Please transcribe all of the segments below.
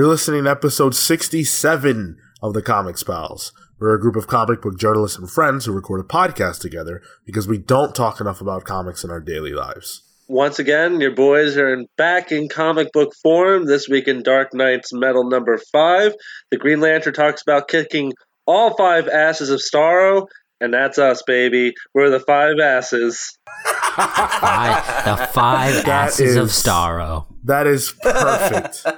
You're listening to episode 67 of the Comics Pals. We're a group of comic book journalists and friends who record a podcast together because we don't talk enough about comics in our daily lives. Once again, your boys are in, back in comic book form. This week in Dark Knight's Metal number five, the Green Lantern talks about kicking all five asses of Starro, and that's us, baby. We're the five asses. Five, the five That asses of is- Starro. That is perfect.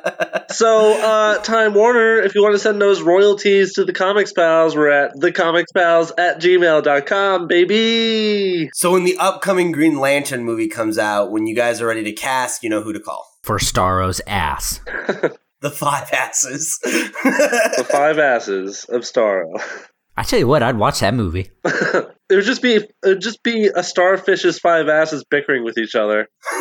So, uh, Time Warner, if you want to send those royalties to the Comics Pals, we're at thecomicspals at gmail.com, baby. So when the upcoming Green Lantern movie comes out, when you guys are ready to cast, you know who to call. For Starro's ass. The five asses. The five asses of Starro. I tell you what, I'd watch that movie. it would just be it would just be a starfish's five asses bickering with each other.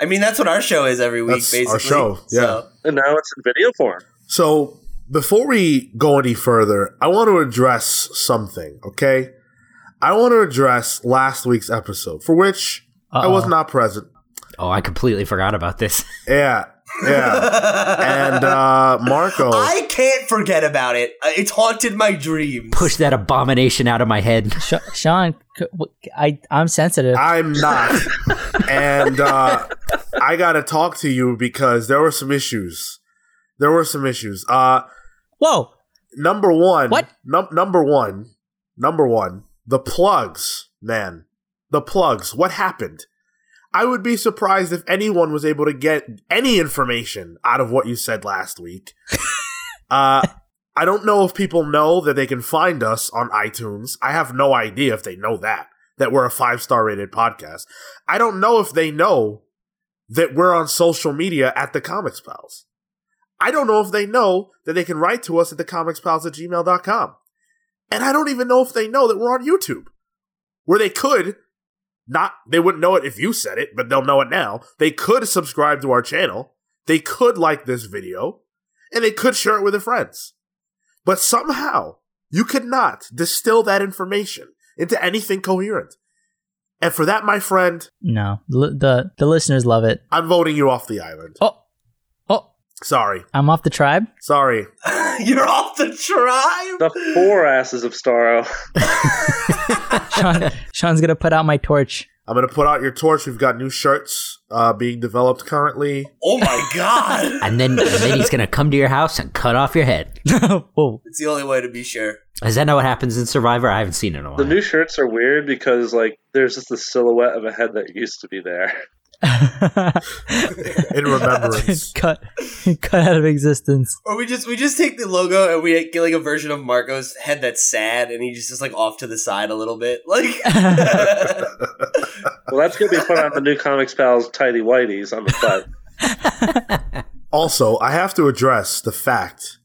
I mean, that's what our show is every week, That's our basically. show, yeah. So, And now it's in video form. So, before we go any further, I want to address something, okay? I want to address last week's episode, for which I was not present. Oh, I completely forgot about this. Yeah, yeah. and uh, Marco. I can't forget about it. Uh, It's haunted my dreams. Push that abomination out of my head. Sh- Sean, I'm sensitive. I'm not. and uh, I got to talk to you because there were some issues. There were some issues. Uh, Whoa, number one. What? Num- number one. Number one. The plugs, man. The plugs. What happened? I would be surprised if anyone was able to get any information out of what you said last week. uh, I don't know if people know that they can find us on iTunes. I have no idea if they know that, that we're a five star rated podcast. I don't know if they know that we're on social media at the Comics Pals. I don't know if they know that they can write to us at thecomicspals at gmail.com. And I don't even know if they know that we're on YouTube, where they could not, they wouldn't know it if you said it, but they'll know it now. They could subscribe to our channel. They could like this video and they could share it with their friends. But somehow you could not distill that information into anything coherent. And for that, my friend, no, the the listeners love it. I'm voting you off the island. Oh, oh, Sorry. I'm off the tribe. Sorry. You're off the tribe. The four asses of Starro. Sean, Sean's gonna put out my torch. I'm going to put out your torch. We've got new shirts uh, being developed currently. Oh my god. And then, and then he's gonna come to your house and cut off your head. Whoa, it's the only way to be sure. Is that not what happens in Survivor? I haven't seen it in a while. The new shirts are weird because like there's just the silhouette of a head that used to be there. In remembrance. cut, cut out of existence. Or we just we just take the logo and we get like a version of Marco's head that's sad and he just is like off to the side a little bit. Like Well, that's gonna be put on the new Comics Pals tidy whiteys on the butt. Also, I have to address the fact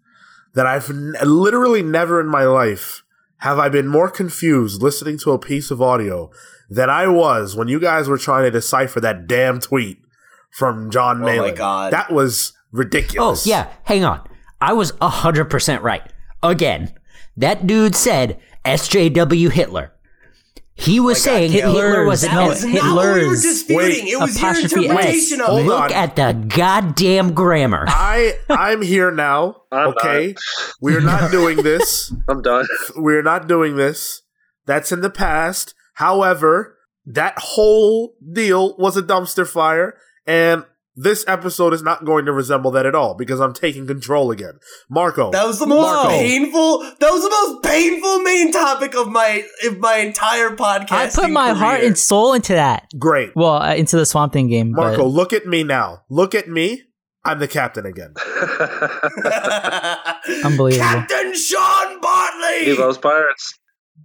that I've n- literally never in my life have I been more confused listening to a piece of audio than I was when you guys were trying to decipher that damn tweet from Jon Oh my God. That was ridiculous. oh, yeah, hang on. I was 100% right. Again, that dude said SJW Hitler. He oh was saying Caleb. Hitler was an No, That's not what we were Hitler's. disputing. Wait, it was your apostrophe S. interpretation of Hold it. Look on. at the goddamn grammar. I I'm here now. I'm okay, we're not doing this. I'm done. We're not doing this. That's in the past. However, that whole deal was a dumpster fire, and this episode is not going to resemble that at all because I'm taking control again. Marco, That was the most Marco. painful. That was the most painful main topic of my of my entire podcast. I put my heart and soul into that. great. Well, uh, into the Swamp Thing game. Marco, but look at me now. Look at me. I'm the captain again. unbelievable. Captain Sean Bartley. he loves pirates.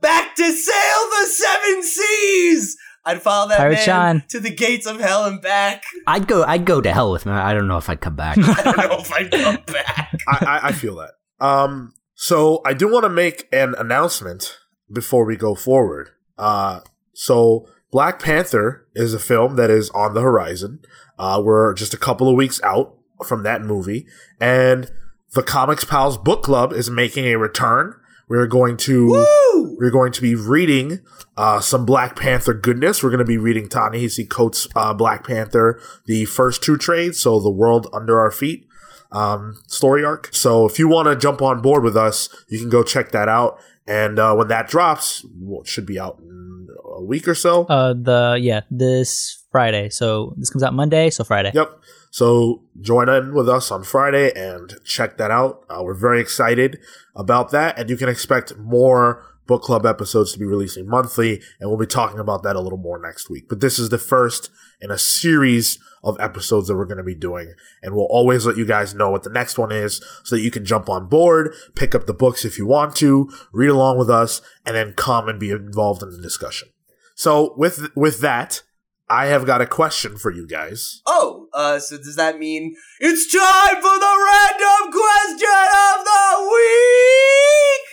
Back to sail the seven seas. I'd follow that Pirate man Sean. to the gates of hell and back. I'd go. I'd go to hell with him. I don't know if I'd come back. I don't know if I'd come back. I, I, I feel that. Um, so I do want to make an announcement before we go forward. Uh, so Black Panther is a film that is on the horizon. Uh, we're just a couple of weeks out from that movie, and the Comics Pals Book Club is making a return. We're going to Woo! we're going to be reading uh, some Black Panther goodness. We're going to be reading Ta-Nehisi Coates' uh, Black Panther, the first two trades, so The World Under Our Feet, um, story arc. So if you want to jump on board with us, you can go check that out. And uh, when that drops, well, it should be out in a week or so. Uh, the yeah, this Friday. So this comes out Monday. So Friday. Yep. So join in with us on Friday and check that out. Uh, we're very excited about that, and you can expect more book club episodes to be releasing monthly, and we'll be talking about that a little more next week. But this is the first in a series of episodes that we're going to be doing, and we'll always let you guys know what the next one is so that you can jump on board, pick up the books if you want to, read along with us, and then come and be involved in the discussion. So with with that, I have got a question for you guys. Oh, uh, so does that mean it's time for the random question of the week?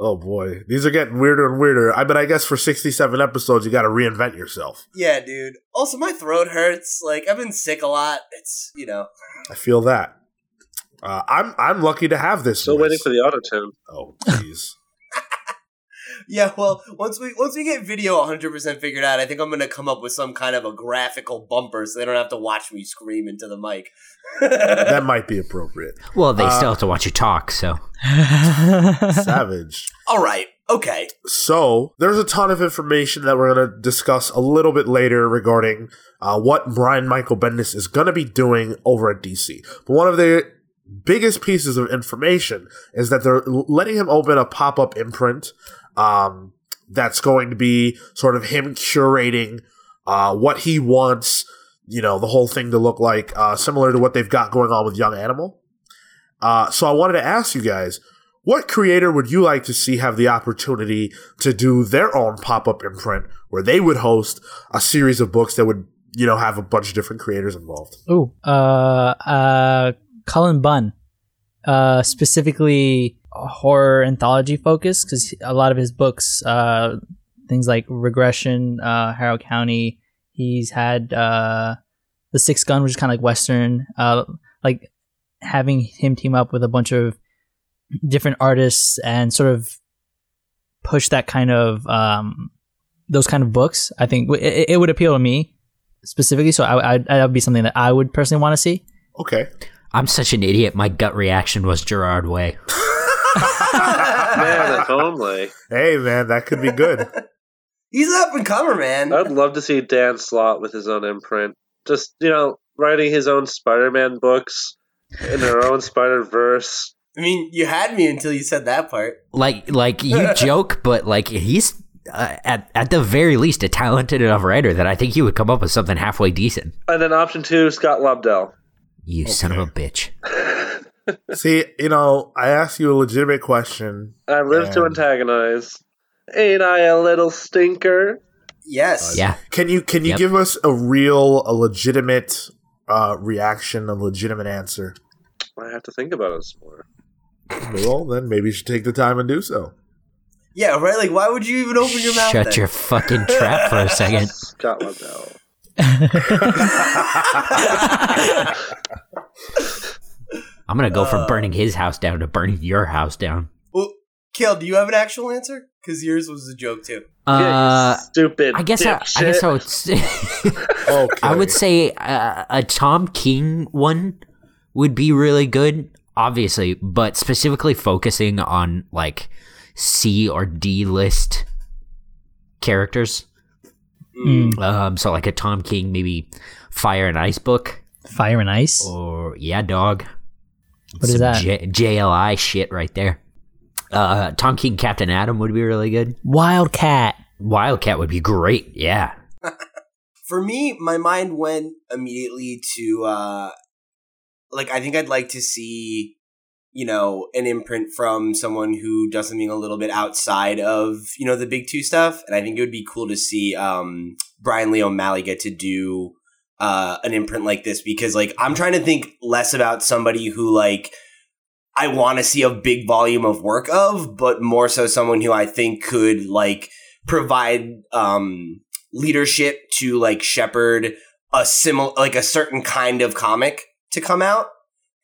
Oh boy, these are getting weirder and weirder. I mean, I guess for sixty-seven episodes, you got to reinvent yourself. Yeah, dude. Also, my throat hurts. Like I've been sick a lot. It's you know. I feel that. Uh, I'm I'm lucky to have this. Still voice. waiting for the auto tune. Oh, jeez. Yeah, well, once we once we get video 100% figured out, I think I'm going to come up with some kind of a graphical bumper so they don't have to watch me scream into the mic. that might be appropriate. Well, they Uh, still have to watch you talk, so. Savage. All right. Okay. So there's a ton of information that we're going to discuss a little bit later regarding uh, what Brian Michael Bendis is going to be doing over at DC. But one of the biggest pieces of information is that they're letting him open a pop-up imprint um, that's going to be sort of him curating uh, what he wants, you know, the whole thing to look like, uh, similar to what they've got going on with Young Animal. Uh, so I wanted to ask you guys, what creator would you like to see have the opportunity to do their own pop-up imprint where they would host a series of books that would, you know, have a bunch of different creators involved? Ooh, uh, uh, Cullen Bunn, uh, specifically horror anthology focus because a lot of his books, uh, things like Regression, uh, Harrow County. He's had uh, the Six Gun, which is kind of like Western. Uh, like having him team up with a bunch of different artists and sort of push that kind of um, those kind of books. I think w- it, it would appeal to me specifically. So I, I that would be something that I would personally want to see. Okay. I'm such an idiot. My gut reaction was Gerard Way. Man, if only. Hey, man, that could be good. He's an up and comer, man. I'd love to see Dan Slott with his own imprint. Just, you know, writing his own Spider Man books in their own Spider Verse. I mean, you had me until you said that part. Like, like you joke, but like he's uh, at at the very least a talented enough writer that I think he would come up with something halfway decent. And then option two, Scott Lobdell. You son of a bitch. See, you know, I asked you a legitimate question. I live to Um, antagonize. Ain't I a little stinker? Yes. Yeah. Can you can you Yep. give us a real, a legitimate uh, reaction, a legitimate answer? I have to think about it some more. Well, then maybe you should take the time and do so. Yeah, right? Like, why would you even open your mouth? Shut then? your fucking trap for a second. Scott Lobdell. I'm gonna go Uh. from burning his house down to burning your house down. Well, Cale, do you have an actual answer? Because yours was a joke too. Uh, Yeah, stupid. I guess I, I guess I would. Say, Okay. I would say uh, a Tom King one would be really good, obviously, but specifically focusing on like C or D list characters. Mm. Um, so like a Tom King, maybe Fire and Ice book, Fire and Ice. or yeah, dog. What is Some that? J- JLI shit right there. Uh, Tom King, Captain Adam would be really good. Wildcat. Wildcat would be great. Yeah. For me, my mind went immediately to uh like I think I'd like to see you know an imprint from someone who does something a little bit outside of you know the big two stuff and I think it would be cool to see um Brian Lee O'Malley get to do uh an imprint like this because like I'm trying to think less about somebody who like I want to see a big volume of work of but more so someone who I think could like provide um leadership to like shepherd a similar like a certain kind of comic to come out.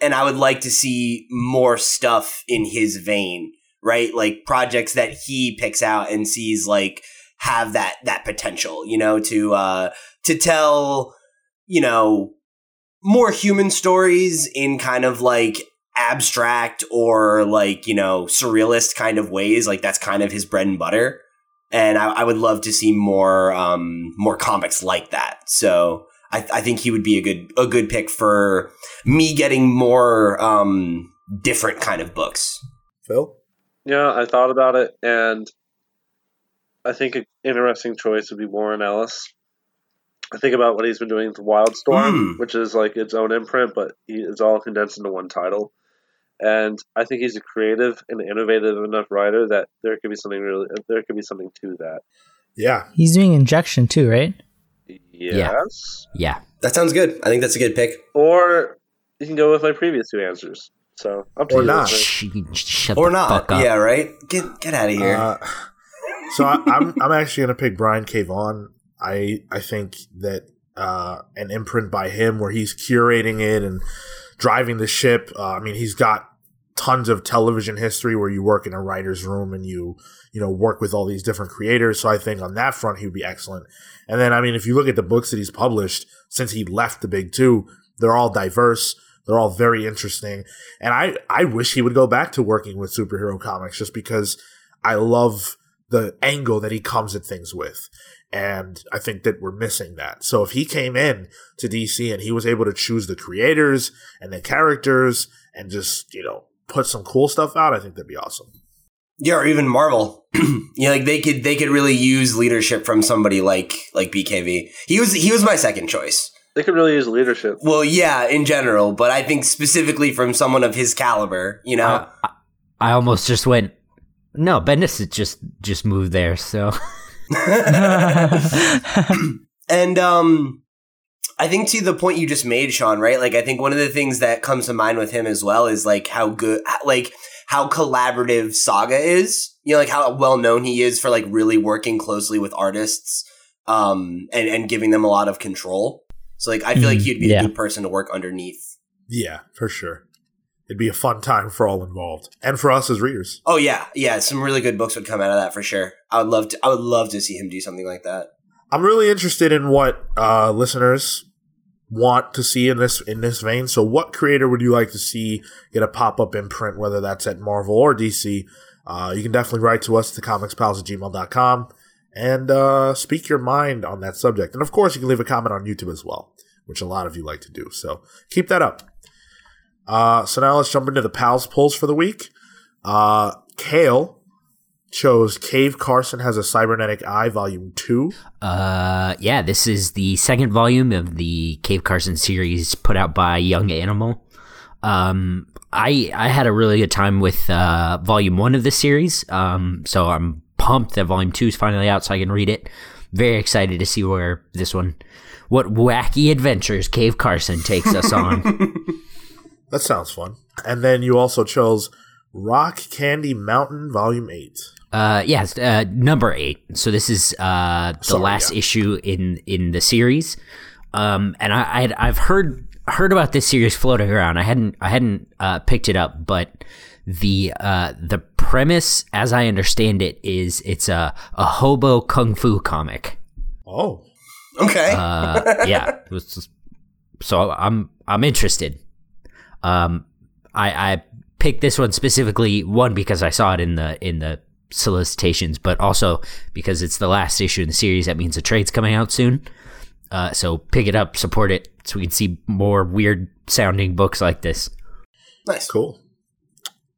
And i would like to see more stuff in his vein right? Like projects that he picks out and sees like have that that potential you know to uh to tell you know more human stories in kind of like abstract or like you know surrealist kind of ways. Like that's kind of his bread and butter. And I, I would love to see more um, more comics like that. So I, I think he would be a good a good pick for me getting more um, different kind of books. Phil? Yeah, I thought about it, and I think an interesting choice would be Warren Ellis. I think about what he's been doing with Wildstorm, Mm. which is like its own imprint, but he, it's all condensed into one title. And I think he's a creative and innovative enough writer that there could be something really, there could be something to that. Yeah. He's doing injection too, right? Yes. Yeah. That sounds good. I think that's a good pick. Or you can go with my previous two answers. So up to Or you. not. Sh- shut Or the not. fuck up. Yeah, right? Get get out of here. Uh, so I, I'm I'm actually gonna pick Brian K. Vaughan. I I think that uh, an imprint by him where he's curating it and driving the ship. Uh, I mean, he's got tons of television history where you work in a writer's room and you you know work with all these different creators. So I think on that front he would be excellent. And then I mean, if you look at the books that he's published since he left the big two, they're all diverse. They're all very interesting. And I, I wish he would go back to working with superhero comics just because I love the angle that he comes at things with. And I think that we're missing that. So if he came in to DC and he was able to choose the creators and the characters and just, you know, put some cool stuff out, I think that'd be awesome. Yeah, or even Marvel. you know, like they could they could really use leadership from somebody like like BKV. He was he was my second choice. They could really use leadership. Well, yeah, in general, but I think specifically from someone of his caliber, you know. Uh, I, I almost just went. No, Bendis just just moved there, so and um I think to the point you just made, Sean, right? Like I think one of the things that comes to mind with him as well is like how good like how collaborative Saga is. You know, like how well known he is for like really working closely with artists um and and giving them a lot of control. So like I feel like Mhm, he'd be yeah. a good person to work underneath. Yeah, for sure. It'd be a fun time for all involved and for us as readers. Oh yeah, yeah, some really good books would come out of that for sure. I would love to I would love to see him do something like that. I'm really interested in what uh, listeners want to see in this in this vein. So, what creator would you like to see get a pop up imprint, whether that's at Marvel or DC? Uh, you can definitely write to us at thecomicspals at gmail.com and uh, speak your mind on that subject. And of course, you can leave a comment on YouTube as well, which a lot of you like to do. So, keep that up. Uh, so, now let's jump into the pals pulls for the week. Uh, Cale chose Cave Carson has a cybernetic eye, volume two. uh, yeah, this is the second volume of the Cave Carson series put out by Young Animal. Um, I I had a really good time with uh, volume one of the series. Um, so I'm pumped that volume two is finally out, so I can read it. Very excited to see where this one, what wacky adventures Cave Carson takes us on. That sounds fun. And then you also chose Rock Candy Mountain Volume 8. Uh, yes, uh, number eight. So this is uh, the Sorry, last yeah. issue in in the series. Um, and I, I'd, I've heard heard about this series floating around. I hadn't I hadn't uh, picked it up, but the uh, the premise, as I understand it, is it's a a hobo kung fu comic. Oh. Okay. Uh, yeah, it just- so I'm I'm interested. Um, I I picked this one specifically one because I saw it in the in the solicitations, but also because it's the last issue in the series. That means the trade's coming out soon. Uh, so pick it up, support it, so we can see more weird sounding books like this. nice. Cool.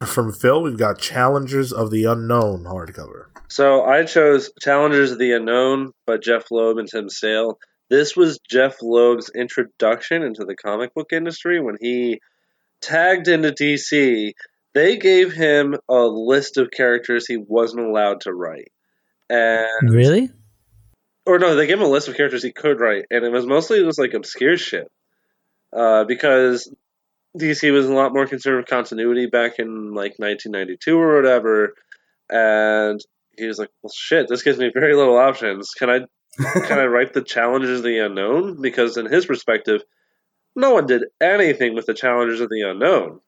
From Phil, we've got Challengers of the Unknown hardcover. So I chose Challengers of the Unknown by Jeph Loeb and Tim Sale. This was Jeph Loeb's introduction into the comic book industry when he tagged into DC. They gave him a list of characters he wasn't allowed to write. And really? or no, they gave him a list of characters he could write, and it was mostly just like obscure shit. Uh, because DC was a lot more concerned with continuity back in like 1992 or whatever, and he was like, "Well, shit, this gives me very little options. Can I, can I write the Challengers of the Unknown?" Because in his perspective, no one did anything with the Challengers of the Unknown.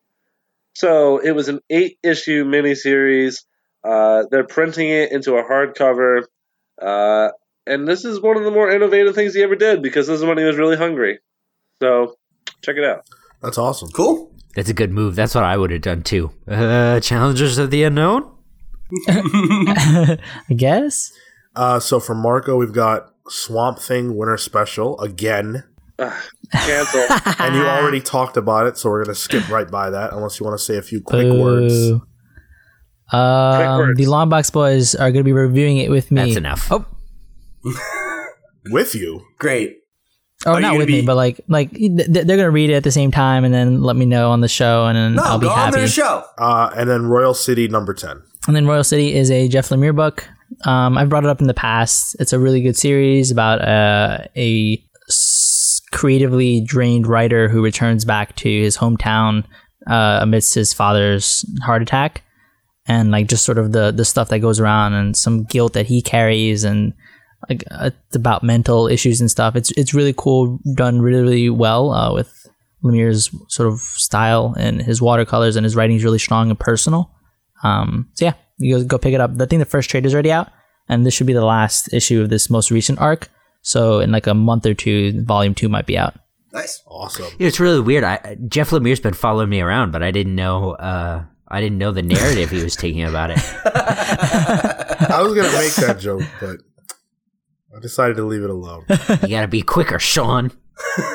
So it was an eight-issue miniseries. Uh, they're printing it into a hardcover. Uh, and this is one of the more innovative things he ever did because this is when he was really hungry. So Check it out. That's awesome. Cool. That's a good move. That's what I would have done too. Uh, Challengers of the Unknown? I guess. Uh, so for Marco, we've got Swamp Thing Winter Special again, Ugh, cancel. and you already talked about it, so we're gonna skip right by that unless you want to say a few quick words. Boo. Um, words. the Longbox Boys are going to be reviewing it with me. That's enough. Oh, With you, Great. oh, Are not gonna with me, but like, like th- they're going to read it at the same time and then let me know on the show, and then No, I'll be go on happy. their show. uh, and then Royal City number ten. And then Royal City is a Jeff Lemire book. Um, I've brought it up in the past. It's a really good series about uh, a s- creatively drained writer who returns back to his hometown uh, amidst his father's heart attack, and like just sort of the the stuff that goes around and some guilt that he carries and like uh, it's about mental issues and stuff. It's it's really cool, done really really well uh, with Lemire's sort of style and his watercolors and his writing is really strong and personal. Um, so yeah, you go pick it up. I think the first trade is already out, and this should be the last issue of this most recent arc. So in like a month or two, volume two might be out. Nice. Awesome. You know, it's really weird. I, Jeff Lemire's been following me around, but I didn't know. Uh, I didn't know the narrative he was taking about it. I was gonna make that joke, but I decided to leave it alone. You gotta be quicker, Sean.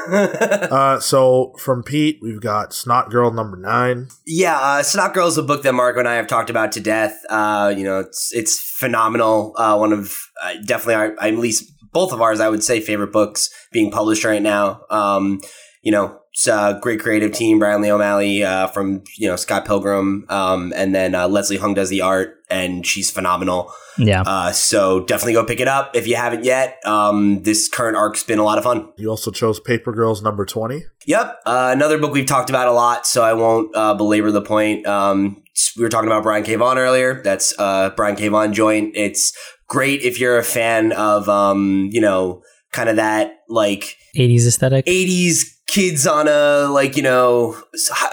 Uh, so from Pete, we've got Snot Girl number nine. Yeah, uh, Snot Girl is a book that Marco and I have talked about to death. Uh, you know, it's it's phenomenal. Uh, one of uh, definitely our, at least both of ours, I would say, favorite books being published right now. Um, you know, it's a great creative team. Brian Lee O'Malley uh, from you know Scott Pilgrim, um, and then uh, Leslie Hung does the art, and she's phenomenal. Yeah, Uh, so definitely go pick it up if you haven't yet. Um, this current arc's been a lot of fun. You also chose Paper Girls number twenty. Yep. Uh, another book we've talked about a lot, so I won't uh, belabor the point. Um, we were talking about Brian K. Vaughan earlier. That's uh, Brian K. Vaughan joint. It's great if you're a fan of, um, you know, kind of that like 80s aesthetic. 80s kids on a like, you know,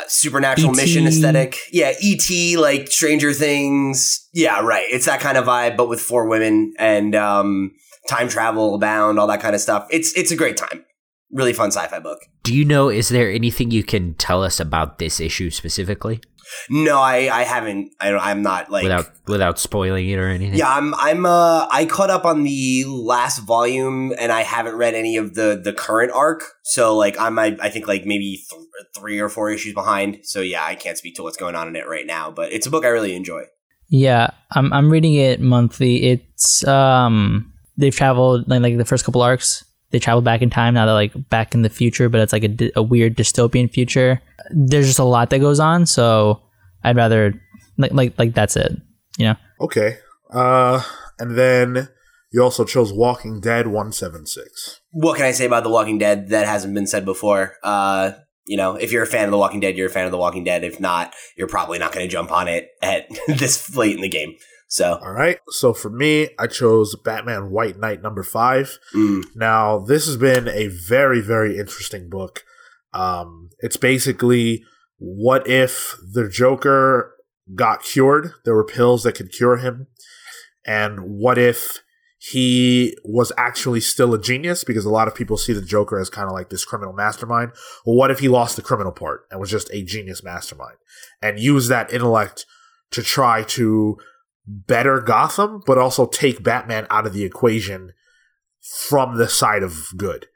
supernatural E.T.. mission aesthetic. Yeah, E.T., like Stranger Things. Yeah, right. It's that kind of vibe, but with four women and um, time travel abound, all that kind of stuff. It's it's a great time. Really fun sci-fi book. Do you know? Is there anything you can tell us about this issue specifically, No, I, I haven't. I, I'm not like. without without spoiling it or anything? yeah, I'm. I'm. Uh, I caught up on the last volume, and I haven't read any of the the current arc. So like, I'm. I, I think like maybe th- three or four issues behind. So yeah, I can't speak to what's going on in it right now. But it's a book I really enjoy. Yeah, I'm I'm reading it monthly. It's um they've traveled like, like the first couple arcs. They travel back in time now. They're like back in the future, but it's like a, a weird dystopian future. There's just a lot that goes on, so I'd rather like like like that's it. You know. Okay. Uh, and then you also chose Walking Dead one seven six. What can I say about The Walking Dead that hasn't been said before? Uh, you know, if you're a fan of The Walking Dead, you're a fan of The Walking Dead. If not, you're probably not going to jump on it at this late in the game. So, All right. So for me, I chose Batman White Knight number five. mm, Now, this has been a very, very interesting book. Um, it's basically what if the Joker got cured? There were pills that could cure him. And what if he was actually still a genius? Because a lot of people see the Joker as kind of like this criminal mastermind. Well, what if he lost the criminal part and was just a genius mastermind and used that intellect to try to better Gotham, but also take Batman out of the equation from the side of good.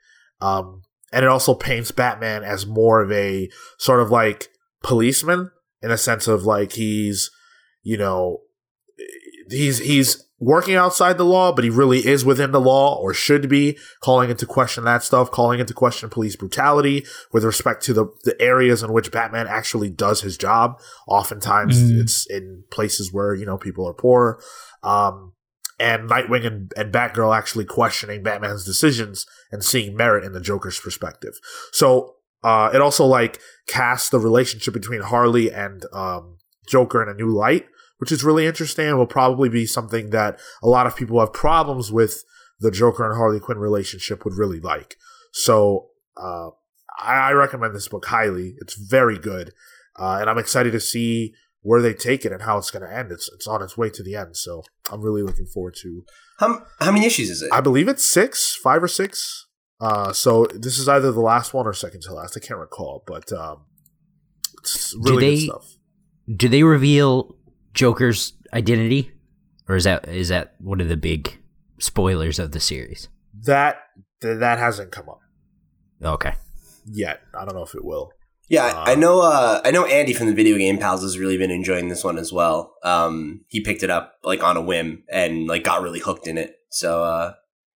Um, and it also paints Batman as more of a sort of like policeman in a sense of like he's, you know, he's he's working outside the law, but he really is within the law or should be calling into question that stuff, calling into question police brutality with respect to the, the areas in which Batman actually does his job. Oftentimes Mm. it's in places where, you know, people are poor. Um, and Nightwing and, and Batgirl actually questioning Batman's decisions and seeing merit in the Joker's perspective. So uh, it also like casts the relationship between Harley and um, Joker in a new light, which is really interesting and will probably be something that a lot of people who have problems with the Joker and Harley Quinn relationship would really like. So uh, I, I recommend this book highly. It's very good, uh, and I'm excited to see where they take it and how it's going to end. It's it's on its way to the end, so I'm really looking forward to. how how many issues is it? I believe it's six, five or six. Uh, so this is either the last one or second to last. I can't recall, but um, it's really they- good stuff. Do they reveal Joker's identity, or is that is that one of the big spoilers of the series? That th- that hasn't come up Okay. yet. I don't know if it will. Yeah, I I know. Uh, I know Andy from the Video Game Pals has really been enjoying this one as well. Um, he picked it up like on a whim and like got really hooked in it. So uh,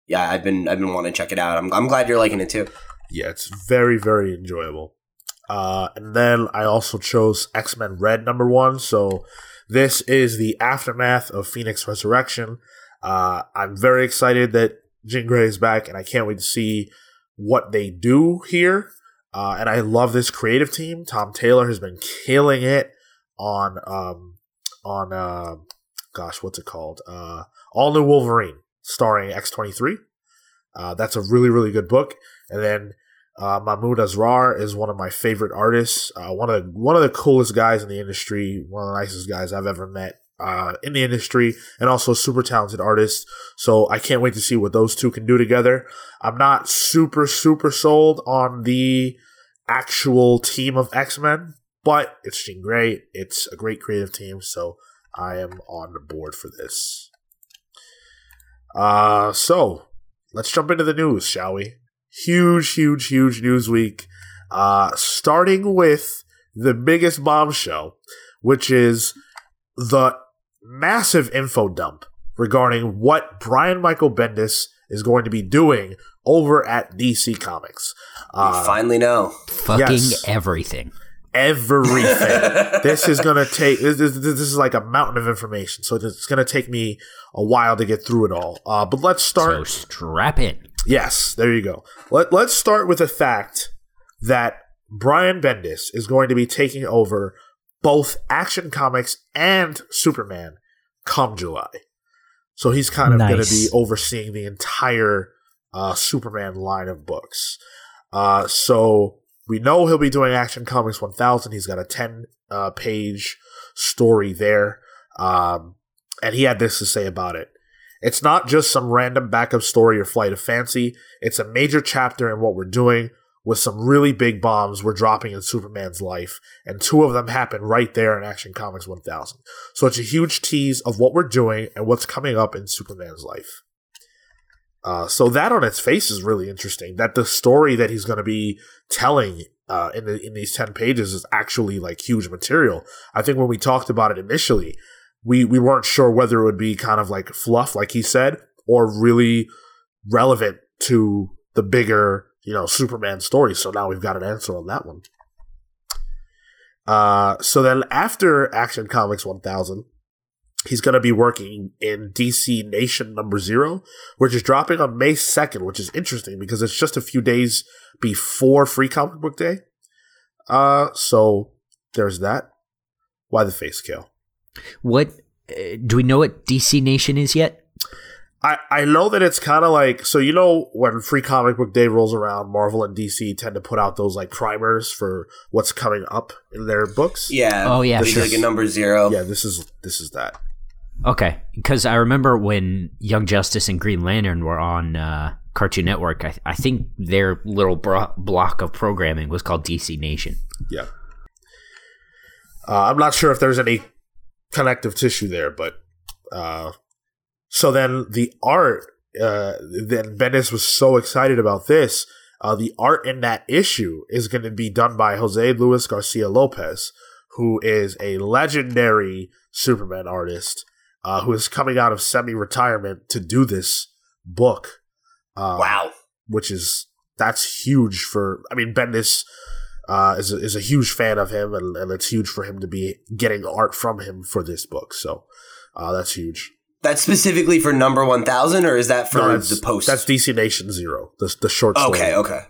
yeah, I've been I've been wanting to check it out. I'm I'm glad you're liking it too. Yeah, it's very very enjoyable. Uh, and then I also chose X Men Red number one. So this is the aftermath of Phoenix Resurrection. Uh, I'm very excited that Jean Grey is back, and I can't wait to see what they do here. Uh, and I love this creative team. Tom Taylor has been killing it on um, on uh, gosh, what's it called? Uh, All New Wolverine, starring X twenty three. Uh, that's a really really good book. And then uh, Mahmoud Asrar is one of my favorite artists. Uh, one of the one of the coolest guys in the industry. One of the nicest guys I've ever met uh, in the industry, and also a super talented artist. So I can't wait to see what those two can do together. I'm not super super sold on the actual team of X Men, but it's Jean Grey. It's a great creative team, so I am on the board for this. Uh, so let's jump into the news, shall we? Huge, huge, huge news week. Uh, starting with the biggest bombshell, which is the massive info dump regarding what Brian Michael Bendis is going to be doing over at DC Comics. We Uh, finally know. Fucking Yes. everything. everything. this is gonna take. This, this, this is like a mountain of information, so it's gonna take me a while to get through it all. Uh, but let's start. So strap in. Yes, there you go. Let, let's start with the fact that Brian Bendis is going to be taking over both Action Comics and Superman come July. So he's kind of going to be overseeing the entire uh, Superman line of books. Uh, so we know he'll be doing Action Comics 1000. He's got a 10 uh, page story there. Um, and he had this to say about it. It's not just some random backup story or flight of fancy. It's a major chapter in what we're doing with some really big bombs we're dropping in Superman's life, and two of them happen right there in Action Comics 1000. So it's a huge tease of what we're doing and what's coming up in Superman's life. Uh, so that on its face is really interesting. That the story that he's going to be telling uh, in the, in these ten pages is actually like huge material. I think when we talked about it initially, we we weren't sure whether it would be kind of like fluff, like he said, or really relevant to the bigger you know Superman story. So now we've got an answer on that one. Uh, so then after Action Comics 1000, he's going to be working in DC Nation number zero, which is dropping on May 2nd, which is interesting because it's just a few days before Free Comic Book Day. Uh, so there's that. Why the face kill? What uh, do we know what DC Nation is yet? I, I know that it's kind of like so you know when free comic book day rolls around marvel and dc tend to put out those like primers for what's coming up in their books Yeah. Oh, yeah, There's sure. like a number zero. yeah this is this is that Okay, because I remember when Young Justice and Green Lantern were on uh, Cartoon Network. I, I think their little bro- block of programming was called DC Nation. yeah uh, i'm not sure if there's any connective tissue there but uh so then the art uh then bendis was so excited about this uh the art in that issue is going to be done by jose luis garcia lopez who is a legendary superman artist uh who is coming out of semi-retirement to do this book um, Wow. which is that's huge for i mean bendis uh, is a, is a huge fan of him, and, and it's huge for him to be getting art from him for this book. So uh, that's huge. That's specifically for number one thousand, or is that for No, the post? That's DC Nation Zero, the the short story. okay. Okay.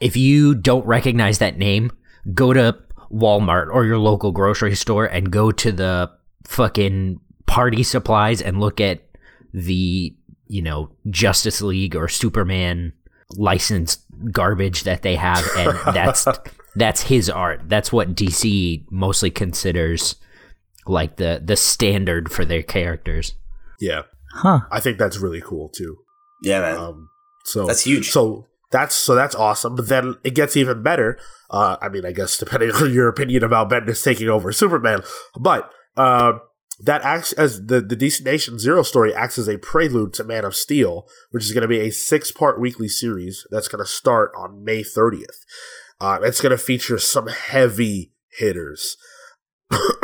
If you don't recognize that name, go to Walmart or your local grocery store and go to the fucking party supplies and look at the, you know, Justice League or Superman licensed garbage that they have and that's that's his art. That's what DC mostly considers like the the standard for their characters. Yeah, Huh. I think that's really cool too. Yeah, man. Um, so That's huge. So that's so that's awesome. But then it gets even better. Uh, I mean, I guess depending on your opinion about Bendis taking over Superman, but uh, that acts as the the DC Nation Zero story acts as a prelude to Man of Steel, which is going to be a six part weekly series that's going to start on May thirtieth. Uh, it's going to feature some heavy hitters.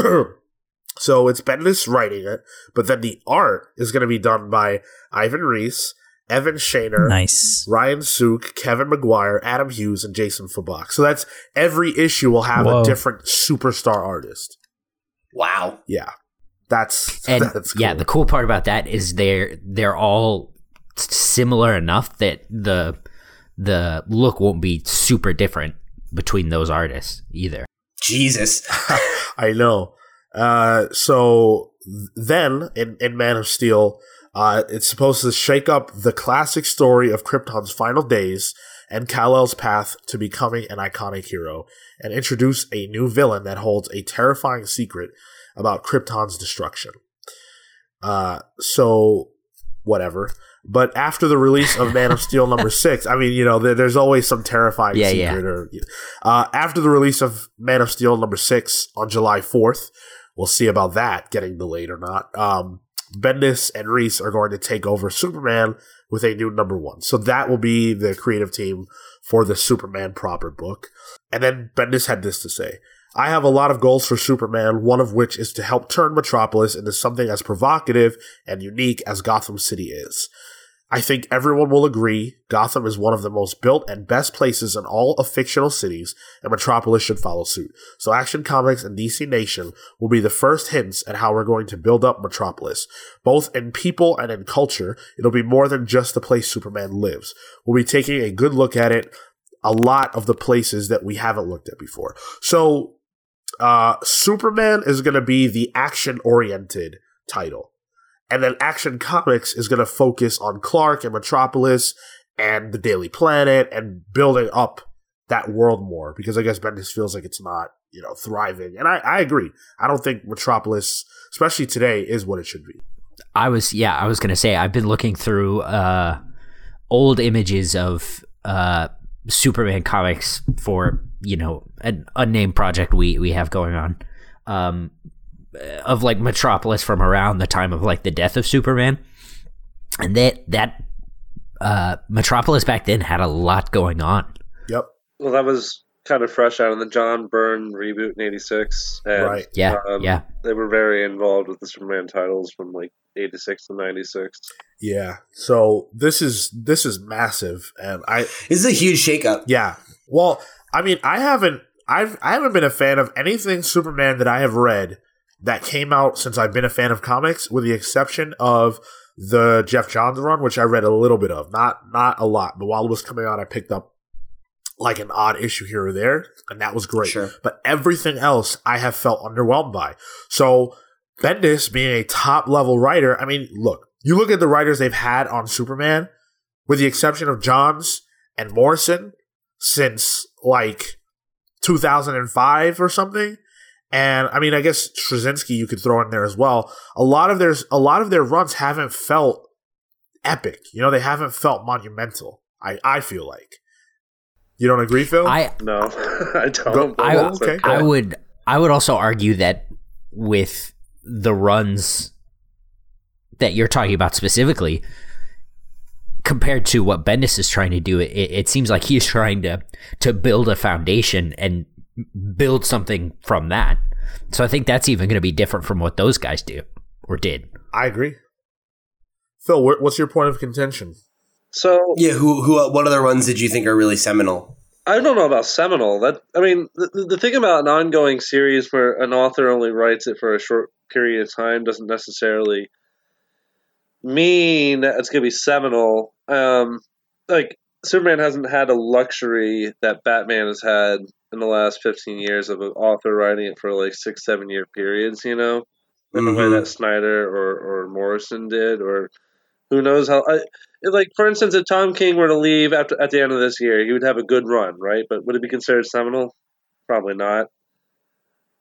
so it's Bendis writing it, but then the art is going to be done by Ivan Reis, Evan Shaner, Nice. Ryan Sook, Kevin Maguire, Adam Hughes, and Jason Fabok. So that's every issue will have Whoa. a different superstar artist. Wow. Yeah, that's and that's cool. yeah, the cool part about that is they're they're all similar enough that the the look won't be super different between those artists either. Jesus. I know. Uh, so then in, in Man of Steel, uh, it's supposed to shake up the classic story of Krypton's final days and Kal-El's path to becoming an iconic hero and introduce a new villain that holds a terrifying secret about Krypton's destruction. Uh, so whatever. But after the release of Man of Steel number six, I mean, you know, there, there's always some terrifying Yeah, yeah. Or uh, after the release of Man of Steel number six on July fourth, we'll see about that getting delayed or not. Um, Bendis and Reis are going to take over Superman with a new number one. So that will be the creative team for the Superman proper book. And then Bendis had this to say. I have a lot of goals for Superman, one of which is to help turn Metropolis into something as provocative and unique as Gotham City is. I think everyone will agree Gotham is one of the most built and best places in all of fictional cities, and Metropolis should follow suit. So Action Comics and DC Nation will be the first hints at how we're going to build up Metropolis. Both in people and in culture, it'll be more than just the place Superman lives. We'll be taking a good look at it, a lot of the places that we haven't looked at before. So, uh, Superman is going to be the action oriented title. And then Action Comics is going to focus on Clark and Metropolis and the Daily Planet and building up that world more because I guess Bendis feels like it's not, you know, thriving. And I, I agree. I don't think Metropolis, especially today, is what it should be. I was yeah, I was gonna say I've been looking through uh, old images of uh, Superman comics for you know an unnamed project we we have going on um, of like Metropolis from around the time of like the death of Superman, and that that uh, Metropolis back then had a lot going on. Yep. Well, that was kind of fresh out of the John Byrne reboot in '86, and Right. Yeah, um, yeah. they were very involved with the Superman titles from like '86 to '96. Yeah. So this is this is massive, and I This is a huge shakeup. Yeah. Well, I mean, I haven't I've I haven't been a fan of anything Superman that I have read that came out since I've been a fan of comics, with the exception of the Geoff Johns run, which I read a little bit of, not not a lot. But while it was coming out, I picked up like an odd issue here or there, and that was great. Sure. But everything else I have felt underwhelmed by. So Bendis being a top level writer, I mean, look, you look at the writers they've had on Superman, with the exception of Johns and Morrison, since like 2005 or something. And I mean, I guess Straczynski you could throw in there as well. A lot of their a lot of their runs haven't felt epic. You know, they haven't felt monumental. I I feel like. You don't agree, Phil? I No, I don't. Go- I, that's okay. I would I would also argue that with the runs that you're talking about specifically, compared to what Bendis is trying to do, it, it seems like he's trying to to build a foundation and build something from that. So I think that's even going to be different from what those guys do or did. I agree. Phil, what's your point of contention? So Yeah, who who uh, what other ones did you think are really seminal? I don't know about seminal. That I mean, the, the thing about an ongoing series where an author only writes it for a short period of time doesn't necessarily mean it's going to be seminal. Um, like Superman hasn't had a luxury that Batman has had in the last fifteen years of an author writing it for like six, seven year periods. You know, in the way Mhm. that Snyder or or Morrison did, or who knows how. I, like for instance, if Tom King were to leave after at the end of this year, he would have a good run, right? But would it be considered seminal? Probably not.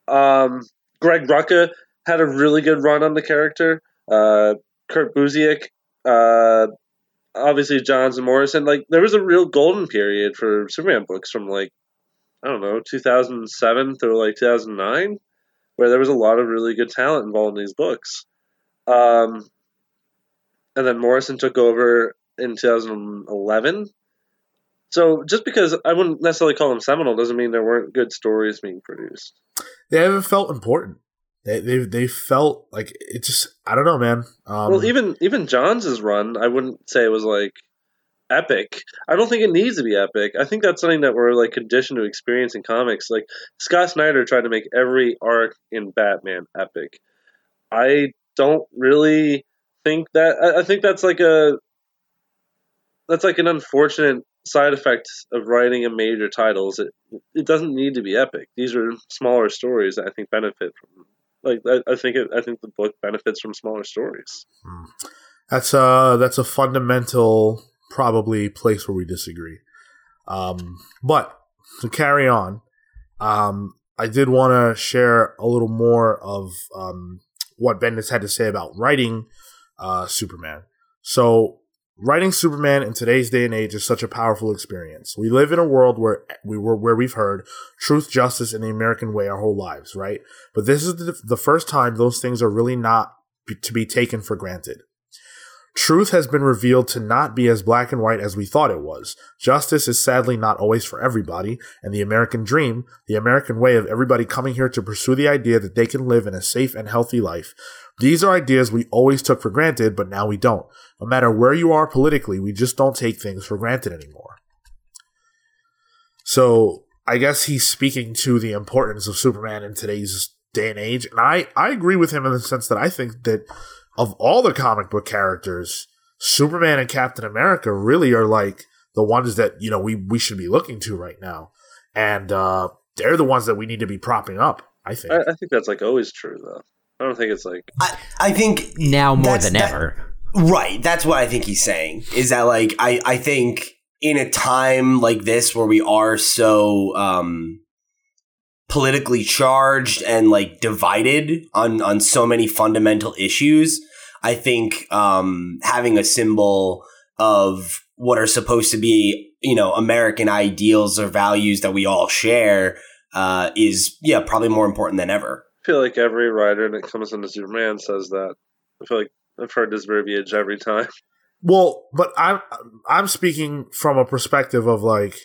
Um, Greg Rucka had a really good run on the character. Uh, Kurt Busiek uh, obviously Johns and Morrison, like there was a real golden period for Superman books from like I don't know 2007 through like 2009, where there was a lot of really good talent involved in these books. Um, and then Morrison took over in 2011. So just because I wouldn't necessarily call them seminal doesn't mean there weren't good stories being produced. They haven't felt important. They they they felt like it just I don't know, man. Um, well, even even Johns' run, I wouldn't say it was like epic. I don't think it needs to be epic. I think that's something that we're like conditioned to experience in comics. Like Scott Snyder tried to make every arc in Batman epic. I don't really think that. I, I think that's like a that's like an unfortunate side effect of writing a major titles. It it doesn't need to be epic. These are smaller stories that I think benefit from like I, I think it, I think the book benefits from smaller stories. That's a that's a fundamental probably place where we disagree. Um, but to carry on, um, I did want to share a little more of um, what Bendis had to say about writing uh, Superman. So Writing Superman in today's day and age is such a powerful experience. We live in a world where we were where we've heard truth, justice, and the American way our whole lives, right? But this is the, the first time those things are really not to be taken for granted. Truth has been revealed to not be as black and white as we thought it was. Justice is sadly not always for everybody, and the American dream, the American way of everybody coming here to pursue the idea that they can live in a safe and healthy life, these are ideas we always took for granted, but now we don't. No matter where you are politically, we just don't take things for granted anymore. So I guess he's speaking to the importance of Superman in today's day and age. And I, I agree with him in the sense that I think that of all the comic book characters, Superman and Captain America really are like the ones that, you know, we, we should be looking to right now. And uh, they're the ones that we need to be propping up, I think. I, I think that's like always true though. I don't think it's like I, I think now more than that- ever. Right. That's what I think he's saying. Is that like I, I think in a time like this where we are so um politically charged and like divided on on so many fundamental issues, I think um having a symbol of what are supposed to be, you know, American ideals or values that we all share uh is yeah, probably more important than ever. I feel like every writer that comes into Superman says that. I feel like I've heard this verbiage every time. Well, but I'm I'm speaking from a perspective of like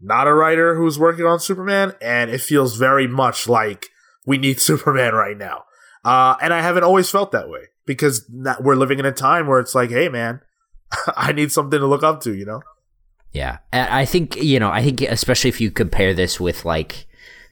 not a writer who's working on Superman, and it feels very much like we need Superman right now. Uh, and I haven't always felt that way because that we're living in a time where it's like, hey, man, I need something to look up to, you know? Yeah, I think you know. I think especially if you compare this with like,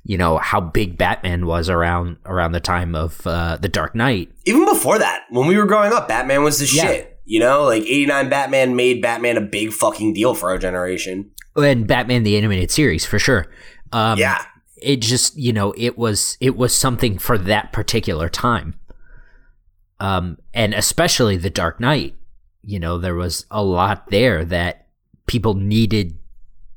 you know, how big Batman was around around the time of uh, the Dark Knight. even before that, when we were growing up, Batman was the Yeah. shit. You know, like 89 Batman made Batman a big fucking deal for our generation. and Batman the animated series for sure. Um, yeah. it just you know it was it was something for that particular time. Um, and especially the Dark Knight, you know, there was a lot there that people needed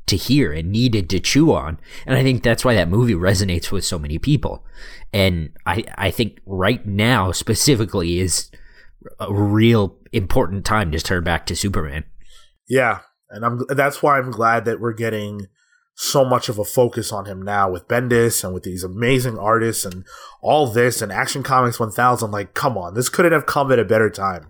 to hear and needed to chew on, and I think that's why that movie resonates with so many people. And I I think right now specifically is a real important time to turn back to Superman. Yeah, and I'm that's why I'm glad that we're getting so much of a focus on him now with Bendis and with these amazing artists and all this and Action Comics 1000. Like, come on, this couldn't have come at a better time.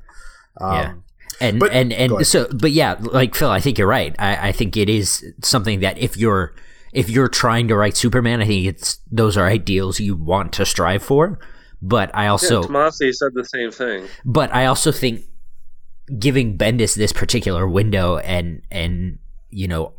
Um, Yeah. and But- and go and so but yeah like phil i think you're right I, I think it is something that if you're if you're trying to write superman i think it's those are ideals you want to strive for but i also yeah, Tomasi said the same thing. but i also think giving bendis this particular window and and you know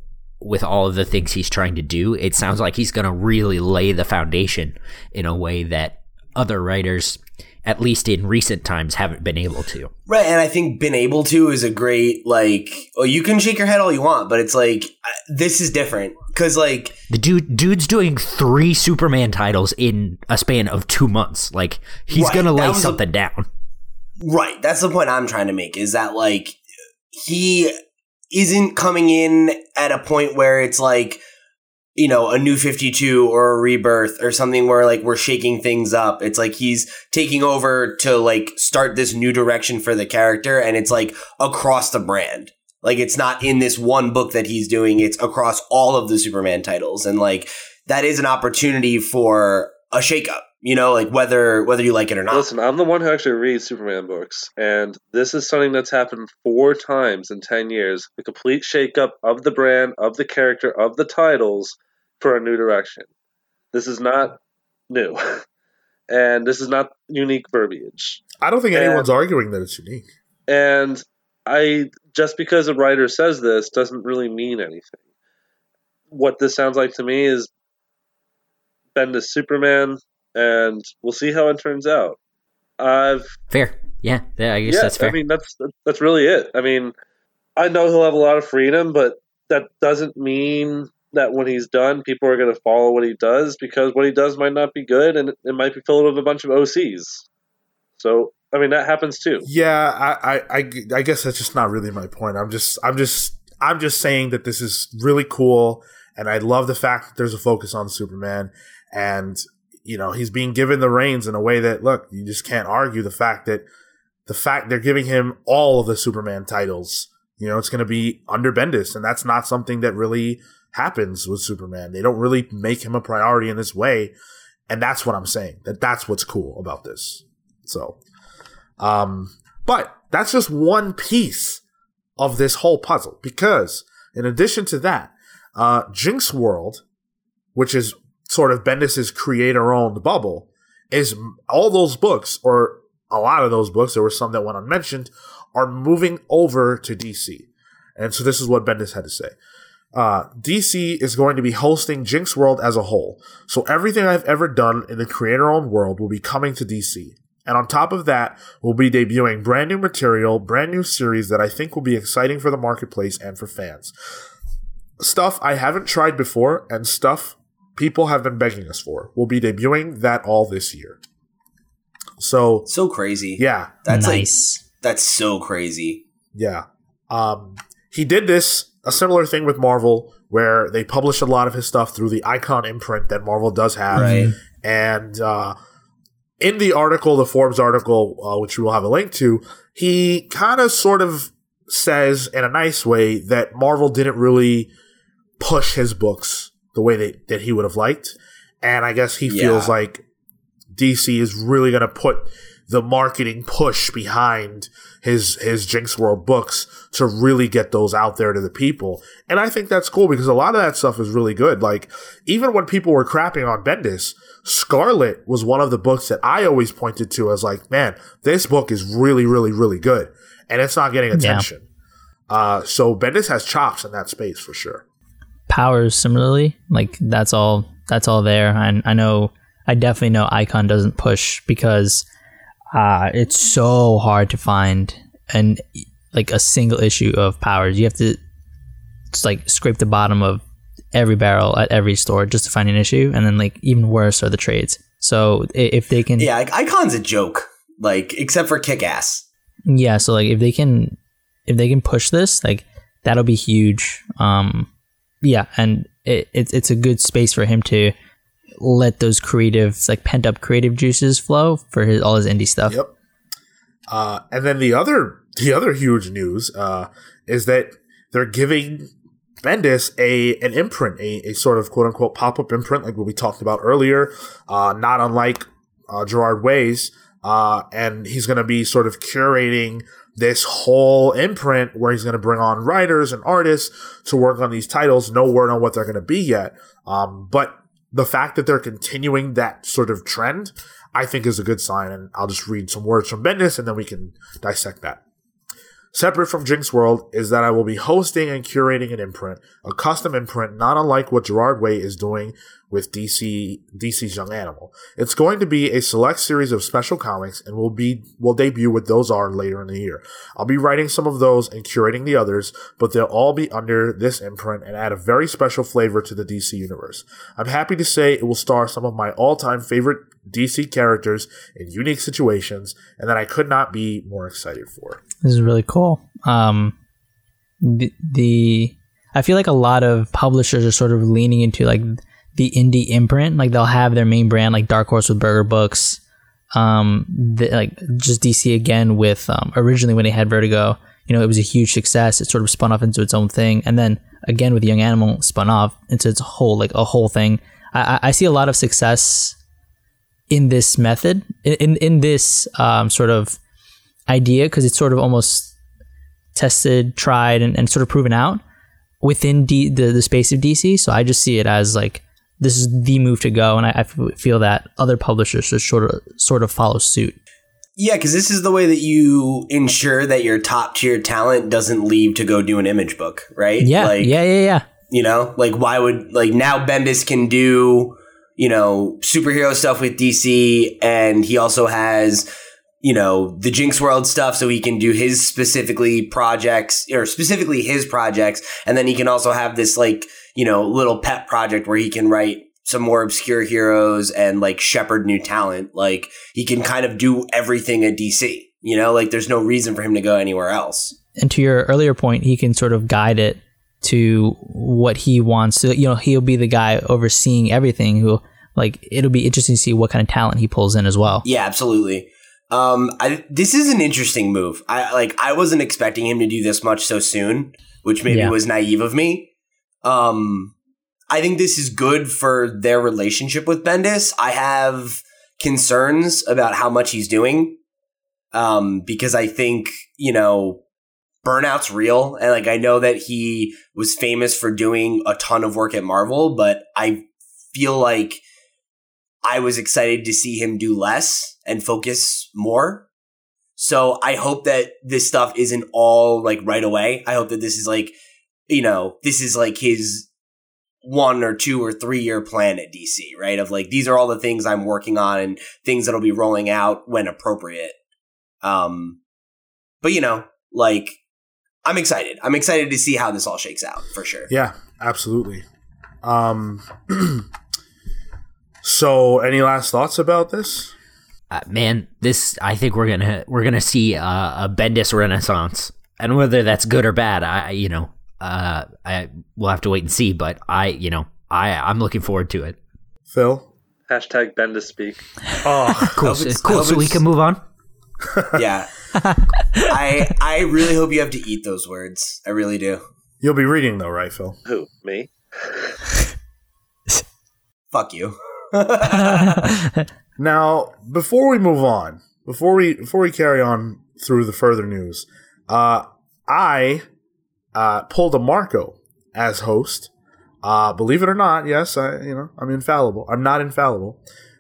with all of the things he's trying to do it sounds like he's going to really lay the foundation in a way that other writers at least in recent times haven't been able to Right. And I think been able to is a great, like, well, you can shake your head all you want, but it's like, this is different. Cause, like, The dude, dude's doing three Superman titles in a span of two months. Like he's Right, gonna lay was a- something down. right. That's the point I'm trying to make is that, like, he isn't coming in at a point where it's like, you know, a new 52 or a rebirth or something where like we're shaking things up. It's like he's taking over to like start this new direction for the character and it's like across the brand. Like it's not in this one book that he's doing, it's across all of the Superman titles. And like that is an opportunity for a shakeup, you know, like whether whether you like it or not. Listen, I'm the one who actually reads Superman books, and this is something that's happened four times in 10 years the complete shakeup of the brand, of the character, of the titles for a new direction. This is not new, and this is not unique verbiage. I don't think And- anyone's arguing that it's unique. And I just because a writer says this doesn't really mean anything. What this sounds like to me is Bendis Superman, and we'll see how it turns out. I've Fair. Yeah, yeah I guess yeah, that's fair. I mean that's that's really it. I mean, I know he'll have a lot of freedom, but that doesn't mean that when he's done, people are going to follow what he does because what he does might not be good, and it, it might be filled with a bunch of OCs. So I mean that happens too. Yeah, I, I, I, I guess that's just not really my point. I'm just, I'm just, I'm just saying that this is really cool, and I love the fact that there's a focus on Superman, and you know he's being given the reins in a way that look, you just can't argue the fact that the fact they're giving him all of the Superman titles. You know, it's going to be under Bendis, and that's not something that really happens with Superman. They don't really make him a priority in this way, and that's what I'm saying. That that's what's cool about this. So, um, but that's just one piece of this whole puzzle because in addition to that, uh, Jinx World, which is sort of Bendis's creator-owned bubble, is all those books or a lot of those books. There were some that went unmentioned are moving over to DC, and so this is what Bendis had to say. Uh, DC is going to be hosting Jinx World as a whole. So everything I've ever done in the creator owned world will be coming to DC. And on top of that, we'll be debuting brand new material, brand new series that I think will be exciting for the marketplace and for fans. Stuff I haven't tried before and stuff people have been begging us for. We'll be debuting that all this year. So, So crazy. yeah, That's like nice. that's so crazy. Yeah. Um, he did this, a similar thing with Marvel, where they publish a lot of his stuff through the Icon imprint that Marvel does have. Right. And uh, in the article, the Forbes article, uh, which we will have a link to, he kind of sort of says in a nice way that Marvel didn't really push his books the way that, that he would have liked. And I guess he feels like DC is really going to put the marketing push behind his his Jinx World books to really get those out there to the people. And I think that's cool because a lot of that stuff is really good. Like even when people were crapping on Bendis, Scarlet was one of the books that I always pointed to as like, man, this book is really, really, really good. And it's not getting attention. Uh, so Bendis has chops in that space for sure. Powers similarly, like that's all that's all there. And I know I definitely know Icon doesn't push because uh it's so hard to find and like a single issue of Powers. You have to just like scrape the bottom of every barrel at every store just to find an issue, and then like even worse are the trades. So if they can, Yeah, like, Icon's a joke. Like except for Kick Ass. yeah so like if they can if they can push this like that'll be huge um yeah and it, it's it's a good space for him to let those creative like pent up creative juices flow for his all his indie stuff Yep. Uh, and then the other the other huge news uh, is that they're giving Bendis a an imprint, a, a sort of quote unquote pop up imprint, like what we talked about earlier, uh, not unlike uh, Gerard Way's. Uh, and he's going to be sort of curating this whole imprint where he's going to bring on writers and artists to work on these titles. No word on what they're going to be yet. Um, but the fact that they're continuing that sort of trend, I think is a good sign. And I'll just read some words from Bendis and then we can dissect that. Separate from Jinx World is that I will be hosting and curating an imprint, a custom imprint not unlike what Gerard Way is doing with DC DC's Young Animal. It's going to be a select series of special comics and will be will debut with those are later in the year. I'll be writing some of those and curating the others, but they'll all be under this imprint and add a very special flavor to the DC universe. I'm happy to say it will star some of my all-time favorite DC characters in unique situations and that I could not be more excited for. this is really cool um the, the i feel like a lot of publishers are sort of leaning into like the indie imprint like they'll have their main brand like dark horse with Berger Books um the, like just dc again with um originally when they had vertigo you know, it was a huge success. It sort of spun off into its own thing, and then again with Young Animal, spun off into its whole like a whole thing. I, I see a lot of success in this method, in in this um, sort of idea, because it's sort of almost tested, tried, and, and sort of proven out within D, the the space of DC. So I just see it as like this is the move to go, and I, I feel that other publishers should sort of sort of follow suit. Yeah, because this is the way that you ensure that your top tier talent doesn't leave to go do an image book, right? Yeah, like, yeah, yeah, yeah. You know, like why would like now Bendis can do you know superhero stuff with DC, and he also has you know the Jinx World stuff, so he can do his specifically projects or specifically his projects, and then he can also have this like you know little pet project where he can write some more obscure heroes and like shepherd new talent. Like he can kind of do everything at DC. You know, like there's no reason for him to go anywhere else. And to your earlier point, he can sort of guide it to what he wants. So, you know, he'll be the guy overseeing everything who like it'll be interesting to see what kind of talent he pulls in as well. Yeah, absolutely. Um, I, this is an interesting move. I like. I wasn't expecting him to do this much so soon, which maybe Yeah. was naive of me. Um, I think this is good for their relationship with Bendis. I have concerns about how much he's doing, um, because I think you know burnout's real, and like I know that he was famous for doing a ton of work at Marvel, but I feel like I was excited to see him do less and focus more. So I hope that this stuff isn't all like right away. I hope that this is like, you know, this is like his one or two or three year plan at DC, right? Of like, these are all the things I'm working on and things that'll be rolling out when appropriate. Um, but you know, like, I'm excited. I'm excited to see how this all shakes out for sure. Yeah, absolutely. Um, so, any last thoughts about this? Uh, man, this I think we're gonna we're gonna see uh, a Bendis renaissance, and whether that's good or bad, I you know, uh, I we'll have to wait and see. But I you know, I I'm looking forward to it. Phil? Hashtag Bendis speak. Oh, Cool, hope so, it's- I cool. So we can move on. Yeah. I I really hope you have to eat those words. I really do. you'll be reading though, right, Phil? Who? Me? Fuck you. Now, before we move on, before we before we carry on through the further news, uh, I uh, pulled a Marco as host. Uh, believe it or not, yes, I you know I'm infallible. I'm not infallible.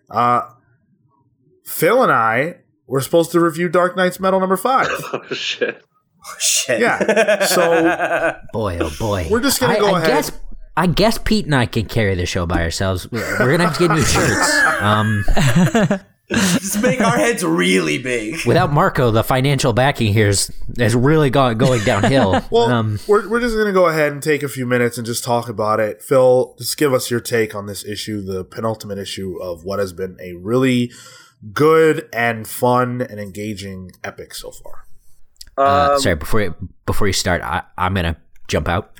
Uh, Phil and I were supposed to review Dark Knight's Metal number five. Oh shit. Oh, Shit. Yeah. So- Boy, oh boy. We're just gonna I, go I ahead. Guess, I guess Pete and I can carry the show by ourselves. We're we're gonna have to get new shirts. Um, just make our heads really big. without Marco, the financial backing here is, is really go- going downhill. Well, um, we're, we're just going to go ahead and take a few minutes and just talk about it. Phil, just give us your take on this issue, the penultimate issue of what has been a really good and fun and engaging epic so far. uh, Um, sorry, before you, before you start, I, I'm gonna jump out.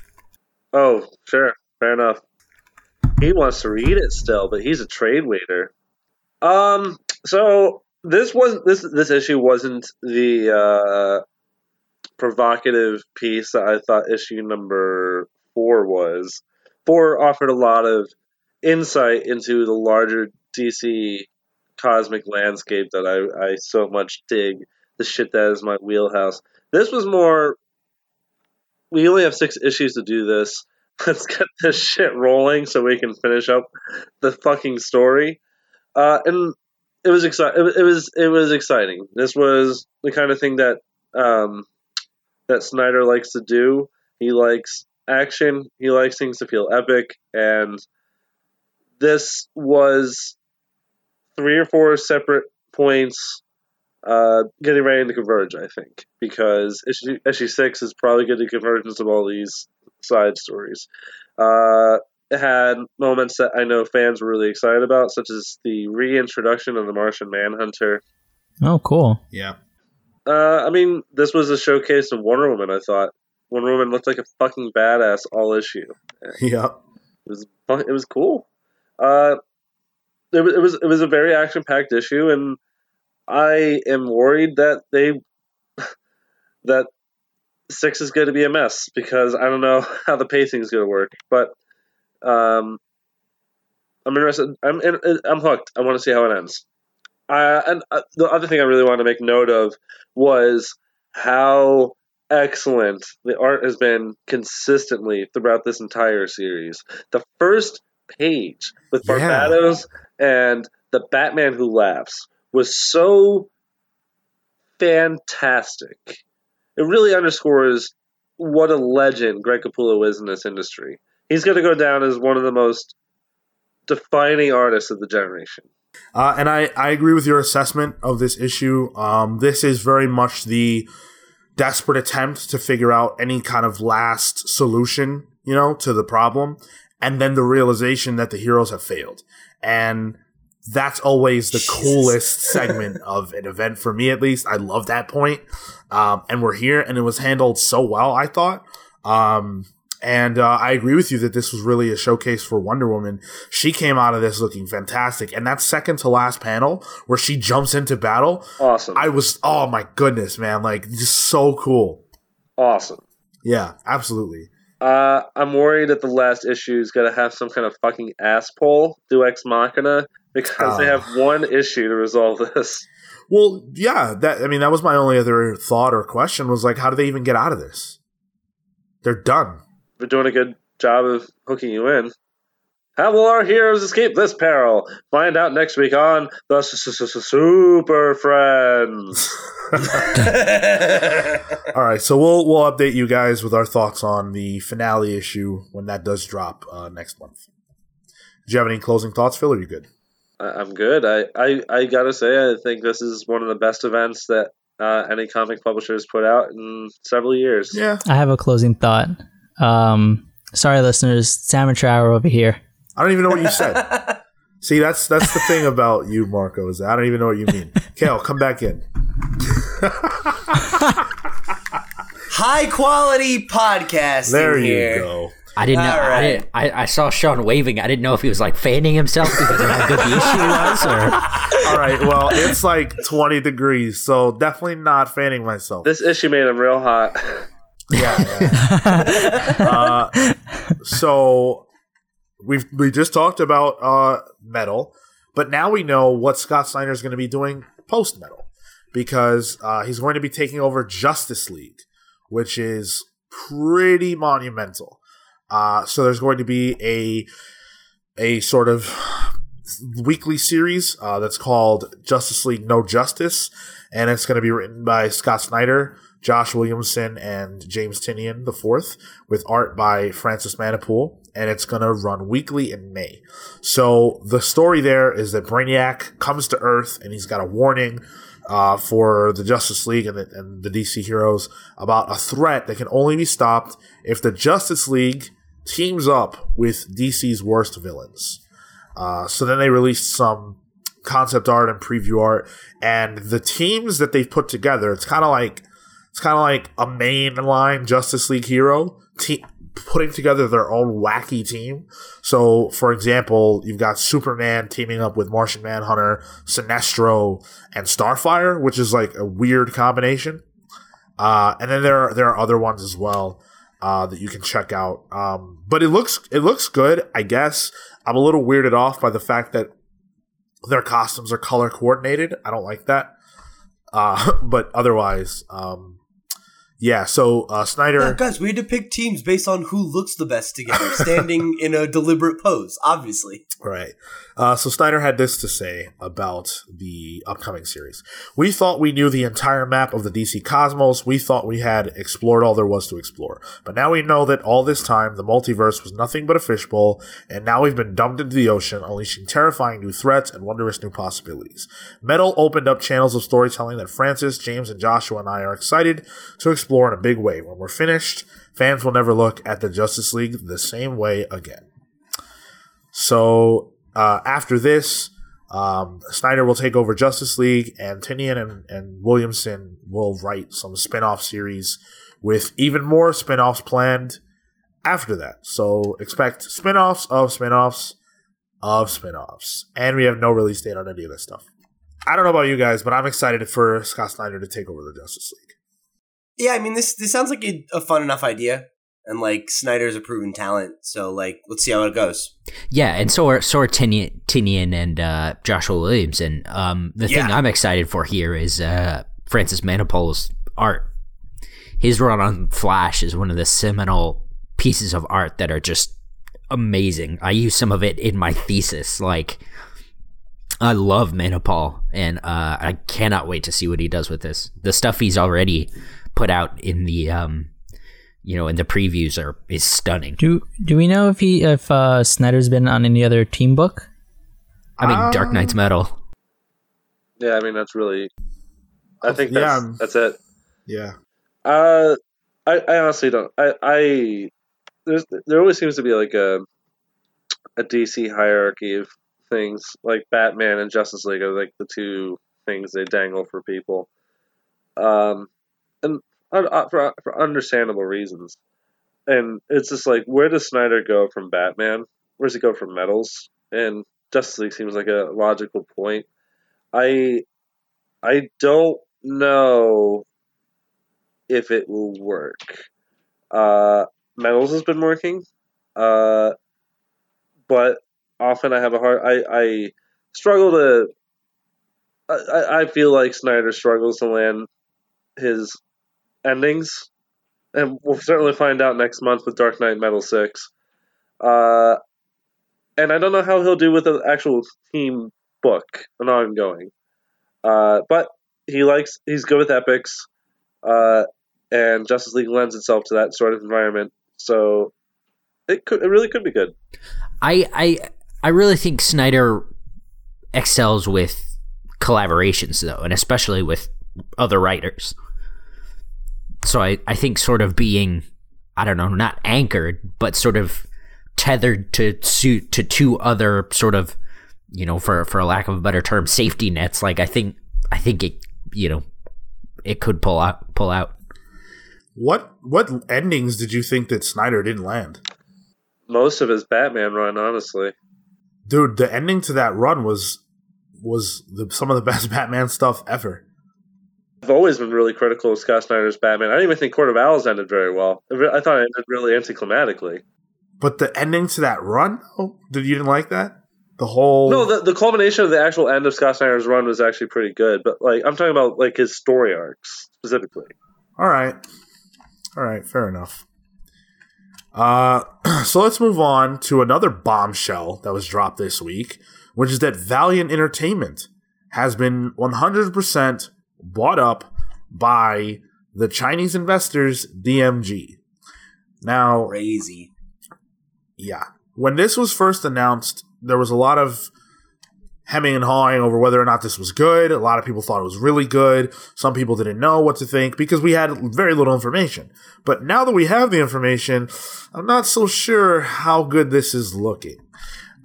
Oh, sure. Fair enough. He wants to read it still, but he's a trade waiter. Um, so this was this this issue wasn't the uh, provocative piece that I thought issue number four was. Four offered a lot of insight into the larger DC cosmic landscape that I, I so much dig. The shit that is my wheelhouse. This was more. We only have six issues to do this let's get this shit rolling so we can finish up the fucking story. Uh, and it was exciting. It, was it was exciting. This was the kind of thing that um, that Snyder likes to do. He likes action. He likes things to feel epic, and this was three or four separate points uh, getting ready to converge. I think because issue, issue six is probably getting convergence of all these side stories. Uh, it had moments that I know fans were really excited about, such as the reintroduction of the Martian Manhunter. oh, cool. Yeah. Uh, I mean, this was a showcase of Wonder Woman. I thought Wonder Woman looked like a fucking badass all issue. Yeah. It was fu- it was cool. Uh, it was it was it was a very action packed issue, and I am worried that they that six is going to be a mess because I don't know how the pacing is going to work. But um, I'm interested. I'm I'm hooked. I want to see how it ends. Uh, and uh, the other thing I really wanted to make note of was how excellent the art has been consistently throughout this entire series. The first page with Yeah. Barbatos and the Batman who laughs was so fantastic. It really underscores what a legend Greg Capullo is in this industry. He's going to go down as one of the most defining artists of the generation. Uh, and I, I agree with your assessment of this issue. Um, this is very much the desperate attempt to figure out any kind of last solution, you know, to the problem, and then the realization that the heroes have failed. And that's always the coolest segment of an event for me, at least. I love that point. Um, and we're here, and it was handled so well, I thought. Um, and uh, I agree with you that this was really a showcase for Wonder Woman. She came out of this looking fantastic. And that second to last panel where she jumps into battle, Awesome. I was, oh my goodness, man. Like, just so cool. awesome. Yeah, absolutely. Uh, I'm worried that the last issue is going to have some kind of fucking ass pull, Deus Ex Machina, because they Ah. have one issue to resolve this. Well, yeah, that, I mean, that was my only other thought or question was like, how do they even get out of this? They're done. They're doing a good job of hooking you in. How will our heroes escape this peril? Find out next week on the Super Friends. All right, so we'll we'll update you guys with our thoughts on the finale issue when that does drop uh, next month. Do you have any closing thoughts, Phil? Or are you good? I- I'm good. I, I, I gotta say, I think this is one of the best events that uh, any comic publisher has put out in several years. Yeah, I have a closing thought. Um, sorry, listeners. Sam and Trower over here. I don't even know what you said. See, that's that's the thing about you, Marco. Is I don't even know what you mean. Cale, come back in. High quality podcast. There you here. go. I didn't know. All I, didn't, I, I saw Sean waving. I didn't know if he was like fanning himself because of how good the issue was, or All right, well, it's like 20 degrees, so definitely not fanning myself. This issue made him real hot. Yeah. yeah. uh, so we've we just talked about uh, metal, but now we know what Scott Snyder is going to be doing post metal because uh, he's going to be taking over Justice League, which is pretty monumental. Uh, so there's going to be a a sort of weekly series uh, that's called Justice League No Justice, and it's going to be written by Scott Snyder, Josh Williamson, and James Tynion the fourth, with art by Francis Manapul, and it's to run weekly in May. So the story there is that Brainiac comes to Earth, and he's got a warning. Uh, for the Justice League and the, and the DC heroes about a threat that can only be stopped if the Justice League teams up with DC's worst villains. Uh, so then they released some concept art and preview art, and the teams that they've put together, it's kind of like it's kind of like a mainline Justice League hero te- putting together their own wacky team. So, for example, you've got Superman teaming up with Martian Manhunter, Sinestro, and Starfire, which is like a weird combination. Uh, and then there are, there are other ones as well uh, that you can check out. Um, but it looks it looks good, I guess. I'm a little weirded off by the fact that their costumes are color coordinated. I don't like that. Uh, but otherwise, um, yeah. So uh, Yeah, Snyder, guys, we had to pick teams based on who looks the best together, standing in a deliberate pose, obviously. right? Uh, so Snyder had this to say about the upcoming series. We thought we knew the entire map of the DC cosmos. We thought we had explored all there was to explore. But now we know that all this time the multiverse was nothing but a fishbowl, and now we've been dumped into the ocean, unleashing terrifying new threats and wondrous new possibilities. Metal opened up channels of storytelling that Francis, James, and Joshua and I are excited to explore in a big way. When we're finished, fans will never look at the Justice League the same way again. So uh, after this, um, Snyder will take over Justice League, and Tynion and, and Williamson will write some spin off series with even more spin offs planned after that. So expect spin offs of spin offs of spin offs. And we have no release date on any of this stuff. I don't know about you guys, but I'm excited for Scott Snyder to take over the Justice League. Yeah, I mean this this sounds like a, a fun enough idea, and like Snyder's a proven talent, so like let's see how it goes. Yeah, and so are so are Tynion, Tynion and uh, Joshua Williams, and um, the thing Yeah. I'm excited for here is uh, Francis Manapul's art. His run on Flash is one of the seminal pieces of art that are just amazing. I use some of it in my thesis. Like, I love Manipul, and uh, I cannot wait to see what he does with this. The stuff he's already put out in the um, you know, in the previews are is stunning. Do do we know if he if uh, Snyder's been on any other team book? I mean, Dark Um, Knight's Metal. Yeah, I mean that's really. I think that's um, that's it. Yeah. Uh, I, I honestly don't. I, I there's there always seems to be like a a DC hierarchy of things. Like Batman and Justice League are like the two things they dangle for people. Um, and uh, for for understandable reasons. And it's just like, where does Snyder go from Batman? Where does he go from Metals? And Justice League seems like a logical point. I I don't know if it will work. Uh, Metals has been working, uh, but often I have a hard. I, I struggle to. I- I feel like Snyder struggles to land his endings, and we'll certainly find out next month with Dark Knight Metal Six. Uh, and I don't know how he'll do with an actual team book, an ongoing. Uh, but he likes he's good with epics, uh, and Justice League lends itself to that sort of environment. So it could it really could be good. I I I really think Snyder excels with collaborations though, and especially with other writers. So I, I think sort of being I don't know, not anchored, but sort of tethered to suit to two other sort of you know, for for a lack of a better term, safety nets. Like I think I think it you know it could pull out pull out. What what endings did you think that Snyder didn't land? Most of his Batman run, honestly. Dude, the ending to that run was was the, some of the best Batman stuff ever. I've always been really critical of Scott Snyder's Batman. I didn't even think Court of Owls ended very well. I I thought it ended really anticlimactically. But the ending to that run, oh, did you didn't like that? The whole No, the, the culmination of the actual end of Scott Snyder's run was actually pretty good. But like, I'm talking about like his story arcs specifically. All right. All right, fair enough. Uh, so let's move on to another bombshell that was dropped this week, which is that Valiant Entertainment has been 100% bought up by the Chinese investors DMG. Now, Crazy. yeah. When this was first announced, there was a lot of hemming and hawing over whether or not this was good. A lot of people thought it was really good. Some people didn't know what to think because we had very little information. But now that we have the information, I'm not so sure how good this is looking.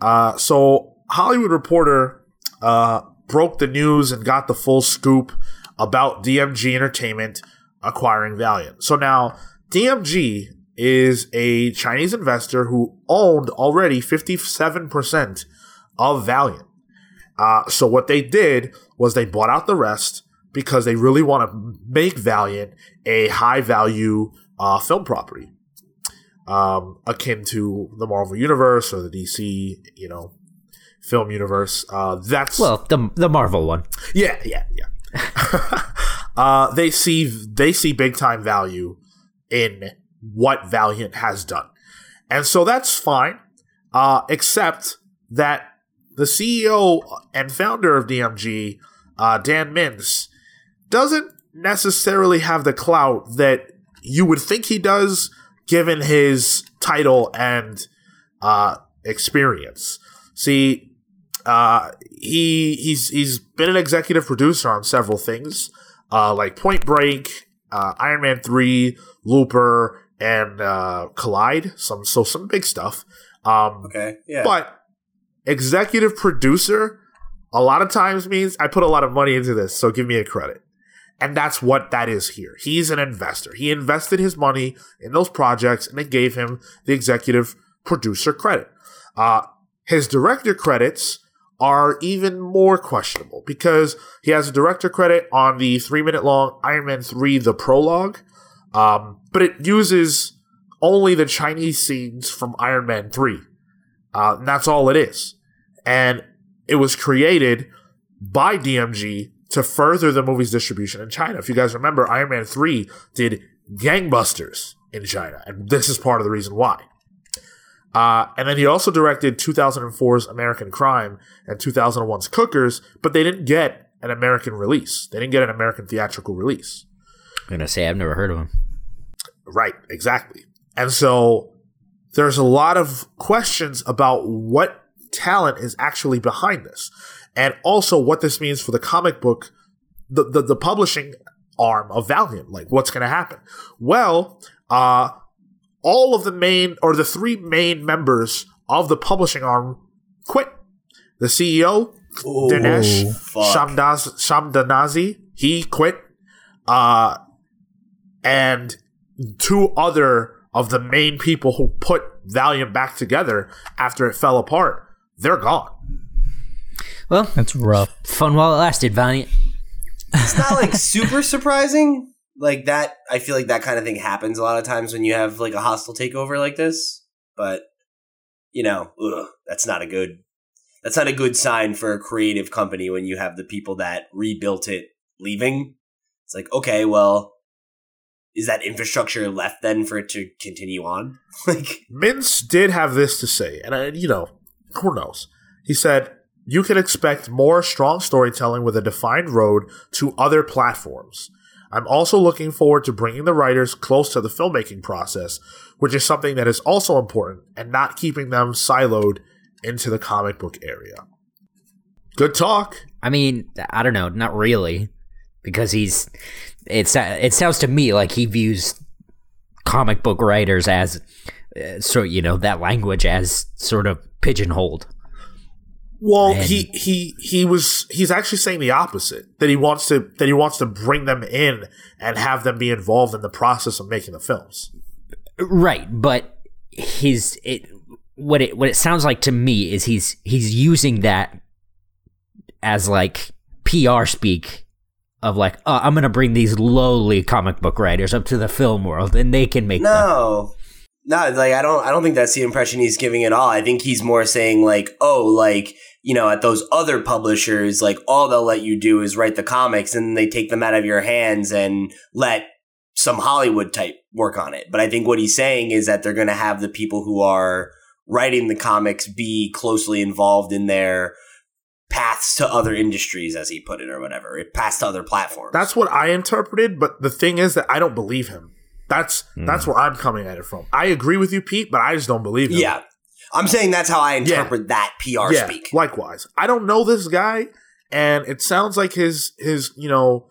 Uh, so, Hollywood Reporter uh, broke the news and got the full scoop about DMG Entertainment acquiring Valiant. So now, DMG is a Chinese investor who owned already 57% of Valiant. Uh, so what they did was they bought out the rest because they really want to make Valiant a high value uh, film property, um, akin to the Marvel universe or the DC, you know, film universe. Uh, that's Well, the the Marvel one. yeah, yeah, yeah. uh, they see they see big time value in what Valiant has done, and so that's fine. Uh, except that the CEO and founder of DMG, uh, Dan Mintz, doesn't necessarily have the clout that you would think he does, given his title and uh, experience. See, uh, he he's he's been an executive producer on several things, uh, like Point Break, uh, Iron Man Three, Looper, and uh, Collide. Some so some big stuff. Um, Okay. Yeah. but executive producer a lot of times means I put a lot of money into this, so give me a credit. And that's what that is here. He's an investor. He invested his money in those projects and it gave him the executive producer credit. Uh, his director credits are even more questionable because he has a director credit on the three minute long Iron Man 3 The Prologue, um, but it uses only the Chinese scenes from Iron Man 3. Uh, and that's all it is. And it was created by DMG to further the movie's distribution in China. If you guys remember, Iron Man 3 did gangbusters in China, and this is part of the reason why. Uh, and then he also directed 2004's American Crime and 2001's Cookers, but they didn't get an American release. They didn't get an American theatrical release. I'm gonna say I've never heard of him. Right, exactly. And so there's a lot of questions about what talent is actually behind this, and also what this means for the comic book, the the, the publishing arm of Valiant. Like, what's going to happen? Well, uh, all of the main or the three main members of the publishing arm quit. The CEO, Ooh, Dinesh fuck. Shamdaz, Shamdasani, he quit. Uh, and two other of the main people who put Valiant back together after it fell apart, they're gone. Well, That's rough. fun while it lasted, Valiant. it's not like super surprising. Like that, I feel like that kind of thing happens a lot of times when you have like a hostile takeover like this. But you know, ugh, that's not a good. That's not a good sign for a creative company when you have the people that rebuilt it leaving. It's like, okay, well, is that infrastructure left then for it to continue on? like, Mintz did have this to say, and I, you know, who knows? He said, "You can expect more strong storytelling with a defined road to other platforms." I'm also looking forward to bringing the writers close to the filmmaking process, which is something that is also important, and not keeping them siloed into the comic book area. Good talk. I mean, I don't know, not really, because he's. It's it sounds to me like he views comic book writers as, uh, so you know, that language as sort of pigeonholed. Well, And- he he he was he's actually saying the opposite that he wants to that he wants to bring them in and have them be involved in the process of making the films. Right, but his it what it what it sounds like to me is he's he's using that as like PR speak of like oh, I'm gonna bring these lowly comic book writers up to the film world and they can make them. no, no, like I don't, I don't think that's the impression he's giving at all. I think he's more saying like, oh, like you know, at those other publishers, like all they'll let you do is write the comics, and they take them out of your hands and let some Hollywood type work on it. But I think what he's saying is that they're going to have the people who are writing the comics be closely involved in their paths to other industries, as he put it, or whatever, it paths to other platforms. That's what I interpreted, but the thing is that I don't believe him. That's hmm. that's where I'm coming at it from. I agree with you, Pete, but I just don't believe him. yeah. I'm uh, saying that's how I interpret that PR yeah, speak. likewise. I don't know this guy, and it sounds like his his you know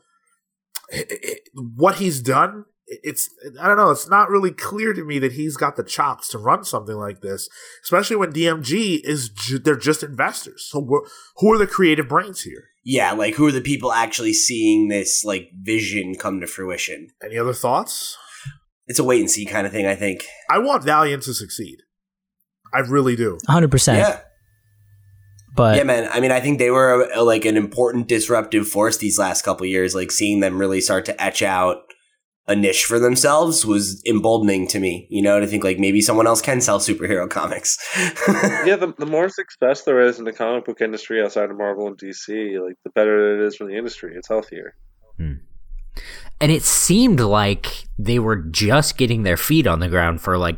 what he's done. It's I don't know. It's not really clear to me that he's got the chops to run something like this, especially when DMG is ju- they're just investors. So who are the creative brains here? Yeah, like who are the people actually seeing this like vision come to fruition? Any other thoughts? It's a wait and see kind of thing, I think. I want Valiant to succeed. I really do. 100%. Yeah. But yeah, man. I mean, I think they were a, like an important disruptive force these last couple years. Like seeing them really start to etch out a niche for themselves was emboldening to me. You know, to think like maybe someone else can sell superhero comics. yeah, the, the more success there is in the comic book industry outside of Marvel and DC, like the better it is for the industry. It's healthier. Hmm. And it seemed like they were just getting their feet on the ground for like,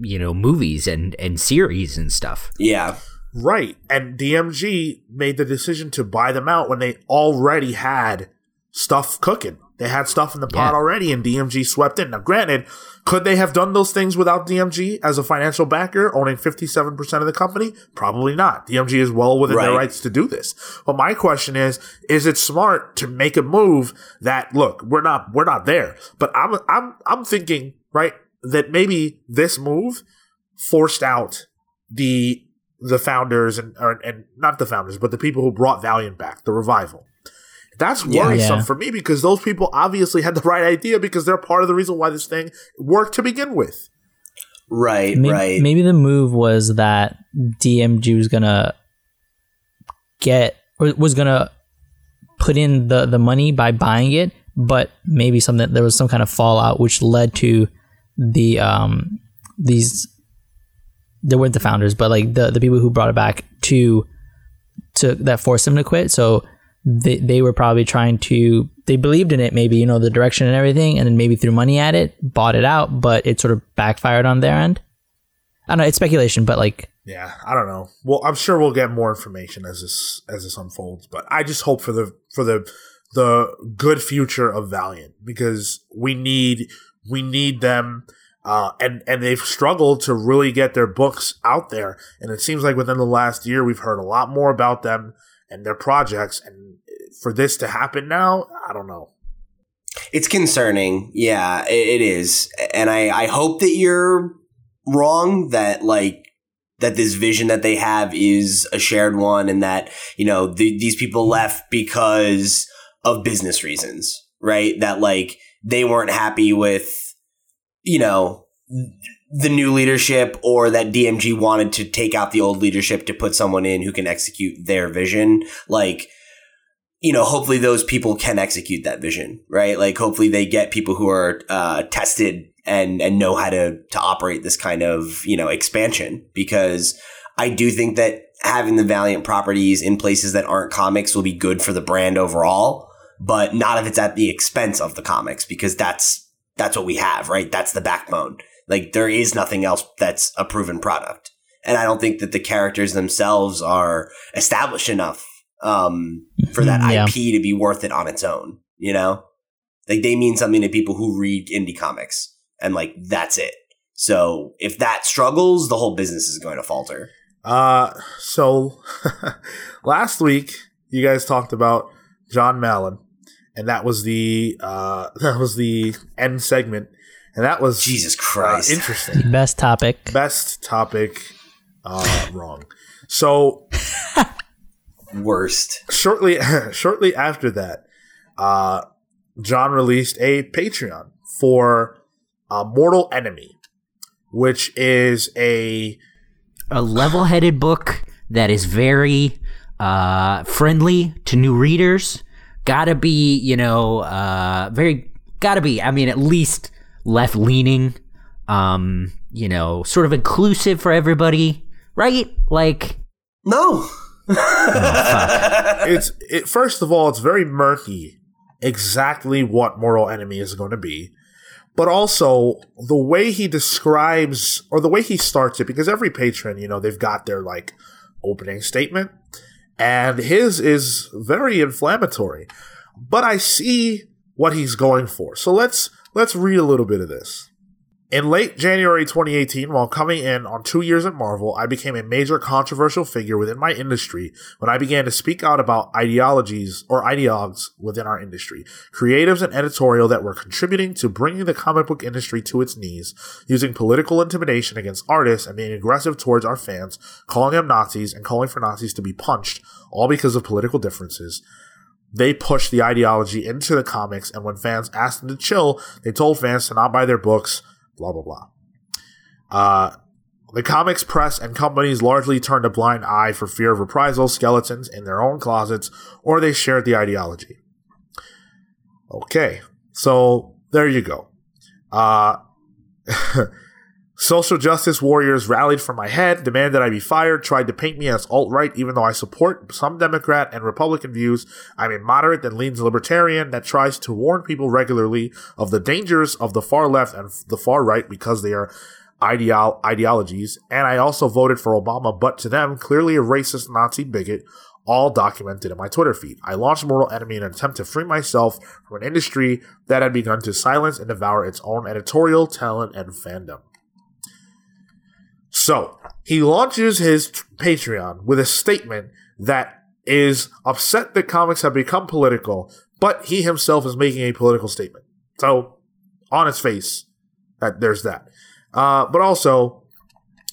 you know, movies and and series and stuff. yeah. Right. And DMG made the decision to buy them out when they already had stuff cooking. They had stuff in the pot Yeah. already, and DMG swept in. Now, granted, could they have done those things without DMG as a financial backer, owning 57% of the company? Probably not. DMG is well within their rights to do this. But my question is, is it smart to make a move that, look, we're not, we're not there. But I'm, I'm, I'm thinking, right, that maybe this move forced out the the founders and or, and not the founders, but the people who brought Valiant back, the revival. That's Yeah. worrisome Yeah. for me because those people obviously had the right idea because they're part of the reason why this thing worked to begin with. Right. maybe, right. maybe the move was that DMG was gonna get or was gonna put in the the money by buying it, but maybe something there was some kind of fallout which led to the um these they weren't the founders, but like the the people who brought it back to to that forced them to quit. So they they were probably trying to they believed in it, maybe you know the direction and everything, and then maybe threw money at it, bought it out, but it sort of backfired on their end. I don't know. It's speculation, but like Yeah, I don't know. Well, I'm sure we'll get more information as this as this unfolds, but I just hope for the for the the good future of Valiant because we need we need them uh, and and they've struggled to really get their books out there and it seems like within the last year we've heard a lot more about them and their projects and for this to happen now, I don't know. It's concerning. Yeah, it, is. And I, I hope that you're wrong that like that this vision that they have is a shared one and that, you know, the, these people left because of business reasons, right? That like they weren't happy with, you know, the new leadership or that DMG wanted to take out the old leadership to put someone in who can execute their vision. Like, you know, hopefully those people can execute that vision, right? Like, hopefully they get people who are uh, tested and and know how to to operate this kind of you know expansion. Because I do think that having the Valiant properties in places that aren't comics will be good for the brand overall, but not if it's at the expense of the comics, because that's that's what we have, right? That's the backbone. Like, there is nothing else that's a proven product. And I don't think that the characters themselves are established enough um, for that Yeah. IP to be worth it on its own. You know, like they mean something to people who read indie comics, and like that's it. So if that struggles, the whole business is going to falter. Uh, so last week you guys talked about Jon Malin, and that was the uh that was the end segment, and that was Jesus uh, Christ! interesting. best topic. Best topic, uh, wrong. So Worst. shortly shortly after that, uh, Jon released a Patreon for uh, Mortal Enemy, which is a a level-headed book that is very uh, friendly to new readers. Gotta be, you know, uh, very gotta be. I mean, at least left-leaning. Um, you know, sort of inclusive for everybody, right? Like, No. it's it first of all it's very murky exactly what Mortal Enemy is going to be but also the way he describes or the way he starts it because every Patreon you know they've got their like opening statement and his is very inflammatory. But i see what he's going for. So let's let's read a little bit of this in late January 2018, while coming in on two years at Marvel, I became a major controversial figure within my industry when I began to speak out about ideologies or ideologues within our industry, creatives and editorial that were contributing to bringing the comic book industry to its knees, using political intimidation against artists and being aggressive towards our fans, calling them Nazis and calling for Nazis to be punched, all because of political differences. They pushed the ideology into the comics, and when fans asked them to chill, they told fans to not buy their books, blah blah blah. Uh, the comics press and companies largely turned a blind eye for fear of reprisal, skeletons in their own closets, or they shared the ideology. Okay, so there you go. Uh, social justice warriors rallied for my head, demanded I be fired, tried to paint me as alt right, even though I support some Democrat and Republican views. I'm a moderate that leans libertarian that tries to warn people regularly of the dangers of the far left and the far right because they are ideol- ideologies. And I also voted for Obama, but to them, clearly a racist Nazi bigot. All documented in my Twitter feed. I launched Mortal Enemy in an attempt to free myself from an industry that had begun to silence and devour its own editorial, talent, and fandom. So he launches his Patreon with a statement that is upset that comics have become political, but he himself is making a political statement. So on its face, that there's that. Uh, but also,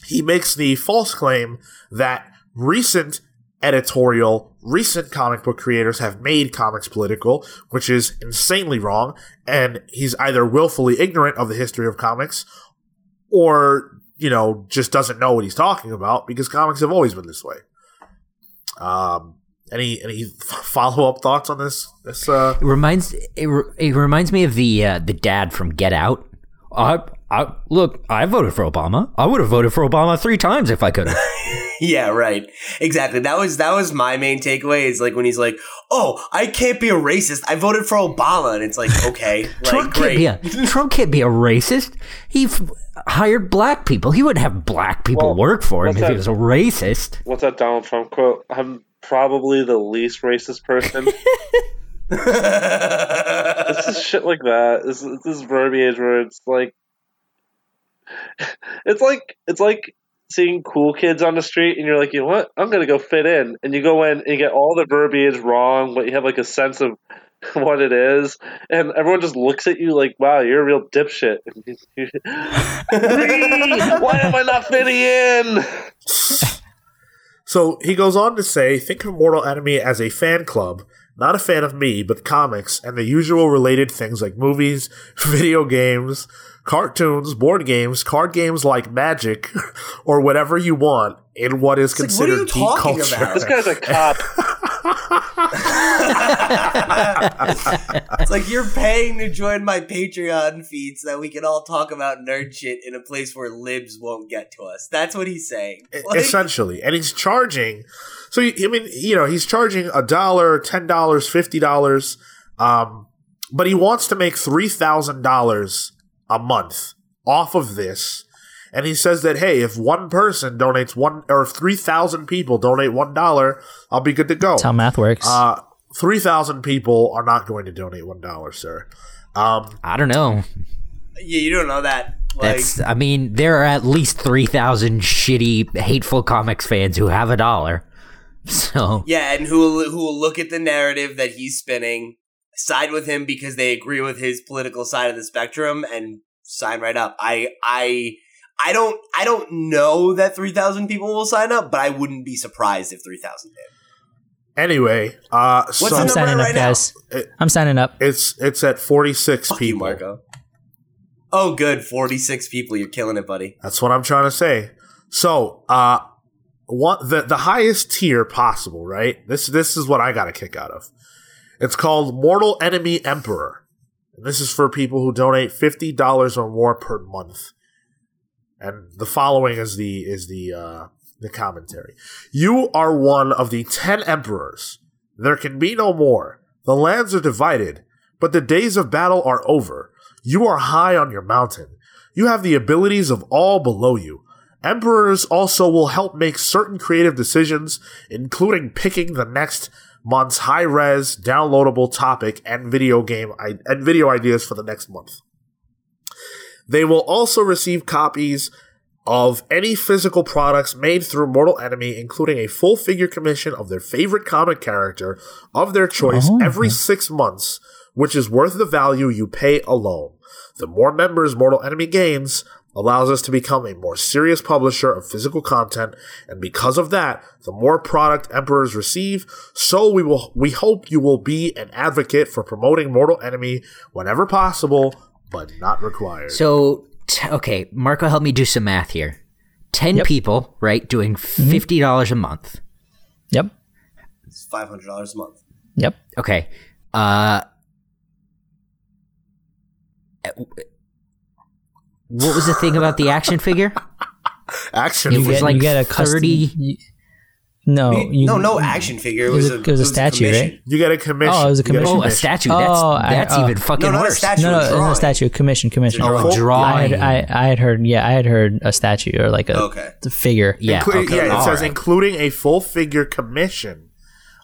he makes the false claim that recent editorial, recent comic book creators have made comics political, which is insanely wrong. And he's either willfully ignorant of the history of comics or, you know, just doesn't know what he's talking about because comics have always been this way. Um, any any follow up thoughts on this? This uh, It reminds it, re- it reminds me of the uh, the dad from Get Out. I, I look. I voted for Obama. I would have voted for Obama three times if I could have. Yeah, right. Exactly. That was that was my main takeaway. Is like when he's like, "Oh, I can't be a racist. I voted for Obama," and it's like, okay, like Trump can't be a Trump can't be a racist. He f- hired black people. He wouldn't have black people Well, work for him what's if he was a racist. What's that Donald Trump quote? I'm probably the least racist person. It's just shit like that. This this is verbiage where it's like, it's like it's like seeing cool kids on the street, and you're like, you know what? I'm gonna go fit in, and you go in and you get all the verbiage wrong, but you have like a sense of what it is, and everyone just looks at you like, wow, you're a real dipshit. Why am I not fitting in? So he goes on to say, think of Mortal Enemy as a fan club, not a fan of me, but comics and the usual related things like movies, video games, cartoons, board games, card games like Magic, or whatever you want in what is It's like, what are considered you geek talking culture. about? This guy's a cop. it's like you're paying to join my Patreon feed so that we can all talk about nerd shit in a place where libs won't get to us. That's what he's saying. Like, essentially and he's charging so i mean you know he's charging a dollar ten dollars fifty dollars um but he wants to make three thousand dollars a month off of this and he says that hey if one person donates one or if 3000 people donate one dollar i'll be good to go That's how math works. uh 3000 people are not going to donate one dollar sir um I don't know. yeah, you don't know that. Like, That's. I mean, there are at least three thousand shitty, hateful comics fans who have a dollar. So yeah, and who will, who will look at the narrative that he's spinning, side with him because they agree with his political side of the spectrum, and sign right up. I I. I don't I don't know that 3000 people will sign up, but I wouldn't be surprised if 3000 did. anyway uh What's so the I'm number signing up, right now? guys. It- I'm signing up. it's it's at 46 Fuck you, people Marco. Oh, good. 46 people. You're killing it, buddy. That's what I'm trying to say. So, uh, what the the highest tier possible, right? This this is what I got a kick out of. It's called Mortal Enemy Emperor. And this is for people who donate fifty dollars or more per month. And the following is the is the uh, the commentary. You are one of the ten emperors. There can be no more. The lands are divided, but the days of battle are over. You are high on your mountain. You have the abilities of all below you. Emperors also will help make certain creative decisions, including picking the next month's high res downloadable topic and video game I- and video ideas for the next month. They will also receive copies of any physical products made through Mortal Enemy, including a full figure commission of their favorite comic character of their choice Oh, every six months, which is worth the value you pay alone. The more members Mortal Enemy gains allows us to become a more serious publisher of physical content, and because of that, the more product Emperors receive, so we will we hope you will be an advocate for promoting Mortal Enemy whenever possible, but not required. So, t- okay, Marco, help me do some math here. 10 Yep. people, right, doing $50 a month. Yep. It's $500 a month. Yep. Okay. Uh, what was the thing about the action figure? Action It You was get, like you get a custom, 30 you- no, you, no, no action figure. It it was, was a, a- it was a statue, commission. right? You get a commission. Oh, it was a commission. Oh, a statue. That's, Oh, I- that's oh. even fucking No, not a worse. statue. no, no, it's drawing. a statue. Commission, commission. Oh, full- I drawing. had, I, I had heard, yeah, I had heard a statue or like a Okay. the figure. yeah, Inclu- okay, yeah, it all says right. including a full figure commission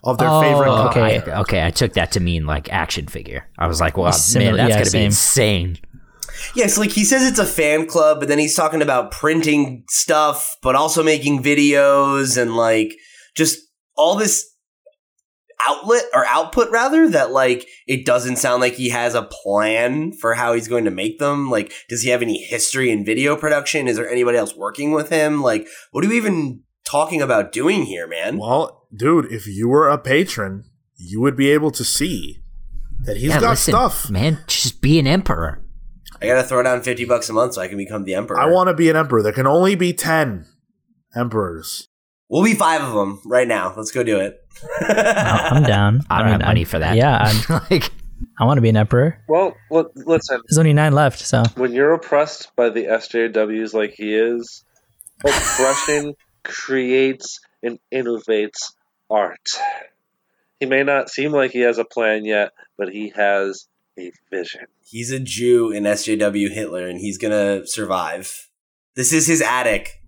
of their Oh, favorite. Okay. I, okay, I took that to mean like action figure. I was like, well, Similar- man, that's yeah, gonna be insane. Yes, like he says it's a fan club, but then he's talking about printing stuff, but also making videos and like just all this outlet or output rather that like it doesn't sound like he has a plan for how he's going to make them. Like, does he have any history in video production? Is there anybody else working with him? Like, what are you even talking about doing here, man? Well, dude, if you were a patron, you would be able to see that he's yeah, got listen, stuff. man. Just be an emperor. I gotta throw down fifty bucks a month so I can become the emperor. I want to be an emperor. There can only be ten emperors. We'll be five of them right now. Let's go do it. Oh, I'm down. I don't have money for that. Yeah, I'm, like I want to be an emperor. Well, li- listen, There's only nine left, so when you're oppressed by the SJWs like he is, oppression creates and innovates art. He may not seem like he has a plan yet, but he has a vision. He's a Jew in SJW Hitler, and he's gonna survive. This is his attic.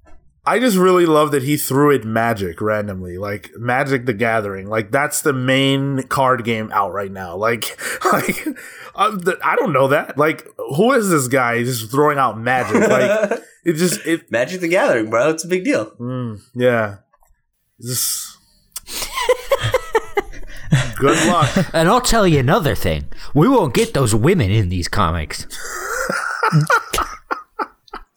I just really love that he threw it Magic randomly, like Magic the Gathering. Like that's the main card game out right now. Like, like uh, I don't know that. Like, who is this guy just throwing out Magic? Like, it just it. Magic the Gathering, bro. It's a big deal. Mm, yeah. Just. Good luck. and I'll tell you another thing. We won't get those women in these comics.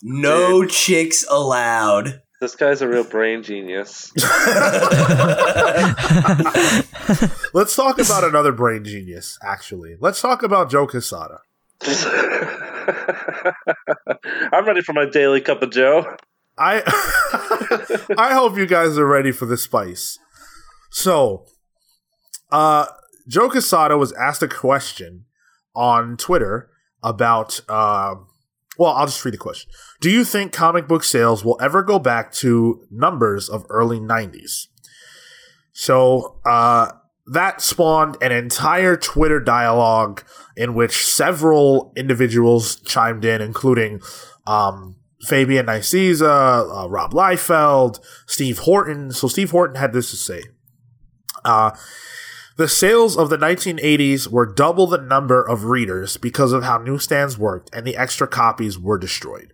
No chicks allowed. This guy's a real brain genius. Let's talk about another brain genius. Actually, let's talk about Joe Quesada. I'm ready for my daily cup of Joe. I I hope you guys are ready for the spice. So, uh, Joe Quesada was asked a question on Twitter about. Uh, well, I'll just read the question. Do you think comic book sales will ever go back to numbers of early '90s? So uh, that spawned an entire Twitter dialogue in which several individuals chimed in, including um, Fabian Nicieza, uh, Rob Liefeld, Steve Horton. So Steve Horton had this to say. Uh, the sales of the 1980s were double the number of readers because of how newsstands worked, and the extra copies were destroyed.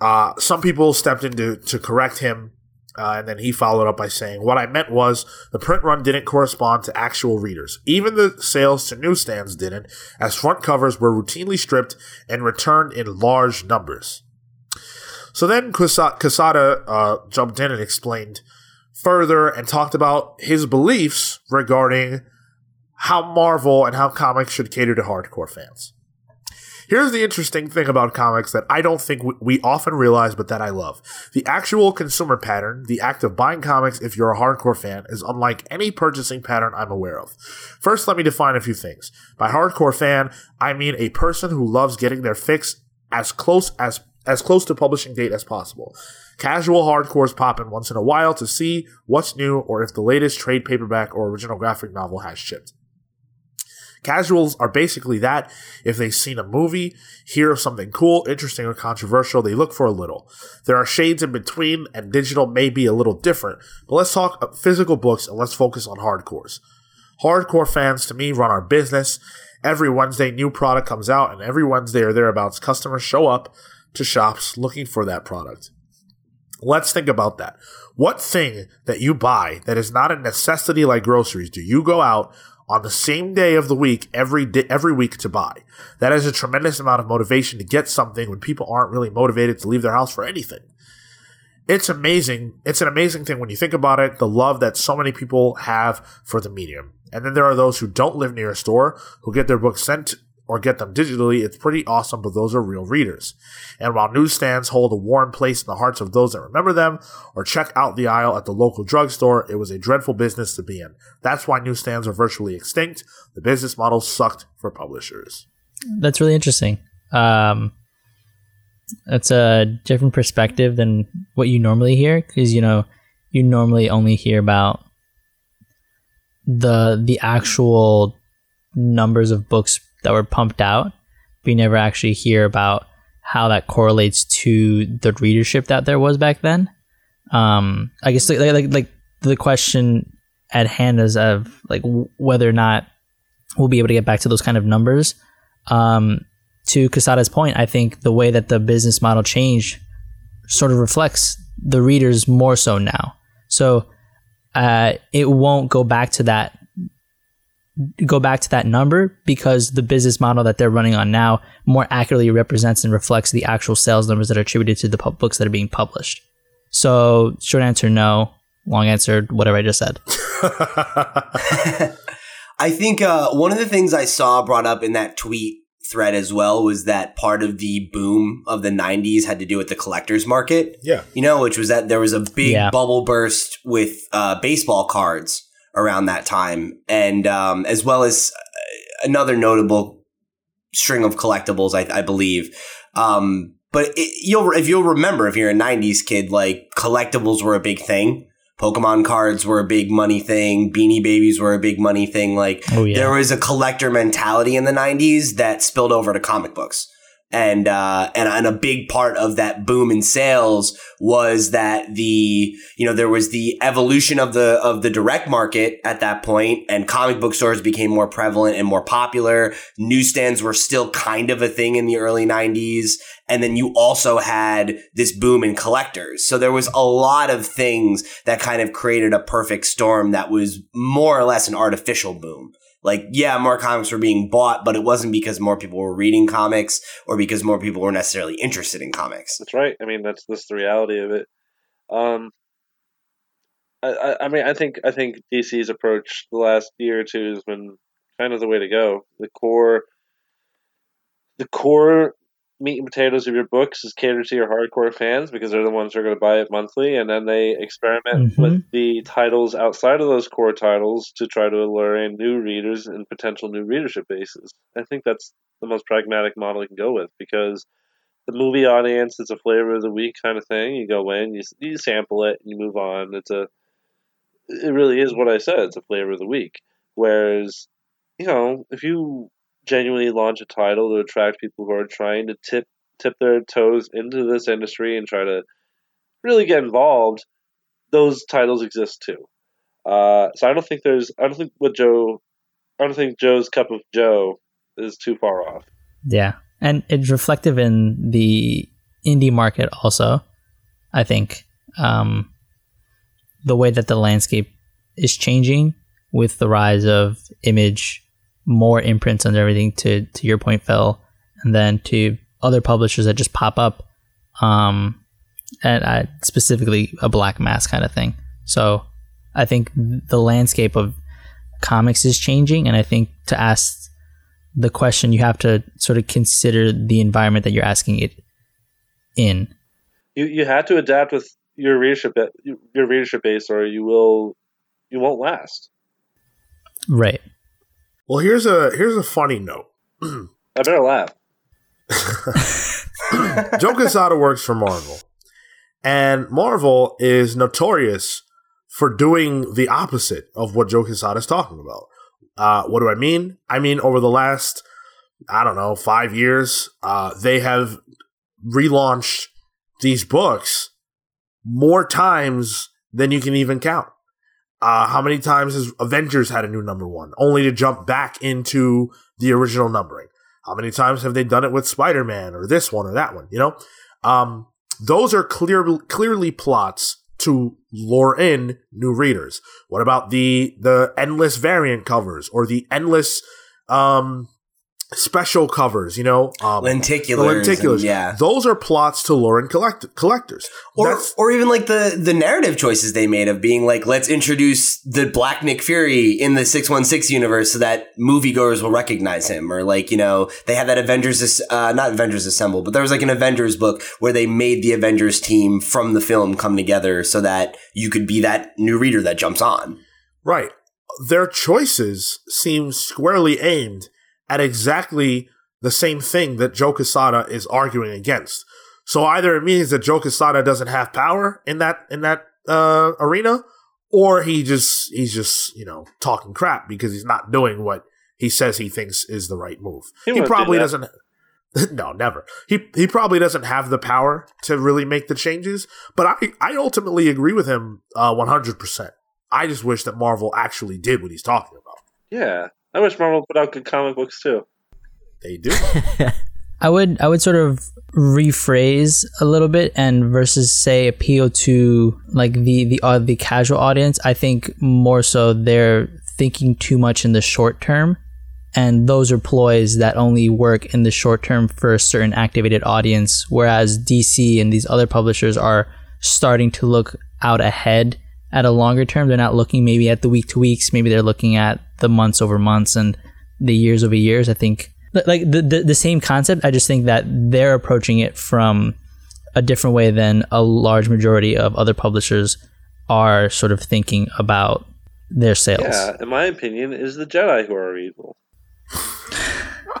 Uh, some people stepped in to, to correct him, uh, and then he followed up by saying, What I meant was the print run didn't correspond to actual readers. Even the sales to newsstands didn't, as front covers were routinely stripped and returned in large numbers. So then Quesada uh, jumped in and explained further and talked about his beliefs regarding how Marvel and how comics should cater to hardcore fans. Here's the interesting thing about comics that I don't think we- often realize, but that I love. The actual consumer pattern, the act of buying comics if you're a hardcore fan, is unlike any purchasing pattern I'm aware of. First, let me define a few things. By hardcore fan, I mean a person who loves getting their fix as close as as close to publishing date as possible. Casual hardcores pop in once in a while to see what's new or if the latest trade paperback or original graphic novel has shipped. Casuals are basically that. If they've seen a movie, hear of something cool, interesting, or controversial, they look for a little. There are shades in between, and digital may be a little different, but let's talk physical books and let's focus on hardcores. Hardcore fans, to me, run our business. Every Wednesday, new product comes out, and every Wednesday or thereabouts, customers show up to shops looking for that product. Let's think about that. What thing that you buy that is not a necessity like groceries do you go out on the same day of the week every every week to buy? That is a tremendous amount of motivation to get something when people aren't really motivated to leave their house for anything. It's amazing. It's an amazing thing when you think about it, the love that so many people have for the medium. And then there are those who don't live near a store who get their books sent or get them digitally, it's pretty awesome, but those are real readers. And while newsstands hold a warm place in the hearts of those that remember them or check out the aisle at the local drugstore, it was a dreadful business to be in. That's why newsstands are virtually extinct. The business model sucked for publishers. That's really interesting. Um, that's a different perspective than what you normally hear because you know you normally only hear about the the actual numbers of books that were pumped out, we never actually hear about how that correlates to the readership that there was back then. Um, I guess like like like the question at hand is of like w- whether or not we'll be able to get back to those kind of numbers. Um, to Quesada's point, I think the way that the business model changed sort of reflects the readers more so now. So uh, it won't go back to that go back to that number because the business model that they're running on now more accurately represents and reflects the actual sales numbers that are attributed to the pub- books that are being published. So, short answer, no. Long answer, whatever I just said. I think uh, one of the things I saw brought up in that tweet thread as well was that part of the boom of the 90s had to do with the collector's market Yeah. you know, which was that there was a big Yeah. bubble burst with uh, baseball cards around that time, and um, as well as uh, another notable string of collectibles, I, I believe. Um, but it, you'll if you'll remember if you're a '90s kid, like collectibles were a big thing. Pokemon cards were a big money thing. Beanie Babies were a big money thing. Like Oh yeah. there was a collector mentality in the 90s that spilled over to comic books and uh and, and a big part of that boom in sales was that the you know there was the evolution of the of the direct market at that point and comic book stores became more prevalent and more popular. Newsstands were still kind of a thing in the early 90s and then you also had this boom in collectors. So there was a lot of things that kind of created a perfect storm that was more or less an artificial boom like yeah more comics were being bought but it wasn't because more people were reading comics or because more people were necessarily interested in comics That's right. I mean, that's that's the reality of it. Um, I, I, I mean, I think I think DC's approach the last year or two has been kind of the way to go. The core, the core meat and potatoes of your books is catered to your hardcore fans because they're the ones who are going to buy it monthly, and then they experiment Mhm. with the titles outside of those core titles to try to allure in new readers and potential new readership bases. I think that's the most pragmatic model you can go with because the movie audience is a flavor of the week kind of thing. You go in, you you sample it, and you move on. It's a it really is what I said. It's a flavor of the week. Whereas, you know, if you genuinely launch a title to attract people who are trying to tip tip their toes into this industry and try to really get involved, those titles exist too. Uh, so I don't think there's I don't think what Joe I don't think Joe's cup of Joe is too far off. Yeah. And it's reflective in the indie market also. I think um, the way that the landscape is changing with the rise of image, more imprints and everything to, to your point, Phil, and then to other publishers that just pop up. Um, and I, specifically a Black Mask kind of thing. So I think the landscape of comics is changing. And I think to ask the question you have to sort of consider the environment that you're asking it in. You you had to adapt with your readership your readership base, or you will you won't last. Right. Well, here's a here's a funny note. I better laugh. Joe Quesada works for Marvel, and Marvel is notorious for doing the opposite of what Joe Quesada is talking about. Uh, what do I mean? I mean, over the last, I don't know, five years, uh, they have relaunched these books more times than you can even count. Uh, how many times has Avengers had a new number one, only to jump back into the original numbering? How many times have they done it with Spider Man or this one or that one? You know, um, those are clear, clearly plots to lure in new readers. What about the the endless variant covers or the endless um, special covers? You know, um, lenticulars, the lenticulars. and- yeah those are plots to lure in collect- collectors. or, That's- or even like the the narrative choices they made of being like let's introduce the black nick fury in the 616 universe so that moviegoers will recognize him or like you know they had that avengers uh, not avengers assemble but there was like an avengers book where they made the avengers team from the film come together so that you could be that new reader that jumps on Right. Their choices seem squarely aimed at exactly the same thing that Joe Quesada is arguing against. So either it means that Joe Quesada doesn't have power in that in that uh, arena, or he just he's just you know talking crap because he's not doing what he says he thinks is the right move. He He, won't do probably doesn't. No, never. He he probably doesn't have the power to really make the changes. But I I ultimately agree with him uh, one hundred percent. I just wish that Marvel actually did what he's talking about. Yeah, I wish Marvel put out good comic books too. They do. I would I would sort of rephrase a little bit and versus say appeal to like the the uh, the casual audience. I think more so they're thinking too much in the short term, and those are ploys that only work in the short term for a certain activated audience. Whereas DC and these other publishers are starting to look out ahead at a longer term. They're not looking maybe at the week to weeks. Maybe they're looking at the months over months and the years over years. I think like the, the the same concept. I just think that they're approaching it from a different way than a large majority of other publishers are sort of thinking about their sales. Yeah, in my opinion, is the Jedi who are evil. Uh,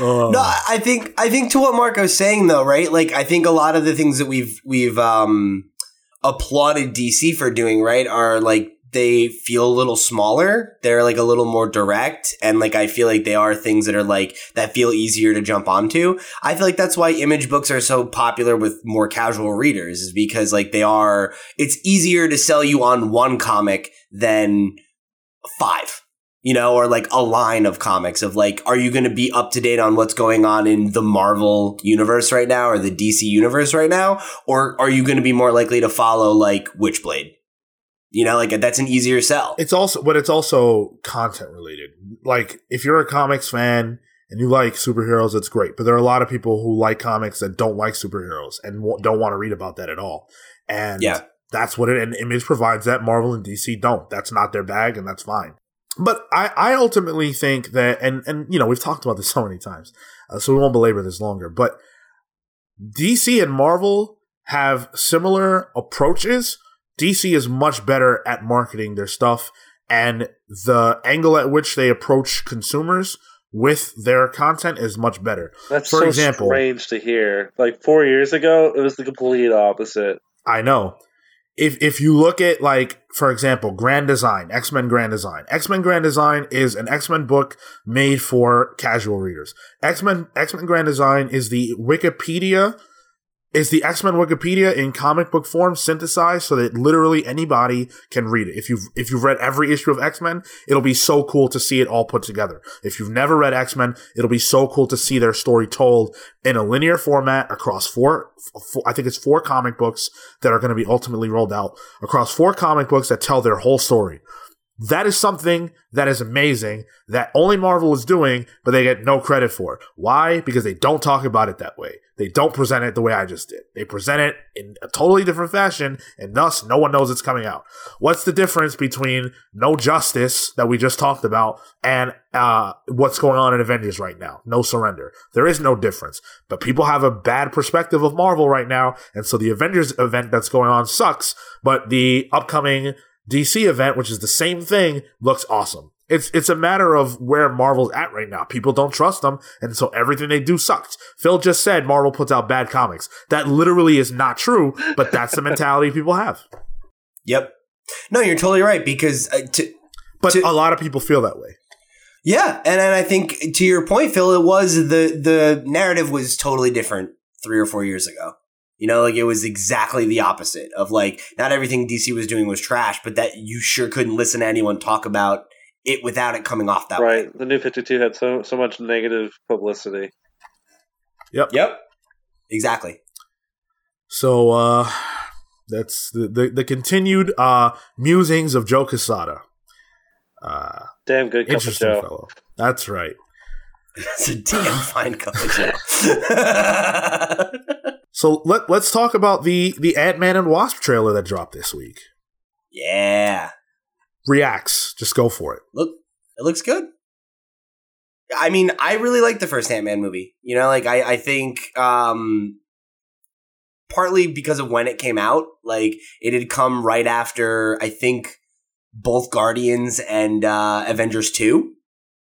No, I I think I think to what Marco's saying though, right? Like I think a lot of the things that we've we've um applauded DC for doing, right, are like they feel a little smaller. They're like a little more direct and like I feel like they are things that are like that feel easier to jump onto. I feel like that's why image books are so popular with more casual readers is because like they are it's easier to sell you on one comic than five you know, or like a line of comics of like, are you going to be up to date on what's going on in the Marvel universe right now or the DC universe right now? Or are you going to be more likely to follow like Witchblade? You know, like that's an easier sell. It's also, but it's also content related. Like, if you're a comics fan and you like superheroes, it's great. But there are a lot of people who like comics that don't like superheroes and w- don't want to read about that at all. And Yeah. that's what it, and Image provides that. Marvel and DC don't. That's not their bag, and that's fine. But I, I ultimately think that, and, and, you know, we've talked about this so many times, uh, so we won't belabor this longer, but DC and Marvel have similar approaches. DC is much better at marketing their stuff and the angle at which they approach consumers with their content is much better. That's For so example- strange to hear. Like four years ago, it was the complete opposite. I know. If if you look at like for example, Grand Design, X-Men Grand Design. X-Men Grand Design is an X-Men book made for casual readers. X-Men X-Men Grand Design is the Wikipedia is the X-Men Wikipedia in comic book form synthesized so that literally anybody can read it. If you've if you've read every issue of X-Men, it'll be so cool to see it all put together. If you've never read X-Men, it'll be so cool to see their story told in a linear format across four, four I think it's four comic books that are going to be ultimately rolled out across four comic books that tell their whole story. That is something that is amazing that only Marvel is doing, but they get no credit for. Why? Because they don't talk about it that way. They don't present it the way I just did. They present it in a totally different fashion, and thus no one knows it's coming out. What's the difference between No Justice that we just talked about and uh, what's going on in Avengers right now? No Surrender. There is no difference. But people have a bad perspective of Marvel right now, and so the Avengers event that's going on sucks, but the upcoming DC event, which is the same thing, looks awesome. It's it's a matter of where Marvel's at right now. People don't trust them, and so everything they do sucks. Phil just said Marvel puts out bad comics. That literally is not true, but that's the mentality people have. Yep. No, you're totally right because uh, to, But To- a lot of people feel that way. Yeah, and, and I think to your point, Phil, it was the the narrative was totally different three or four years ago. You know, like it was exactly the opposite of like not everything DC was doing was trash, but that you sure couldn't listen to anyone talk about it without it coming off that way. Right. The new 52 had so so much negative publicity. Yep. Yep. Exactly. So uh that's the the, the continued uh musings of Joe Quesada. Uh Damn good cup of interesting Joe. fellow. That's right. It's a damn fine cup of Joe. So let let's talk about the the Ant Man and Wasp trailer that dropped this week. yeah. Reacts, just go for it. Look, it looks good. I mean, I really like the first Ant Man movie. You know, like I, I think um partly because of when it came out, like it had come right after I think both Guardians and uh Avengers 2.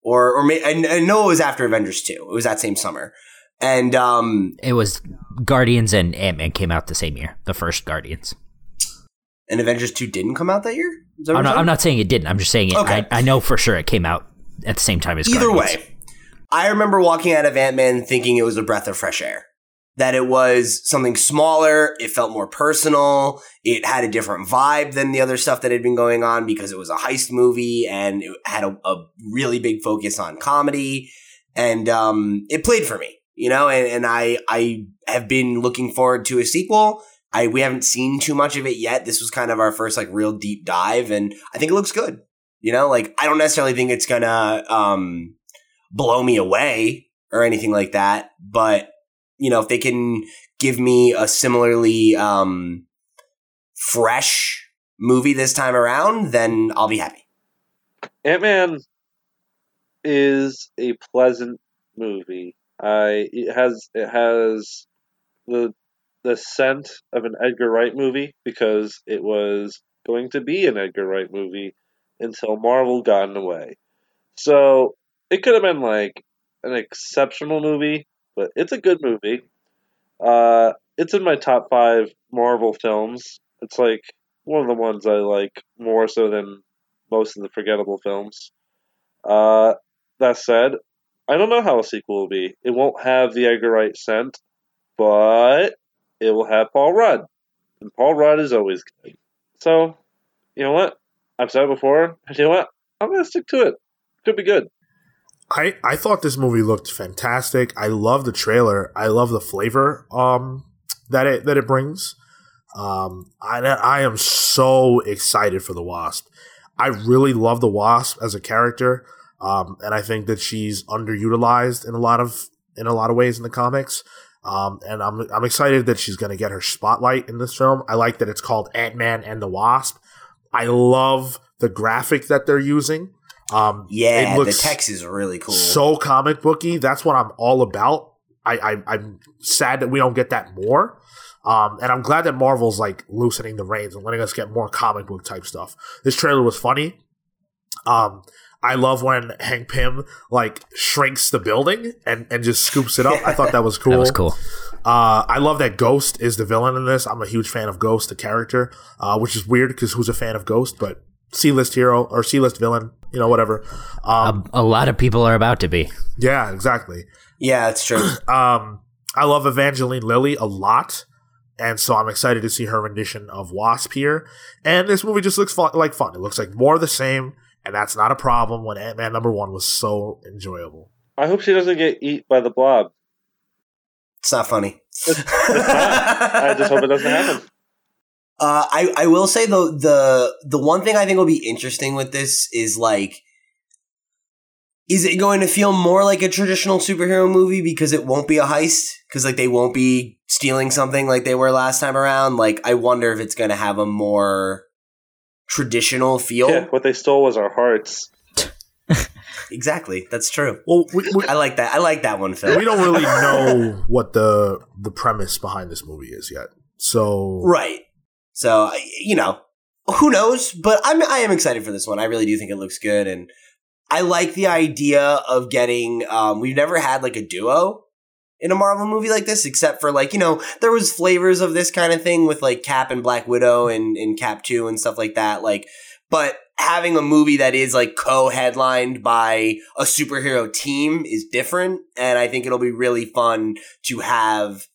Or or may, I, I know it was after Avengers 2. It was that same summer. And um It was Guardians and Ant Man came out the same year. The first Guardians. and Avengers 2 didn't come out that year? That I'm not, saying? I'm not saying it didn't. I'm just saying it. Okay. I, I know for sure it came out at the same time as Either Guardians. way, I remember walking out of Ant Man thinking it was a breath of fresh air. That it was something smaller, it felt more personal, it had a different vibe than the other stuff that had been going on because it was a heist movie and it had a, a really big focus on comedy. And um, it played for me, you know, and, and I I have been looking forward to a sequel. I we haven't seen too much of it yet. This was kind of our first like real deep dive, and I think it looks good. You know, like I don't necessarily think it's gonna um blow me away or anything like that, but you know, if they can give me a similarly um fresh movie this time around, then I'll be happy. Ant Man is a pleasant movie. I it has it has the the scent of an Edgar Wright movie because it was going to be an Edgar Wright movie until Marvel got in the way. So it could have been like an exceptional movie, but it's a good movie. Uh, it's in my top five Marvel films. It's like one of the ones I like more so than most of the forgettable films. Uh, that said, I don't know how a sequel will be. It won't have the Edgar Wright scent, but it will have Paul Rudd. And Paul Rudd is always good. So, you know what? I've said it before. You know what? I'm going to stick to it. Could be good. I, I thought this movie looked fantastic. I love the trailer. I love the flavor um, that it that it brings. Um, I I am so excited for the Wasp. I really love the Wasp as a character, um, and I think that she's underutilized in a lot of in a lot of ways in the comics. Um, and I'm I'm excited that she's going to get her spotlight in this film. I like that it's called Ant Man and the Wasp. I love the graphic that they're using. Um, Yeah, it the text is really cool. so comic booky. That's what I'm all about. I, I I'm sad that we don't get that more. Um, and I'm glad that Marvel's like loosening the reins and letting us get more comic book type stuff. This trailer was funny. Um, I love when Hank Pym like shrinks the building and, and just scoops it up. I thought that was cool. That was cool. Uh, I love that Ghost is the villain in this. I'm a huge fan of Ghost, the character, uh, which is weird because who's a fan of Ghost? But C-list hero or C-list villain, you know, whatever. Um, A, a lot of people are about to be. yeah, exactly. yeah, it's true. Um, I love Evangeline Lilly a lot, and so I'm excited to see her rendition of Wasp here. And this movie just looks fun, like fun. It looks like more of the same, and that's not a problem when Ant Man number one was so enjoyable. I hope she doesn't get eat by the blob. It's not funny. It's, it's not. I just hope it doesn't happen. Uh, I I will say though the the one thing I think will be interesting with this is like, is it going to feel more like a traditional superhero movie because it won't be a heist because like they won't be stealing something like they were last time around? Like I wonder if it's going to have a more traditional feel. Yeah, what they stole was our hearts. Exactly, that's true. Well, we, we, I like that. I like that one, Phil. we don't really know what the the premise behind this movie is yet. So Right. So you know, who knows? But I'm I am excited for this one. I really do think it looks good, and I like the idea of getting. Um, we've never had like a duo in a Marvel movie like this, except for like you know there was flavors of this kind of thing with like Cap and Black Widow and and Cap Two and stuff like that. Like, but having a movie that is like co-headlined by a superhero team is different, and I think it'll be really fun to have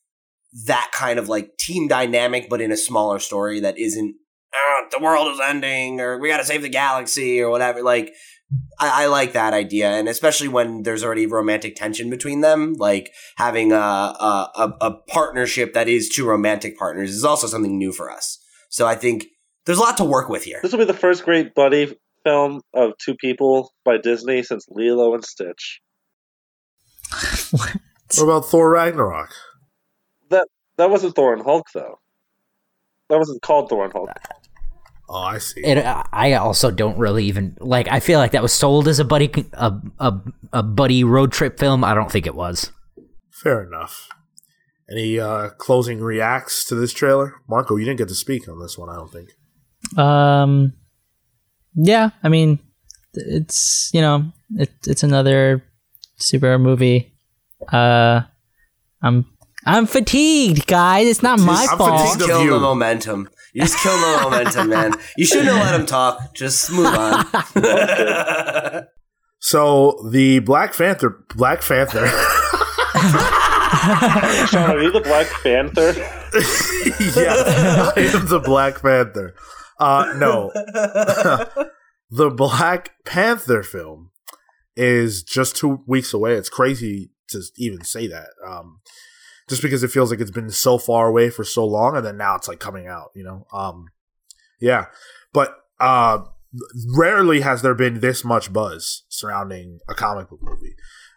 that kind of like team dynamic, but in a smaller story that isn't "Ah, the world is ending or we got to save the galaxy or whatever. Like, I, I like that idea, and especially when there's already romantic tension between them, like having a, a a a partnership that is two romantic partners is also something new for us. So I think there's a lot to work with here. This will be the first great buddy film of two people by Disney since Lilo and Stitch. what about Thor Ragnarok? That that wasn't Thor and Hulk though. That wasn't called Thor and Hulk. Oh, I see. It, I also don't really even like. I feel like that was sold as a buddy a, a a buddy road trip film. I don't think it was. Fair enough. Any uh, closing reacts to this trailer, Marco? You didn't get to speak on this one. I don't think. Um, yeah, I mean, it's you know, it, it's another superhero movie. Uh, I'm I'm fatigued, guys. It's not my I'm fault. fatigued. Just of you. the momentum. You just kill the momentum, man. You shouldn't have let him talk. Just move on. So the Black Panther, Black Panther. Sean, are you the Black Panther? yeah, I am the Black Panther. Uh, no, the Black Panther film is just two weeks away. It's crazy to even say that. Um, just because it feels like it's been so far away for so long, and then now it's like coming out. You know, um, yeah. But uh, rarely has there been this much buzz surrounding a comic book movie,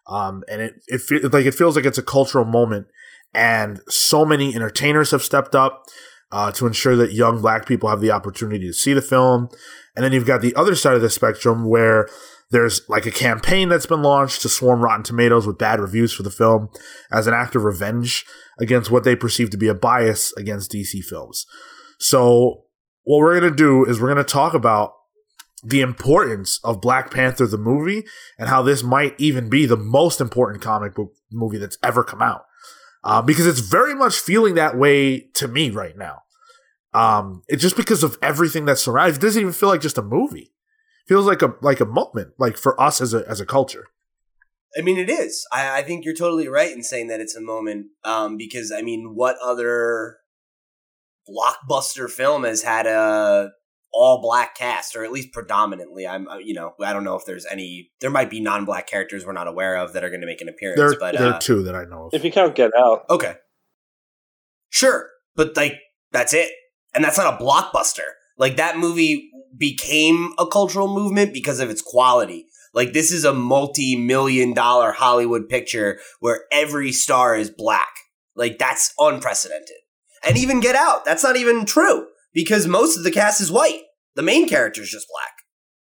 um, and it it fe- like it feels like it's a cultural moment, and so many entertainers have stepped up uh, to ensure that young black people have the opportunity to see the film. And then you've got the other side of the spectrum where There's like a campaign that's been launched to swarm Rotten Tomatoes with bad reviews for the film as an act of revenge against what they perceive to be a bias against DC films. So, what we're going to do is we're going to talk about the importance of Black Panther the movie and how this might even be the most important comic book movie that's ever come out. Uh, because it's very much feeling that way to me right now. Um, it's just because of everything that surrounds. It doesn't even feel like just a movie. It feels like a like a moment, like for us as a as a culture. I mean, it is. I, I think you're totally right in saying that it's a moment. Um, because I mean, what other blockbuster film has had a all black cast, or at least predominantly. I'm, uh, you know, I don't know if there's any. There might be non black characters we're not aware of that are going to make an appearance. There, but there uh, are two that I know of. If you count Get Out, okay, sure, but like that's it, and that's not a blockbuster. Like that movie became a cultural movement because of its quality. Like this is a multi-million dollar Hollywood picture where every star is black. Like that's unprecedented. And even Get Out, that's not even true because most of the cast is white. The main character is just black.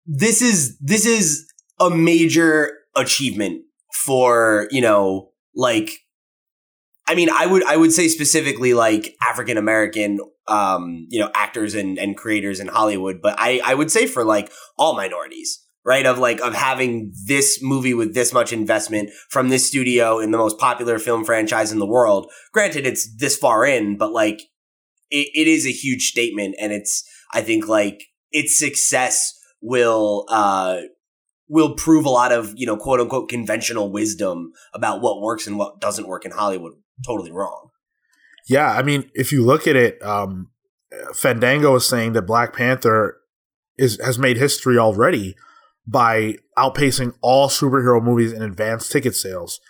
This is this is a major achievement for, you know, like I mean, I would I would say specifically like African American um, you know, actors and, and creators in Hollywood, but I, I would say for like all minorities, right? Of like of having this movie with this much investment from this studio in the most popular film franchise in the world. Granted, it's this far in, but like it, it is a huge statement and it's I think like its success will uh will prove a lot of, you know, quote unquote conventional wisdom about what works and what doesn't work in Hollywood totally wrong. Yeah, I mean, if you look at it, um, Fandango is saying that Black Panther is has made history already by outpacing all superhero movies in advanced ticket sales.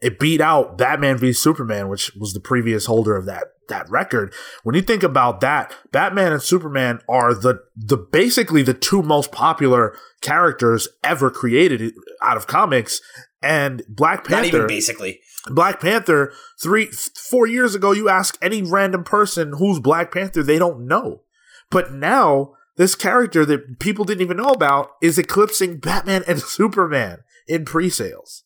It beat out Batman v Superman, which was the previous holder of that that record. When you think about that, Batman and Superman are the the basically the two most popular characters ever created out of comics, and Black Panther. Not even basically. Black Panther three four years ago, you ask any random person who's Black Panther, they don't know. But now this character that people didn't even know about is eclipsing Batman and Superman in pre-sales.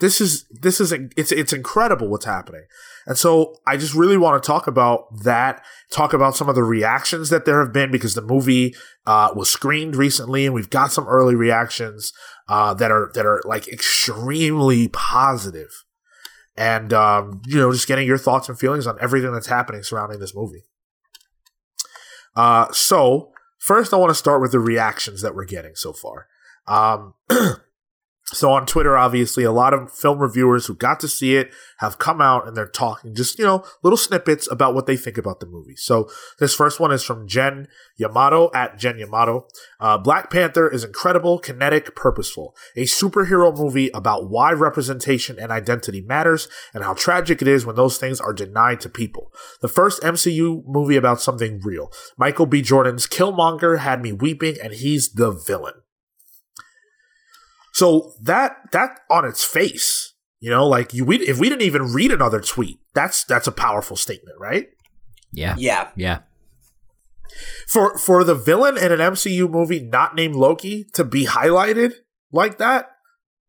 This is this is it's it's incredible what's happening. And so I just really want to talk about that, talk about some of the reactions that there have been because the movie uh, was screened recently and we've got some early reactions uh, that are that are like extremely positive and um, you know just getting your thoughts and feelings on everything that's happening surrounding this movie. Uh, so first i want to start with the reactions that we're getting so far. Um, so on twitter obviously a lot of film reviewers who got to see it have come out and they're talking just you know little snippets about what they think about the movie. So this first one is from jen yamato at jen yamato. Uh, black panther is incredible kinetic purposeful. A superhero movie about why representation and identity matters and how tragic it is when those things are denied to people. The first mcu movie about something real. Michael b. Jordan's killmonger had me weeping and he's the villain so that that on its face, you know, like you we if we didn't even read another tweet, that's that's a powerful statement, right? Yeah. Yeah. Yeah. For for the villain in an MCU movie not named Loki to be highlighted like that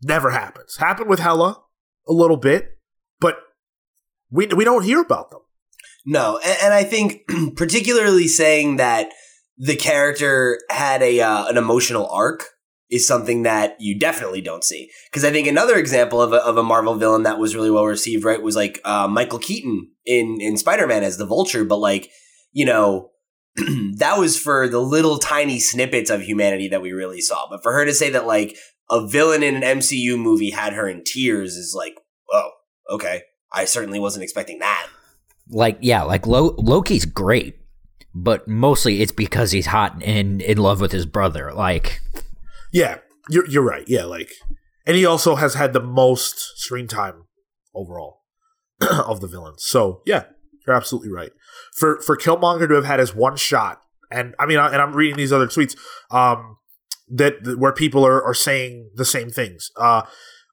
never happens. Happened with Hela a little bit, but we we don't hear about them. No, and, and I think particularly saying that the character had a uh, an emotional arc is something that you definitely don't see. Because I think another example of a, of a Marvel villain that was really well received, right, was like uh, Michael Keaton in in Spider Man as the Vulture, but like you know. that was for the little tiny snippets of humanity that we really saw. But for her to say that like a villain in an MCU movie had her in tears is like, oh, okay. I certainly wasn't expecting that. Like yeah, like Lo- Loki's great, but mostly it's because he's hot and in love with his brother. Like Yeah, you're you're right. Yeah, like, and he also has had the most screen time overall of the villains. So yeah, you're absolutely right. For for Killmonger to have had his one shot, and I mean, I, and I'm reading these other tweets, um, that, that where people are are saying the same things. Uh,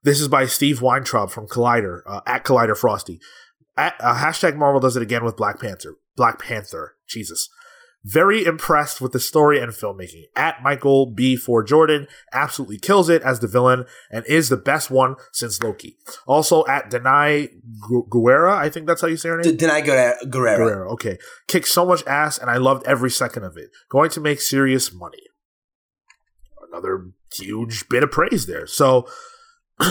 this is by Steve Weintraub from Collider uh, at Collider Frosty. At, uh, hashtag Marvel does it again with Black Panther. Black Panther. Jesus. Very impressed with the story and filmmaking. At Michael B. For Jordan absolutely kills it as the villain and is the best one since Loki. Also at Danai Gu- Guerra, I think that's how you say her name. D- Danai. Guerrero. Guerrero. Okay. Kicked so much ass and I loved every second of it. Going to make serious money. Another huge bit of praise there. So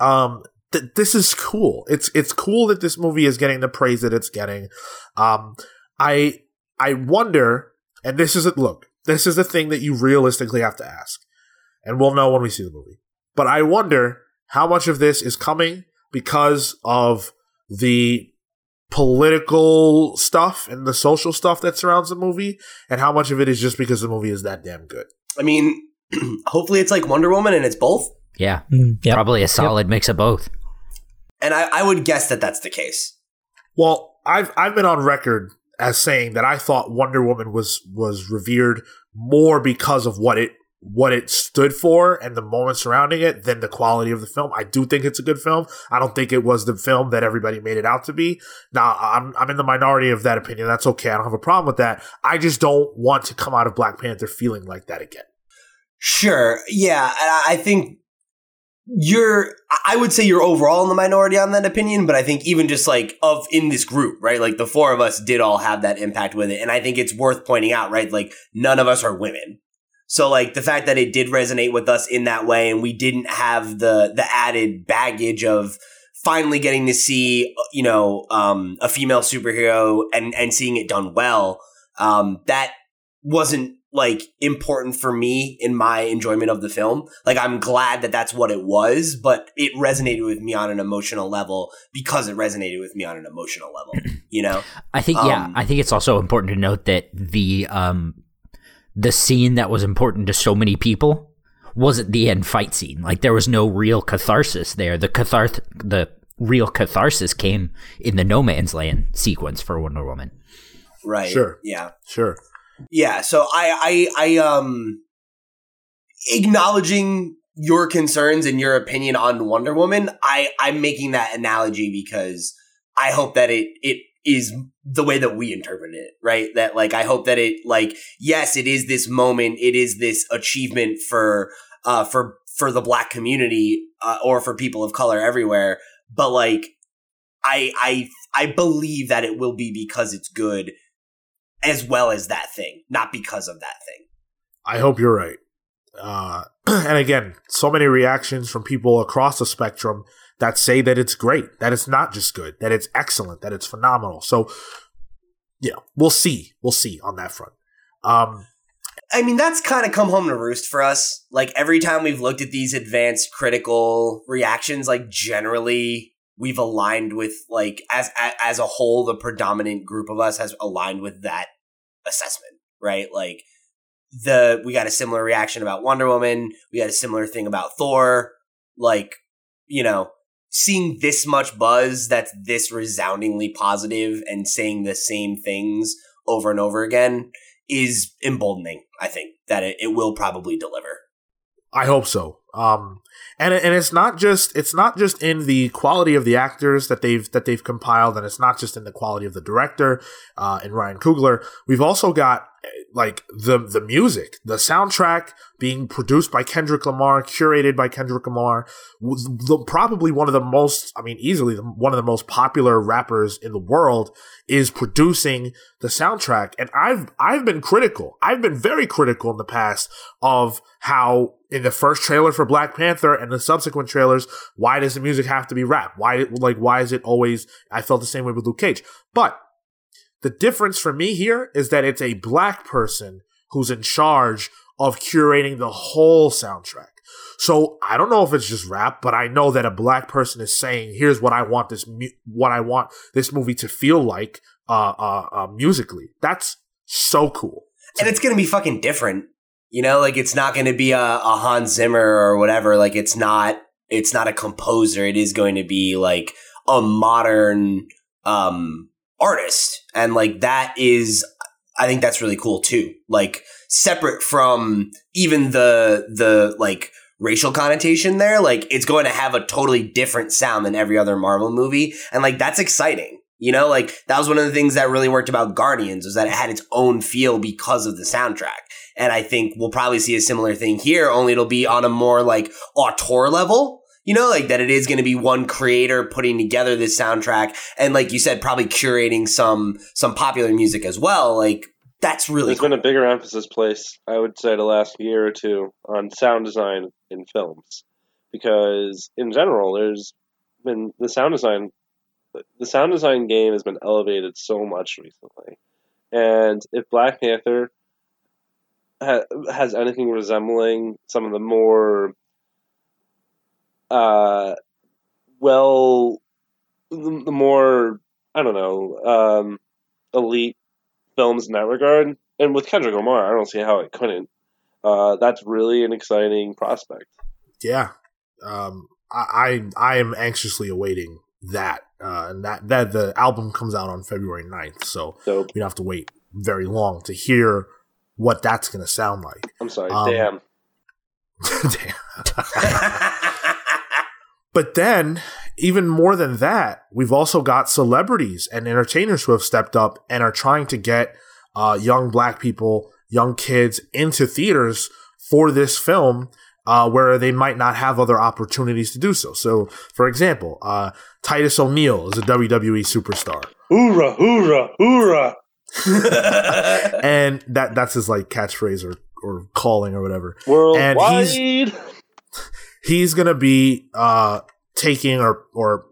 um th- this is cool. It's it's cool that this movie is getting the praise that it's getting. Um I I wonder and this is it look, this is the thing that you realistically have to ask. And we'll know when we see the movie. But I wonder how much of this is coming because of the political stuff and the social stuff that surrounds the movie, and how much of it is just because the movie is that damn good. I mean, hopefully it's like Wonder Woman and it's both. Yeah, Mm, yep. probably a solid mix of both. And I, I would guess that that's the case. Well, I've I've been on record as saying that I thought Wonder Woman was was revered more because of what it what it stood for and the moment surrounding it than the quality of the film. I do think it's a good film. I don't think it was the film that everybody made it out to be. Now, I'm I'm in the minority of that opinion. That's okay. I don't have a problem with that. I just don't want to come out of Black Panther feeling like that again. Sure. Yeah. I I think you're, I would say you're overall in the minority on that opinion, but I think even just like of in this group, right? Like the four of us did all have that impact with it. And I think it's worth pointing out, right? Like none of us are women. So like the fact that it did resonate with us in that way and we didn't have the, the added baggage of finally getting to see, you know, um, a female superhero and, and seeing it done well. Um, that wasn't like important for me in my enjoyment of the film. Like I'm glad that that's what it was, but it resonated with me on an emotional level because it resonated with me on an emotional level, you know? I think yeah, Um, I think it's also important to note that the um the scene that was important to so many people wasn't the end fight scene. Like there was no real catharsis there. The catharth the real catharsis came in the no man's land sequence for Wonder Woman. Right. Sure. Yeah. Sure. Yeah. So I, I, I, um, acknowledging your concerns and your opinion on Wonder Woman, I, I'm making that analogy because I hope that it, it is the way that we interpret it, right? That like, I hope that it, like, yes, it is this moment, it is this achievement for, uh, for, for the black community, uh, or for people of color everywhere. But like, I, I, I believe that it will be because it's good as well as that thing, not because of that thing. I hope you're right. Uh, and again, so many reactions from people across the spectrum that say that it's great, that it's not just good, that it's excellent, that it's phenomenal. So, yeah, we'll see. We'll see on that front. Um, I mean, that's kind of come home to roost for us. Like every time we've looked at these advanced critical reactions, like generally we've aligned with like as as a whole, the predominant group of us has aligned with that assessment, right? Like the we got a similar reaction about Wonder Woman, we got a similar thing about Thor. Like you know, seeing this much buzz that's this resoundingly positive and saying the same things over and over again is emboldening. I think that it, it will probably deliver. I hope so. Um, and and it's not just it's not just in the quality of the actors that they've that they've compiled, and it's not just in the quality of the director uh, and Ryan Coogler. We've also got eh, like the the music, the soundtrack being produced by Kendrick Lamar, curated by Kendrick Lamar, the, probably one of the most, I mean, easily the, one of the most popular rappers in the world is producing the soundtrack. And I've I've been critical. I've been very critical in the past of how in the first trailer for Black Panther and the subsequent trailers, why does the music have to be rap? Why like why is it always I felt the same way with Luke Cage. But the difference for me here is that it's a black person who's in charge of curating the whole soundtrack. So I don't know if it's just rap, but I know that a black person is saying, "Here's what I want this mu- what I want this movie to feel like uh, uh, uh musically." That's so cool. And it's to be fucking different. You know, like it's not going to be a, a Hans Zimmer or whatever. Like it's not, it's not a composer. It is going to be like a modern, um, artist. And like that is, I think that's really cool too. Like separate from even the, the like racial connotation there, like it's going to have a totally different sound than every other Marvel movie. And like that's exciting. You know, like that was one of the things that really worked about Guardians was that it had its own feel because of the soundtrack. And I think we'll probably see a similar thing here, only it'll be on a more like auteur level. You know, like that it is going to be one creator putting together this soundtrack and like you said, probably curating some some popular music as well. Like that's really There's cool. been a bigger emphasis placed, I would say, the last year or two on sound design in films, because in general, there's been the sound design, the sound design game has been elevated so much recently, and if Black Panther ha- has anything resembling some of the more, uh, well, the more I don't know, um, elite films in that regard. And with Kendrick Lamar, I don't see how it couldn't. Uh, that's really an exciting prospect. Yeah, um, I, I I am anxiously awaiting that, uh, and that that the album comes out on February 9th, so Dope. we don't have to wait very long to hear what that's going to sound like. I'm sorry. Um, Damn. Damn. But then, even more than that, we've also got celebrities and entertainers who have stepped up and are trying to get uh, young black people, young kids into theaters for this film. Uh, where they might not have other opportunities to do so. So, for example, uh, Titus O'Neil is a WWE superstar, Hoorah, hoorah, hoorah. and that that's his like catchphrase or or calling or whatever. Worldwide. he's gonna be uh taking or or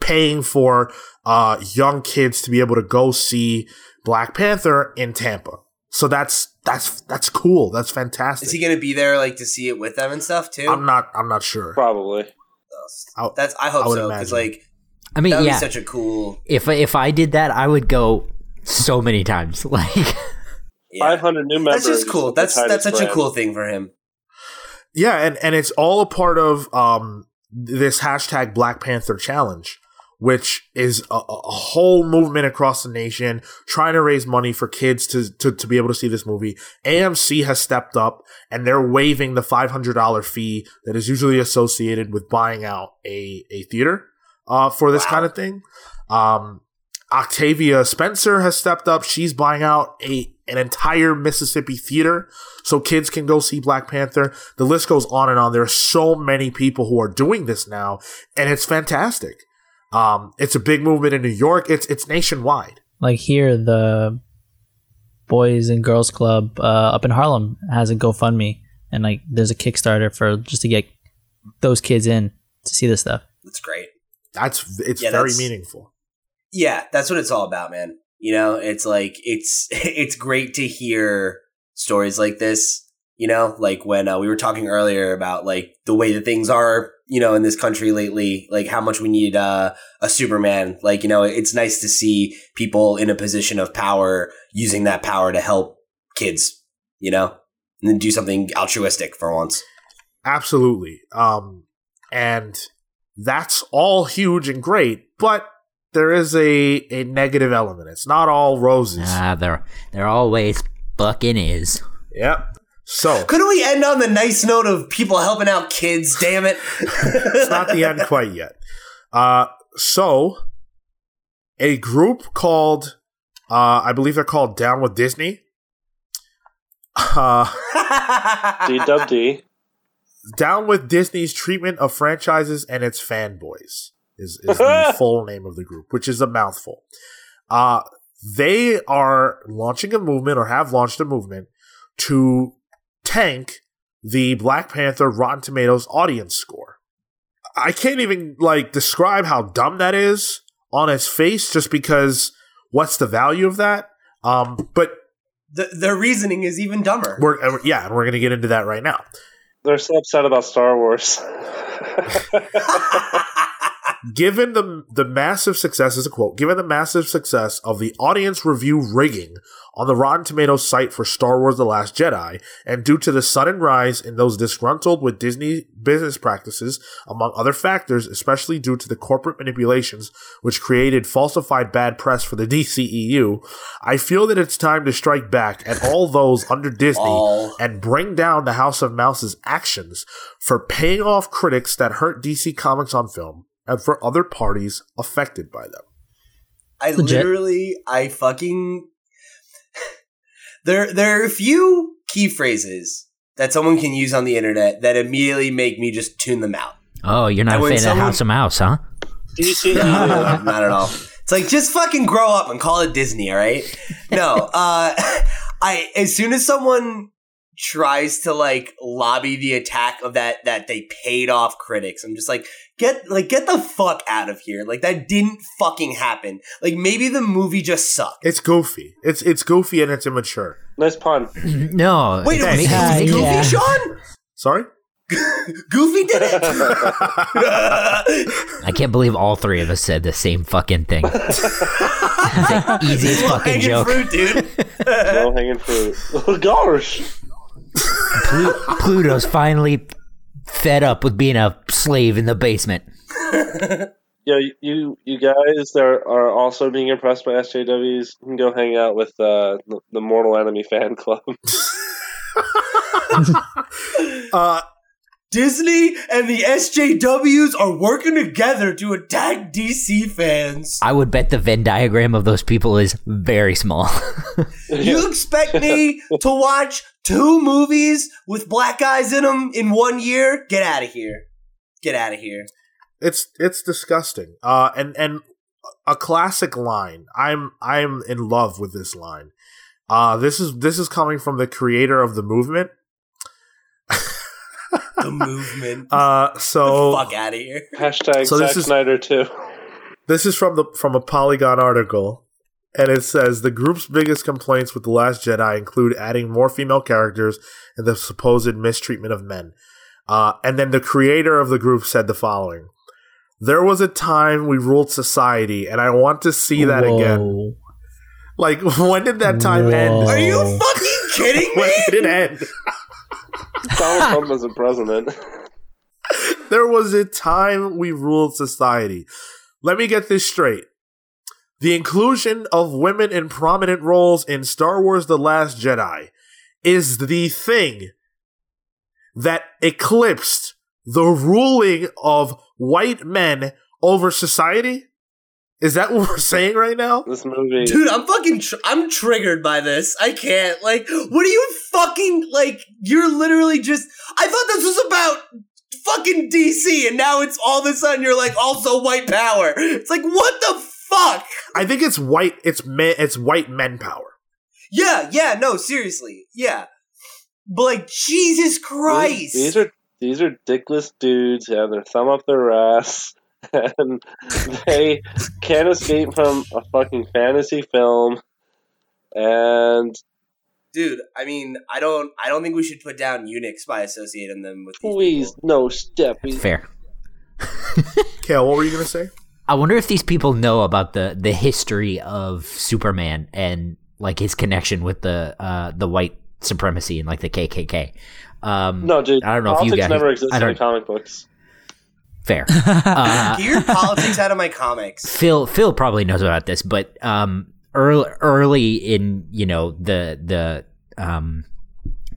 paying for uh young kids to be able to go see Black Panther in Tampa. So that's that's that's cool. That's fantastic. Is he going to be there like to see it with them and stuff too? I'm not I'm not sure. Probably. I'll- That's I hope I would so because imagine. like I mean, that would yeah. be such a cool. if if I did that, I would go so many times. Like, Yeah. 500 new members. That's just cool. That's that's such a cool thing for him. Yeah, and and it's all a part of um this hashtag Black Panther challenge, which is a, a whole movement across the nation trying to raise money for kids to, to to be able to see this movie. AMC has stepped up and they're waiving the five hundred dollar fee that is usually associated with buying out a a theater uh for this Wow. kind of thing. Um Octavia Spencer has stepped up. She's buying out a an entire Mississippi theater so kids can go see Black Panther. The list goes on and on. There are so many people who are doing this now, and it's fantastic. Um, it's a big movement in New York. It's it's nationwide. Like here, the Boys and Girls Club uh, up in Harlem has a GoFundMe, and like there's a Kickstarter for just to get those kids in to see this stuff. That's great. That's it's Yeah, very that's- meaningful. Yeah, that's what it's all about, man. You know, it's like it's it's great to hear stories like this. You know, like when uh, we were talking earlier about like the way that things are, you know, in this country lately, like how much we need uh, a Superman. Like, you know, it's nice to see people in a position of power using that power to help kids. You know, and then do something altruistic for once. Absolutely. Um, and that's all huge and great, but there is a a negative element. It's not all roses. ah, they're they're always bucking is. Yep. So Couldn't we end on the nice note of people helping out kids? Damn it! it's not the end quite yet. Uh, so a group called, uh, I believe they're called Down with Disney. Uh, DWD. Down with Disney's treatment of franchises and its fanboys is, is the full name of the group, which is a mouthful. Uh, they are launching a movement or have launched a movement to tank the Black Panther Rotten Tomatoes audience score. I can't even like describe how dumb that is on its face just because what's the value of that? Um, but the, their reasoning is even dumber. we're yeah, and we're gonna get into that right now. They're so upset about Star Wars. given the the massive success is a quote given the massive success of the audience review rigging on the rotten tomatoes site for star wars the last jedi and due to the sudden rise in those disgruntled with disney business practices among other factors especially due to the corporate manipulations which created falsified bad press for the dceu i feel that it's time to strike back at all those under disney All. and bring down the House of Mouse's actions for paying off critics that hurt DC Comics on film and for other parties affected by them. I Legit. literally, I fucking. There, there are a few key phrases that someone can use on the internet that immediately make me just tune them out. Oh, you're not And a when fan someone- of House of Mouse, huh? DC. No, not at all. It's like just fucking grow up and call it Disney, all right? No, uh, I as soon as someone tries to like lobby the attack of that that they paid off critics, I'm just like get like get the fuck out of here. Like that didn't fucking happen. Like maybe the movie just sucked. It's goofy. It's it's goofy and it's immature. nice pun. no. Wait, it was, it's- it was Yeah, Goofy, yeah. Sean? Sorry. Goofy did it. I can't believe all three of us said the same fucking thing. it's the easiest fucking Low-hanging joke. fruit, dude. Low hanging fruit. Gosh. Plu- Pluto's finally fed up with being a slave in the basement. Yeah, you you guys that are also being impressed by SJWs You can go hang out with uh, the, the Mortal Enemy fan club. Uh, Disney and the SJWs are working together to attack DC fans. I would bet the Venn diagram of those people is very small. You expect me to watch two movies with black guys in them in one year? Get out of here. Get out of here. it's it's disgusting. Uh, and and a classic line. I'm I'm in love with this line. Uh, this is this is coming from the creator of the movement. The movement. Uh, so fuck out of here. Hashtag So this Zack is- Snyder too. This is from the from a Polygon article, and it says the group's biggest complaints with the Last Jedi include adding more female characters and the supposed mistreatment of men. Uh, and then the creator of the group said the following: "There was a time we ruled society, and I want to see that again. Like, when did that time Whoa. end? Are you fucking kidding me? when did it end? Donald Trump was a president. there was a time we ruled society. Let me get this straight. The inclusion of women in prominent roles in Star Wars The Last Jedi is the thing that eclipsed the ruling of white men over society? Is that what we're saying right now? This movie. Dude, I'm fucking. Tr- I'm triggered by this. I can't. Like, what are you fucking like? You're literally just. I thought this was about fucking DC, and now it's all of a sudden you're like also white power. It's like what the fuck? I think it's white it's men it's white men power. Yeah, yeah. No, seriously. Yeah, but like Jesus Christ. These, these are these are dickless dudes who have their thumb up their ass, and they can't escape from a fucking fantasy film. And Dude, I mean, I don't. I don't think we should put down eunuchs by associating them with. These please, people. no step. Fair. Kale, what were you gonna say? I wonder if these people know about the the history of Superman and like his connection with the uh the white supremacy and like the KKK. Um, No, dude. I don't know if you politics guys- never I existed in don't- comic books. fair. Uh, Get your politics out of my comics. Phil Phil probably knows about this, but um, early early in you know the the um,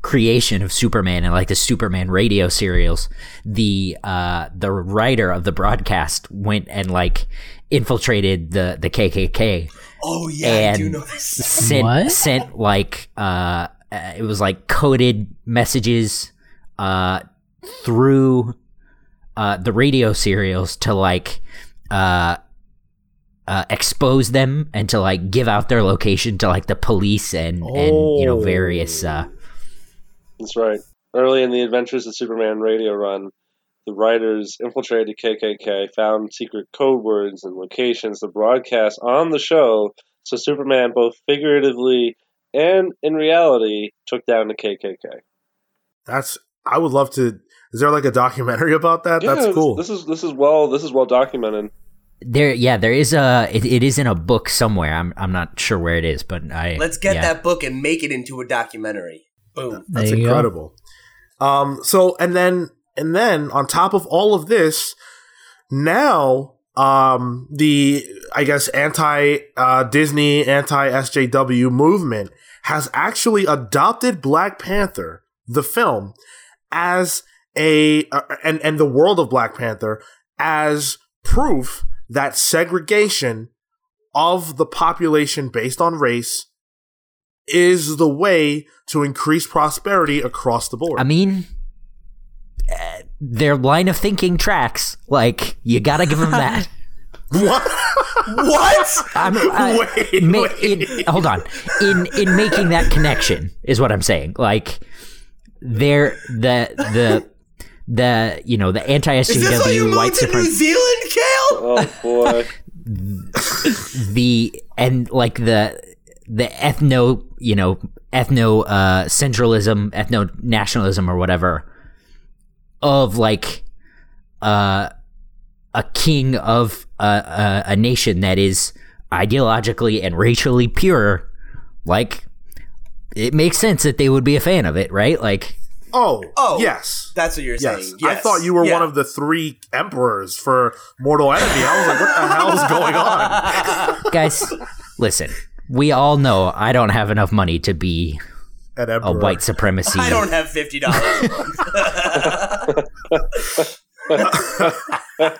creation of Superman and like the Superman radio serials, the uh, the writer of the broadcast went and like infiltrated the the KKK Oh yeah, I do And know this. sent What? sent like uh, uh, it was like coded messages uh through uh the radio serials to like uh uh, expose them and to like give out their location to like the police and and you know various uh That's right. Early in the Adventures of Superman radio run, the writers infiltrated KKK, found secret code words and locations to broadcast on the show, so Superman both figuratively and in reality took down the KKK. That's I would love to is there like a documentary about that? Yeah, That's cool. This is this is well this is well documented. there yeah there is a it, it is in a book somewhere i'm i'm not sure where it is but i Let's get yeah. that book and make it into a documentary. Boom. That's There you go. incredible. Um so and then and then on top of all of this, now um the I guess anti uh Disney, anti SJW movement has actually adopted Black Panther, the film, as a uh, and and the world of Black Panther as proof that segregation of the population based on race is the way to increase prosperity across the board. I mean, uh, their line of thinking tracks. Like you gotta give them that. what? what? I'm, I, Wait, ma- wait. In, hold on. In in making that connection is what I'm saying. Like they're the the the you know the anti Is this you SJW white moved to New Zealand, Kale? Oh boy. the and like the the ethno you know ethno uh centralism ethno nationalism or whatever of like uh a king of a, a a nation that is ideologically and racially pure like it makes sense that they would be a fan of it right like Oh, Oh. yes. That's what you're Yes. saying. I thought you were Yeah. one of the three emperors for Mortal Enemy. I was like, what the hell is going on? guys listen we all know i don't have enough money to be An a white supremacy I don't have fifty dollars.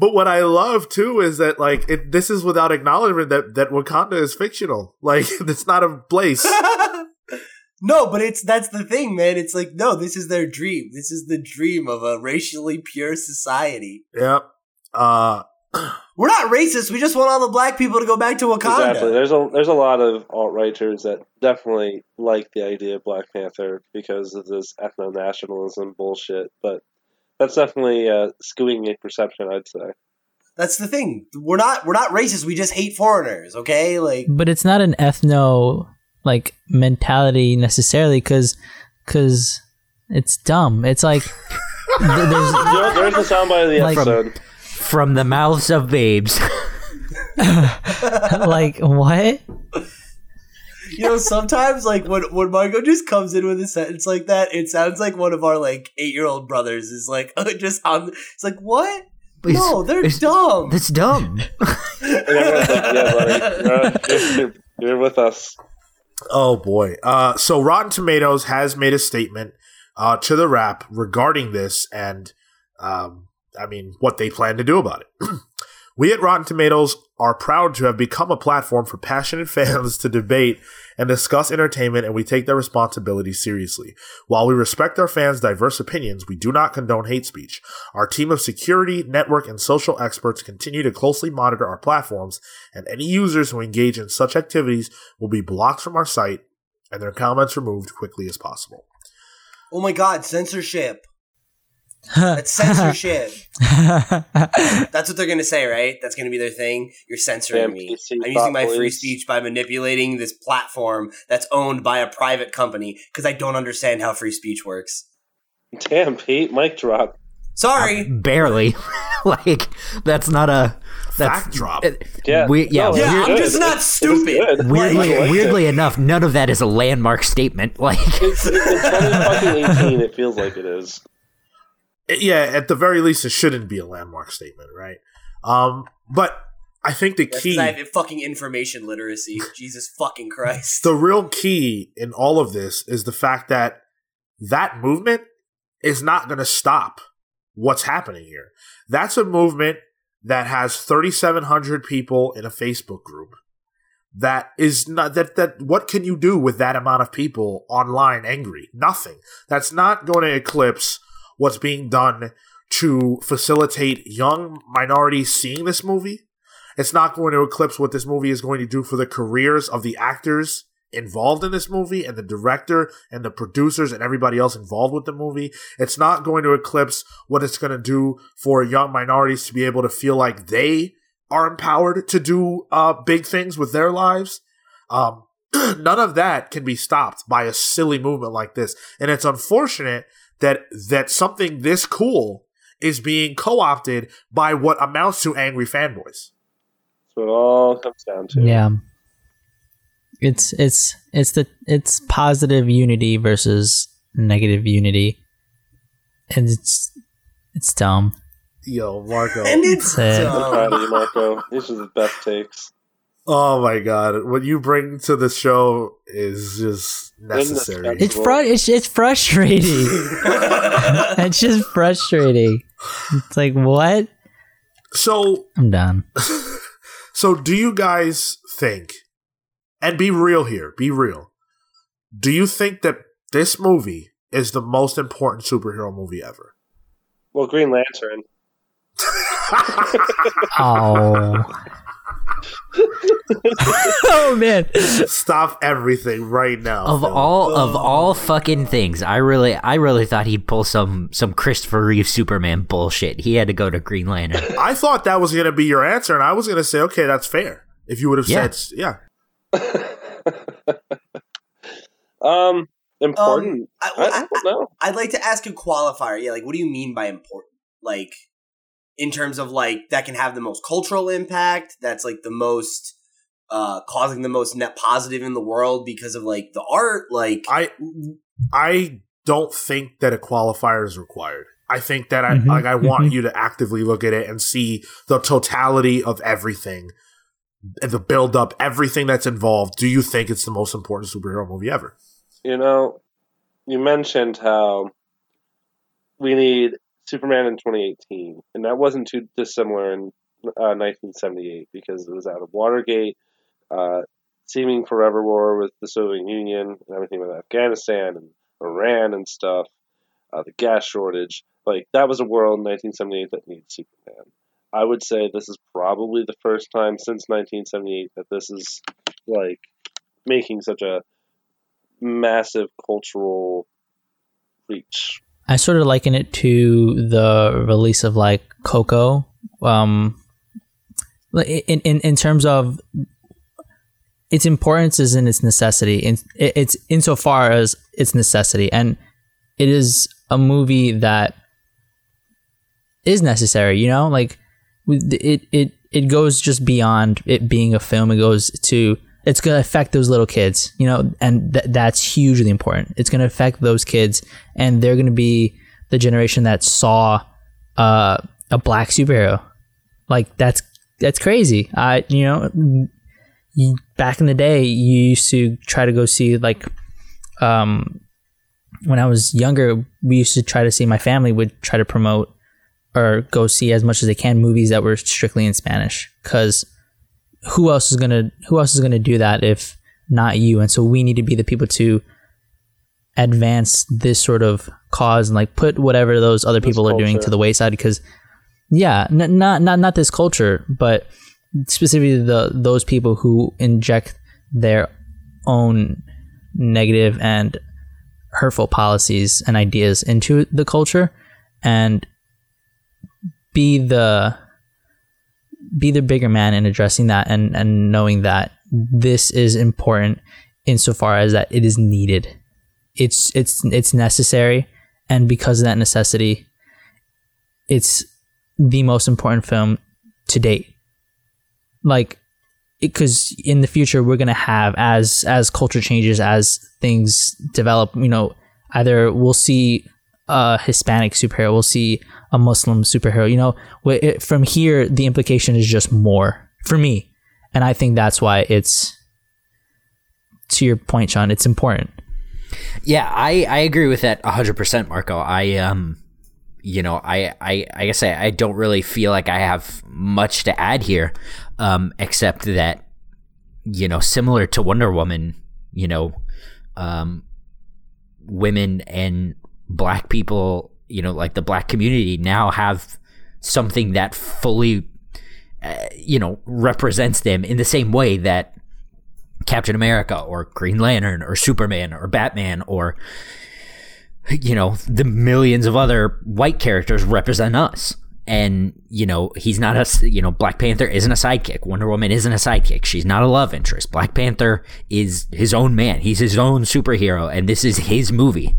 But what I love too is that like it, this is without acknowledgement that that Wakanda is fictional. Like it's not a place. no, but it's that's the thing, man. It's like no, this is their dream. This is the dream of a racially pure society. yep. Uh, We're not racist. We just want all the black people to go back to Wakanda. Exactly. There's a there's a lot of alt righters that definitely like the idea of Black Panther because of this ethno nationalism bullshit. But that's definitely uh, skewing a perception, I'd say. That's the thing. We're not we're not racist. We just hate foreigners. Okay, like but it's not an ethno like mentality necessarily because because it's dumb it's like th- there's You know, there's the soundbite of the Like- episode. from the mouths of babes like what you know, sometimes like when when Marco just comes in with a sentence like that, it sounds like one of our like eight year old brothers is like just on. It's like what? no, they're it's- dumb. That's dumb. And everyone's like, yeah, buddy, you're, you're, you're with us. oh boy. Uh, so Rotten Tomatoes has made a statement uh, to the rap regarding this, and um, I mean what they plan to do about it. we at Rotten Tomatoes are proud to have become a platform for passionate fans to debate and discuss entertainment, and we take their responsibility seriously. While we respect our fans' diverse opinions, we do not condone hate speech. Our team of security, network, and social experts continue to closely monitor our platforms, and any users who engage in such activities will be blocked from our site and their comments removed quickly as possible. oh my god, censorship. That's censorship. That's what they're gonna say, right? That's gonna be their thing. You're censoring Damn me. I'm using my thought free speech by manipulating this platform that's owned by a private company because I don't understand how free speech works. Damn, Pete, mic drop. Sorry. Barely. like that's not a that's, Fact drop. uh, Yeah. we- yeah. No, yeah, it weir- I'm just not stupid. weirdly, I weirdly enough, none of that is a landmark statement. Like It's, it's in 2018, it feels like it is. Yeah, at the very least, it shouldn't be a landmark statement, right? Um, but I think the That's key, I have fucking information literacy. Jesus fucking Christ. the real key in all of this is the fact that that movement is not going to stop what's happening here. That's a movement that has 3,700 people in a Facebook group. That is not that that what can you do with that amount of people online angry? Nothing. That's not going to eclipse what's being done to facilitate young minorities seeing this movie. It's not going to eclipse what this movie is going to do for the careers of the actors involved in this movie and the director and the producers and everybody else involved with the movie. It's not going to eclipse what it's going to do for young minorities to be able to feel like they are empowered to do uh, big things with their lives. Um, none of that can be stopped by a silly movement like this. And it's unfortunate that that something this cool is being co-opted by what amounts to angry fanboys. That's what it all comes down to. yeah it's it's it's the it's positive unity versus negative unity and it's it's dumb Yo, Marco. and it's Sad. I'm proud of you, Marco. These are the best takes. Oh my god, what you bring to the show is just necessary. it's fru- it's, it's frustrating it's just frustrating it's like what So, i'm done So, do you guys think, and be real here, be real, do you think that this movie is the most important superhero movie ever? Well, Green Lantern. Oh. oh man. Stop everything right now. Of Phil. all of all fucking things, I really I really thought he'd pull some some Christopher Reeve Superman bullshit. He had to go to Green Lantern. I thought that was going to be your answer, and I was going to say, okay, that's fair. If you would have Yeah. said, yeah. Um, important. I, I, I don't know. I'd like to ask a qualifier. Yeah, like what do you mean by important? Like in terms of like that can have the most cultural impact, that's like the most uh causing the most net positive in the world because of like the art, like I I don't think that a qualifier is required. I think that I Mhm, like I want mhm. you to actively look at it and see the totality of everything, and the build up, everything that's involved. Do you think it's the most important superhero movie ever? You know, you mentioned how we need Superman in 2018, and that wasn't too dissimilar in uh, 1978 because it was out of Watergate, uh, seeming forever war with the Soviet Union and everything with Afghanistan and Iran and stuff, uh, the gas shortage. Like that was a world in 1978 that needed Superman. I would say this is probably the first time since 1978 that this is like making such a massive cultural reach. I sort of liken it to the release of like Coco. Um, in in in terms of its importance is in its necessity. In it- it's insofar as its necessity, and it is a movie that is necessary. You know, like it it it goes just beyond it being a film. It goes to it's going to affect those little kids, you know, and th- that's hugely important. It's going to affect those kids, and they're going to be the generation that saw uh, a black superhero. Like that's that's crazy. I you know, back in the day, you used to try to go see like, um, when I was younger, we used to try to see. My family would try to promote or go see as much as they can movies that were strictly in Spanish because who else is gonna who else is gonna do that if not you? And so we need to be the people to advance this sort of cause and like put whatever those other This people are doing to the wayside because yeah n- not not not this culture but specifically the those people who inject their own negative and hurtful policies and ideas into the culture and be the be the bigger man in addressing that and and knowing that this is important insofar as that it is needed. It's it's it's necessary. And because of that necessity it's the most important film to date. Like because in the future we're to have as as culture changes as things develop you know either we'll see a hispanic superhero. We'll see a muslim superhero. You know from here the implication is just more for me. And i think that's why it's to your point sean it's important. Yeah, I, I agree with that 100%, Marco. I um you know, I I I guess I, I don't really feel like I have much to add here um except that you know, similar to Wonder Woman, you know, um women and black people, you know, like the black community now have something that fully uh, you know, represents them in the same way that Captain America or Green Lantern or Superman or Batman or you know the millions of other white characters represent us. And you know he's not a you know Black Panther isn't a sidekick. Wonder Woman isn't a sidekick. She's not a love interest. Black Panther is his own man. He's his own superhero. And this is his movie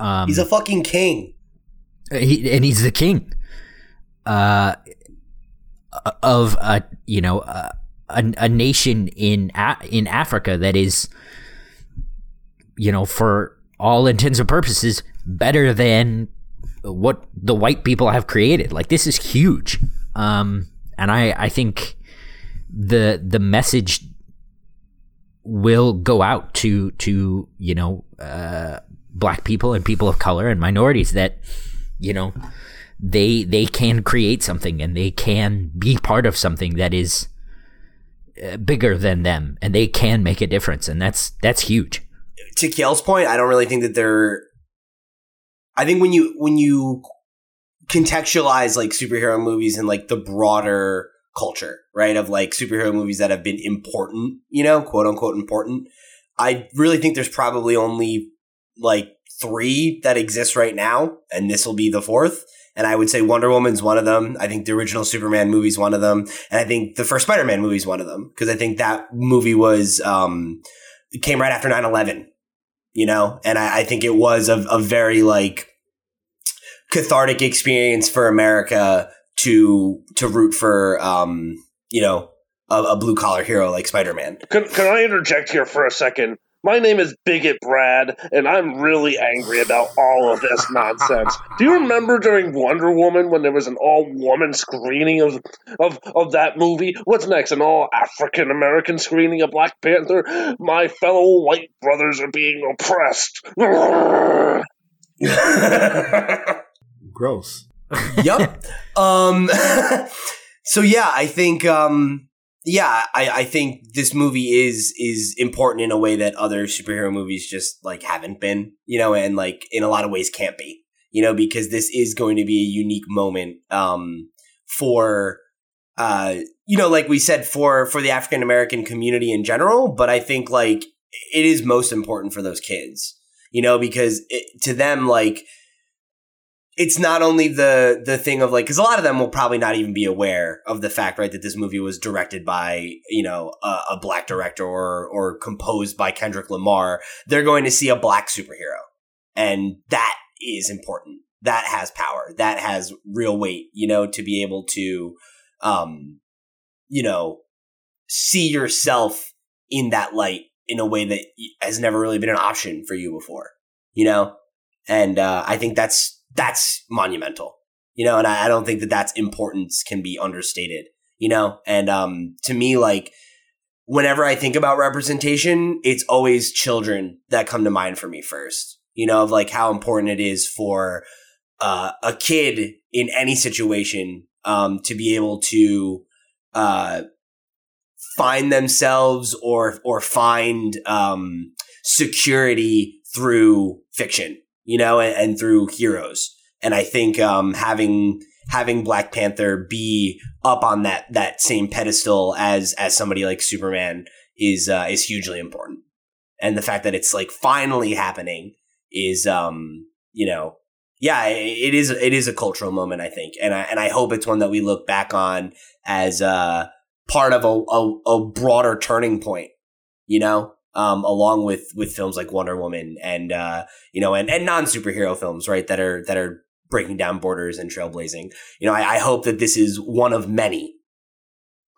um he's a fucking king. he, and he's the king. Uh, of a you know a, a, a nation in in Africa that is you know for all intents and purposes better than what the white people have created. Like this is huge. Um and i i think the the message will go out to to you know uh black people and people of color and minorities that you know they they can create something and they can be part of something that is uh, bigger than them and they can make a difference and that's that's huge to Kale's point, I don't really think that they're. I think when you when you contextualize like superhero movies and like the broader culture, right, of like superhero movies that have been important, you know, quote unquote important, I really think there's probably only like three that exist right now, and this will be the fourth. And I would say Wonder Woman's one of them. I think the original Superman movie's one of them. And I think the first Spider Man movie's one of them. Because I think that movie was, um, came right after 9 11 you know? And I, I think it was a, a very like cathartic experience for America to to root for um, you know, a, a blue collar hero like Spider Man. Can, can I interject here for a second? My name is Bigot Brad, and I'm really angry about all of this nonsense. Do you remember during Wonder Woman when there was an all woman screening of, of of that movie? What's next? An all African American screening of Black Panther? My fellow white brothers are being oppressed. Gross. yep. Um so yeah, I think um yeah, I, I think this movie is is important in a way that other superhero movies just like haven't been, you know, and like in a lot of ways can't be, you know, because this is going to be a unique moment um, for uh, you know, like we said for for the African American community in general, but I think like it is most important for those kids, you know, because it, to them like it's not only the the thing of like because a lot of them will probably not even be aware of the fact right that this movie was directed by you know a, a, black director or or composed by Kendrick Lamar. They're going to see a black superhero. And that is important. That has power. That has real weight you know to be able to um you know see yourself in that light in a way that has never really been an option for you before you know? And uh, I think that's that's monumental, you know, and I, I don't think that that's importance can be understated, you know, and um, to me, like, whenever I think about representation, it's always children that come to mind for me first, you know, of like how important it is for uh, a kid in any situation um, to be able to uh, find themselves or or find um, security through fiction you know, and, and through heroes. And I think um, having having Black Panther be up on that that same pedestal as as somebody like Superman is uh, is hugely important. And the fact that it's like finally happening is um you know yeah it is it is a cultural moment I think and I and I hope it's one that we look back on as uh part of a a, a broader turning point you know um, along with with films like Wonder Woman and uh, you know and, and non superhero films, right? That are that are breaking down borders and trailblazing. You know, I, I hope that this is one of many.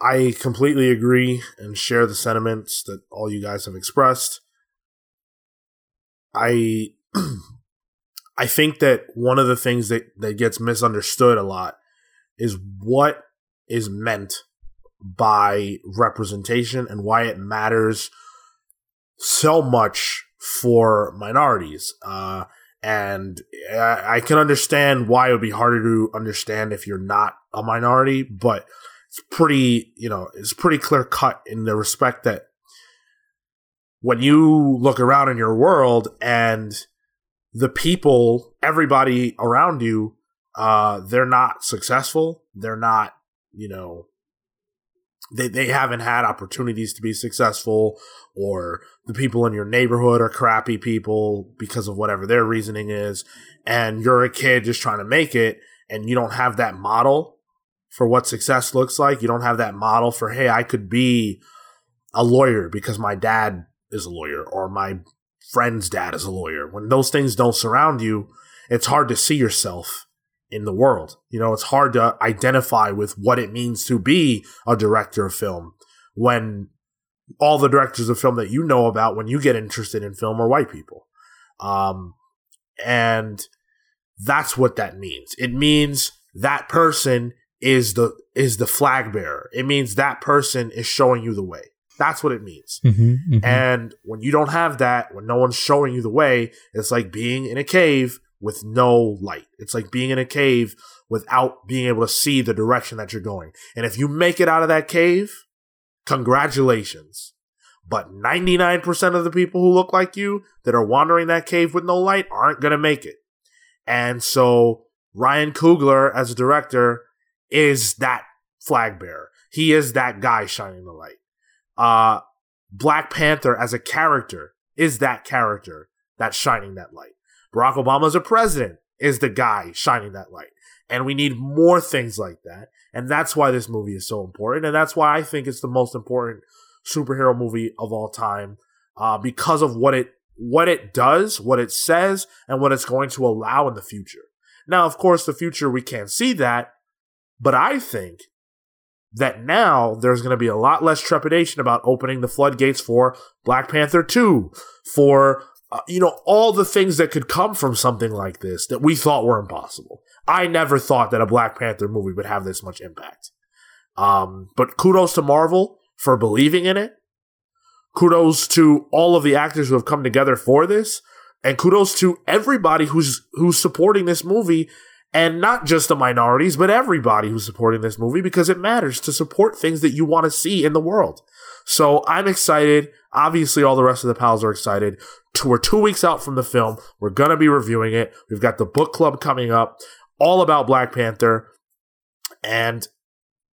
I completely agree and share the sentiments that all you guys have expressed. I I think that one of the things that, that gets misunderstood a lot is what is meant by representation and why it matters so much for minorities. Uh, and I, can understand why it would be harder to understand if you're not a minority, but it's pretty, you know, it's pretty clear cut in the respect that when you look around in your world and the people, everybody around you, uh, they're not successful. They're not, you know, they, they haven't had opportunities to be successful or the people in your neighborhood are crappy people because of whatever their reasoning is and you're a kid just trying to make it and you don't have that model for what success looks like. You don't have that model for hey i could be a lawyer because my dad is a lawyer or my friend's dad is a lawyer. When those things don't surround you it's hard to see yourself in the world. You know, it's hard to identify with what it means to be a director of film when all the directors of film that you know about when you get interested in film are white people. Um, and that's what that means. It means that person is the is the flag bearer. It means that person is showing you the way. That's what it means. Mm-hmm, mm-hmm. And when you don't have that, when no one's showing you the way, it's like being in a cave with no light. It's like being in a cave without being able to see the direction that you're going. And if you make it out of that cave, Congratulations. But 99% of the people who look like you that are wandering that cave with no light aren't going to make it. And so Ryan Coogler, as a director, is that flag bearer. He is that guy shining the light. Uh, Black Panther as a character is that character that's shining that light. Barack Obama as a president is the guy shining that light. And we need more things like that. And that's why this movie is so important. And that's why I think it's the most important superhero movie of all time, uh, because of what it, what it does, what it says, and what it's going to allow in the future. Now, of course, the future, we can't see that, but I think that now there's going to be a lot less trepidation about opening the floodgates for Black Panther 2, for, uh, you know, all the things that could come from something like this that we thought were impossible. I never thought that a Black Panther movie would have this much impact. Um, but kudos to Marvel for believing in it. Kudos to all of the actors who have come together for this. And kudos to everybody who's who's supporting this movie and not just the minorities, but everybody who's supporting this movie because it matters to support things that you want to see in the world. So I'm excited. Obviously, all the rest of the pals are excited. We're two weeks out from the film. We're going to be reviewing it. We've got the book club coming up, all about Black Panther. And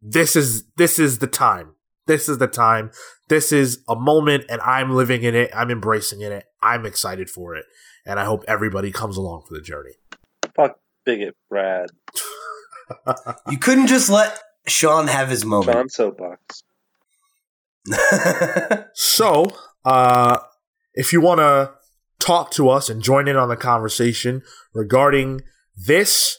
this is, this is the time. This is the time. This is a moment and I'm living in it. I'm embracing in it. I'm excited for it. And I hope everybody comes along for the journey. Fuck bigot Brad. You couldn't just let Sean have his moment. Sean Soapbox. So, uh, if you want to talk to us and join in on the conversation regarding this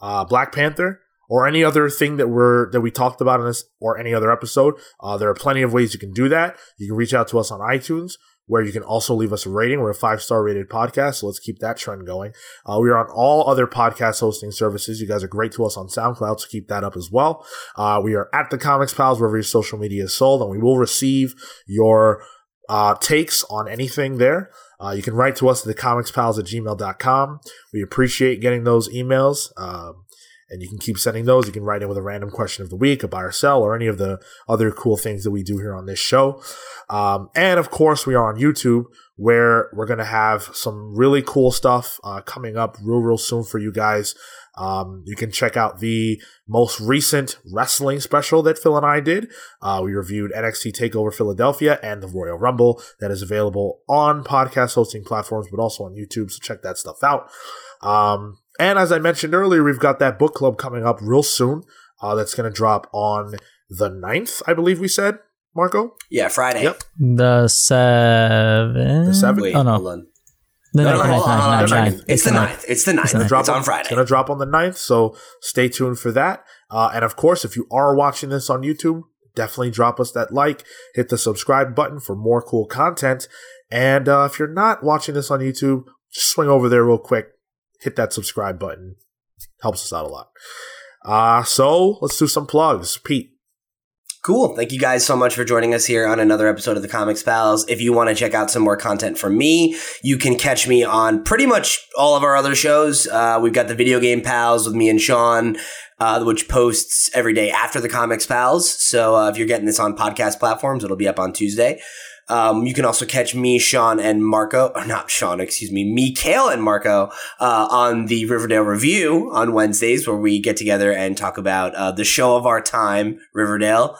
uh, Black Panther or any other thing that we're that we talked about in this or any other episode, uh, there are plenty of ways you can do that. You can reach out to us on iTunes. Where you can also leave us a rating. We're a five star rated podcast, so let's keep that trend going. Uh, we are on all other podcast hosting services. You guys are great to us on SoundCloud, so keep that up as well. Uh, we are at the Comics Pals wherever your social media is sold, and we will receive your uh, takes on anything there. Uh, you can write to us at thecomicspals at gmail.com. We appreciate getting those emails. Um, and you can keep sending those. You can write in with a random question of the week, a buy or sell, or any of the other cool things that we do here on this show. Um, and of course, we are on YouTube where we're going to have some really cool stuff uh, coming up real, real soon for you guys. Um, you can check out the most recent wrestling special that Phil and I did. Uh, we reviewed NXT TakeOver Philadelphia and the Royal Rumble that is available on podcast hosting platforms, but also on YouTube. So check that stuff out. Um, and as I mentioned earlier, we've got that book club coming up real soon. Uh, that's going to drop on the 9th, I believe we said, Marco. yeah, Friday. Yep. The seven. The seventh? Wait, Oh no. hold on. The No, ninth, no, ninth, hold on, ninth, hold on, ninth, hold on. ninth. It's the the ninth. It's the ninth. gonna It's, drop on Friday. It's going to drop on the 9th, so stay tuned for that. Uh, and of course, if you are watching this on YouTube, definitely drop us that like, hit the subscribe button for more cool content. And uh, if you're not watching this on YouTube, just swing over there real quick, hit that subscribe button. Helps us out a lot. Uh, so let's do some plugs. Pete. Cool. Thank you guys so much for joining us here on another episode of the Comics Pals. If you want to check out some more content from me, you can catch me on pretty much all of our other shows. Uh, we've got the Video Game Pals with me and Sean, uh, which posts every day after the Comics Pals. So uh, if you're getting this on podcast platforms, it'll be up on Tuesday. Um, you can also catch me, Sean, and Marco, or not Sean, excuse me, me, Cale, and Marco uh, on the Riverdale Review on Wednesdays, where we get together and talk about uh, the show of our time, Riverdale.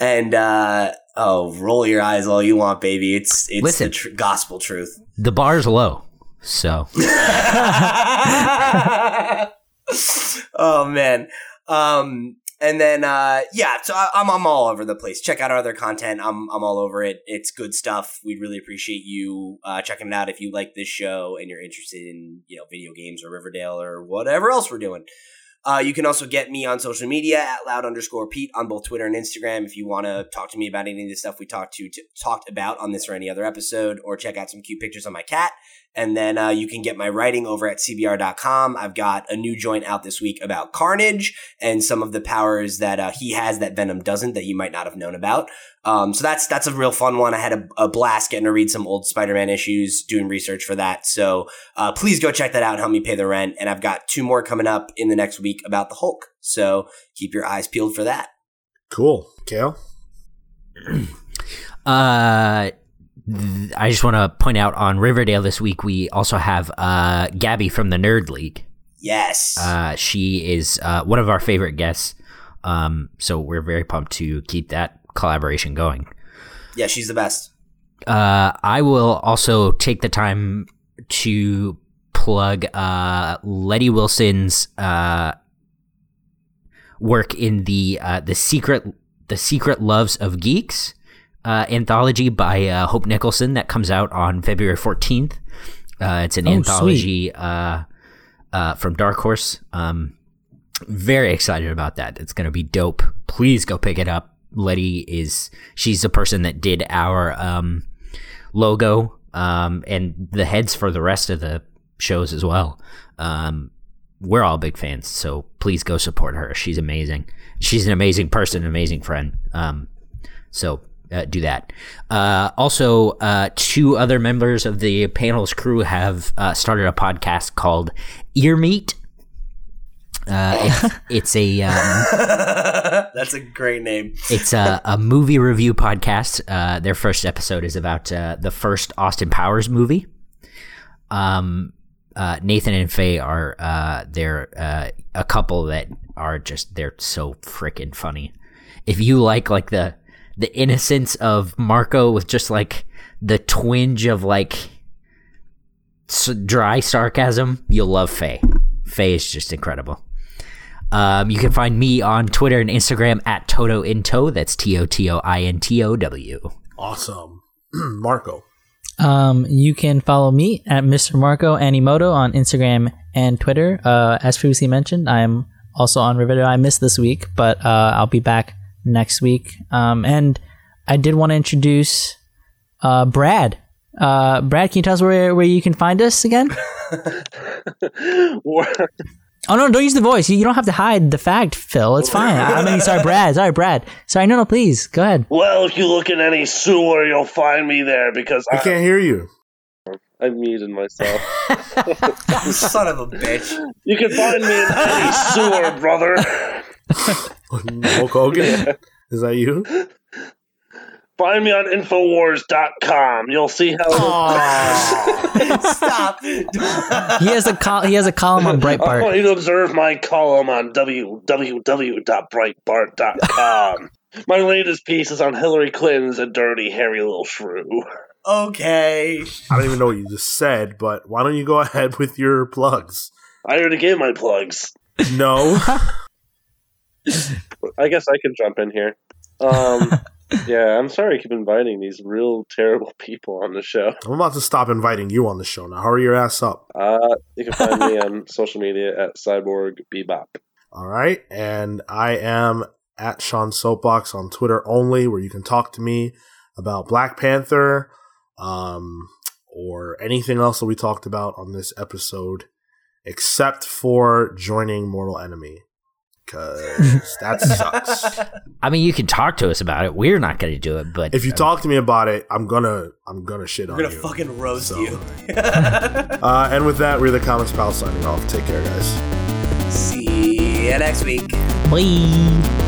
And uh, oh, roll your eyes all you want, baby. It's it's Listen. the tr- gospel truth. The bar's low. So oh man. Um, and then uh, yeah, so I, I'm I'm all over the place. Check out our other content. I'm I'm all over it. It's good stuff. We'd really appreciate you uh, checking it out if you like this show and you're interested in you know video games or Riverdale or whatever else we're doing. Uh, you can also get me on social media at loud underscore Pete on both Twitter and Instagram if you want to talk to me about any of the stuff we talked to, t- talked about on this or any other episode, or check out some cute pictures of my cat. And then uh, you can get my writing over at cbr.com. I've got a new joint out this week about Carnage and some of the powers that uh, he has that Venom doesn't that you might not have known about. Um, so that's that's a real fun one. I had a, a blast getting to read some old Spider-Man issues, doing research for that. So uh, please go check that out and help me pay the rent. And I've got two more coming up in the next week about the Hulk. So keep your eyes peeled for that. Cool. Cale. Uh, th- I just want to point out on Riverdale this week we also have uh Gabby from the Nerd League. Yes. Uh, she is uh, one of our favorite guests. Um, so we're very pumped to keep that collaboration going. yeah, she's the best. Uh, I will also take the time to plug uh, Letty Wilson's uh, work in the uh, the secret the secret loves of geeks uh, anthology by uh, Hope Nicholson that comes out on February fourteenth. Uh, it's an Oh, anthology uh, uh, from Dark Horse. Um, very excited about that. It's going to be dope. Please go pick it up. Letty is she's the person that did our um, logo um, and the heads for the rest of the shows as well. Um, we're all big fans, so please go support her. She's amazing. She's an amazing person, an amazing friend. Um, so uh, do that. Uh, also, uh, two other members of the panel's crew have uh, started a podcast called Ear Meat. Uh, it's, it's a um, That's a great name. it's a, a movie review podcast. Uh, their first episode is about uh, the first Austin Powers movie. Um, uh, Nathan and Faye are uh, they're uh, a couple that are just they're so freaking funny. If you like like the the innocence of Marco with just like the twinge of like s- dry sarcasm, you'll love Faye. Faye is just incredible. Um, you can find me on Twitter and Instagram at Toto Into. That's T O T O I N T O W. Awesome. Marco. Um, you can follow me at Mr. Marco Animoto on Instagram and Twitter. Uh, as previously mentioned, I'm also on Riverdale. I missed this week, but uh, I'll be back next week. Um, and I did want to introduce uh, Brad. Uh, Brad, can you tell us where, where you can find us again? Oh no! Don't use the voice. You, you don't have to hide the fact, Phil. It's fine. I, I mean, sorry, Brad. Sorry, Brad. Sorry. No, no. Please go ahead. well, if you look in any sewer, you'll find me there because I I, can't hear you. I muted myself. Son of a bitch. You can find me in any sewer, brother. Hulk Hogan? Is that you? Find me on Infowars.com. You'll see how. Stop. He has a col- he has a column on I Breitbart. want you to observe my column on www.breitbart.com. My latest piece is on Hillary Clinton's a dirty, hairy little shrew. okay. I don't even know what you just said, but why don't you go ahead with your plugs? I already gave my plugs. No. I guess I can jump in here. Um, yeah, I'm sorry I keep inviting these real terrible people on the show. I'm about to stop inviting you on the show now. Hurry your ass up. Uh, you can find me on social media at Cyborg Bebop. All right. And I am at Sean Soapbox on Twitter only, where you can talk to me about Black Panther um, or anything else that we talked about on this episode, except for joining Mortal Enemy. Because that sucks. I mean, you can talk to us about it. We're not going to do it, but if you uh, talk to me about it, I'm gonna I'm gonna shit on it. We're on gonna you. fucking roast So- you. Uh, and with that, we're the Comics Pal signing off. Take care, guys. See you next week. Bye.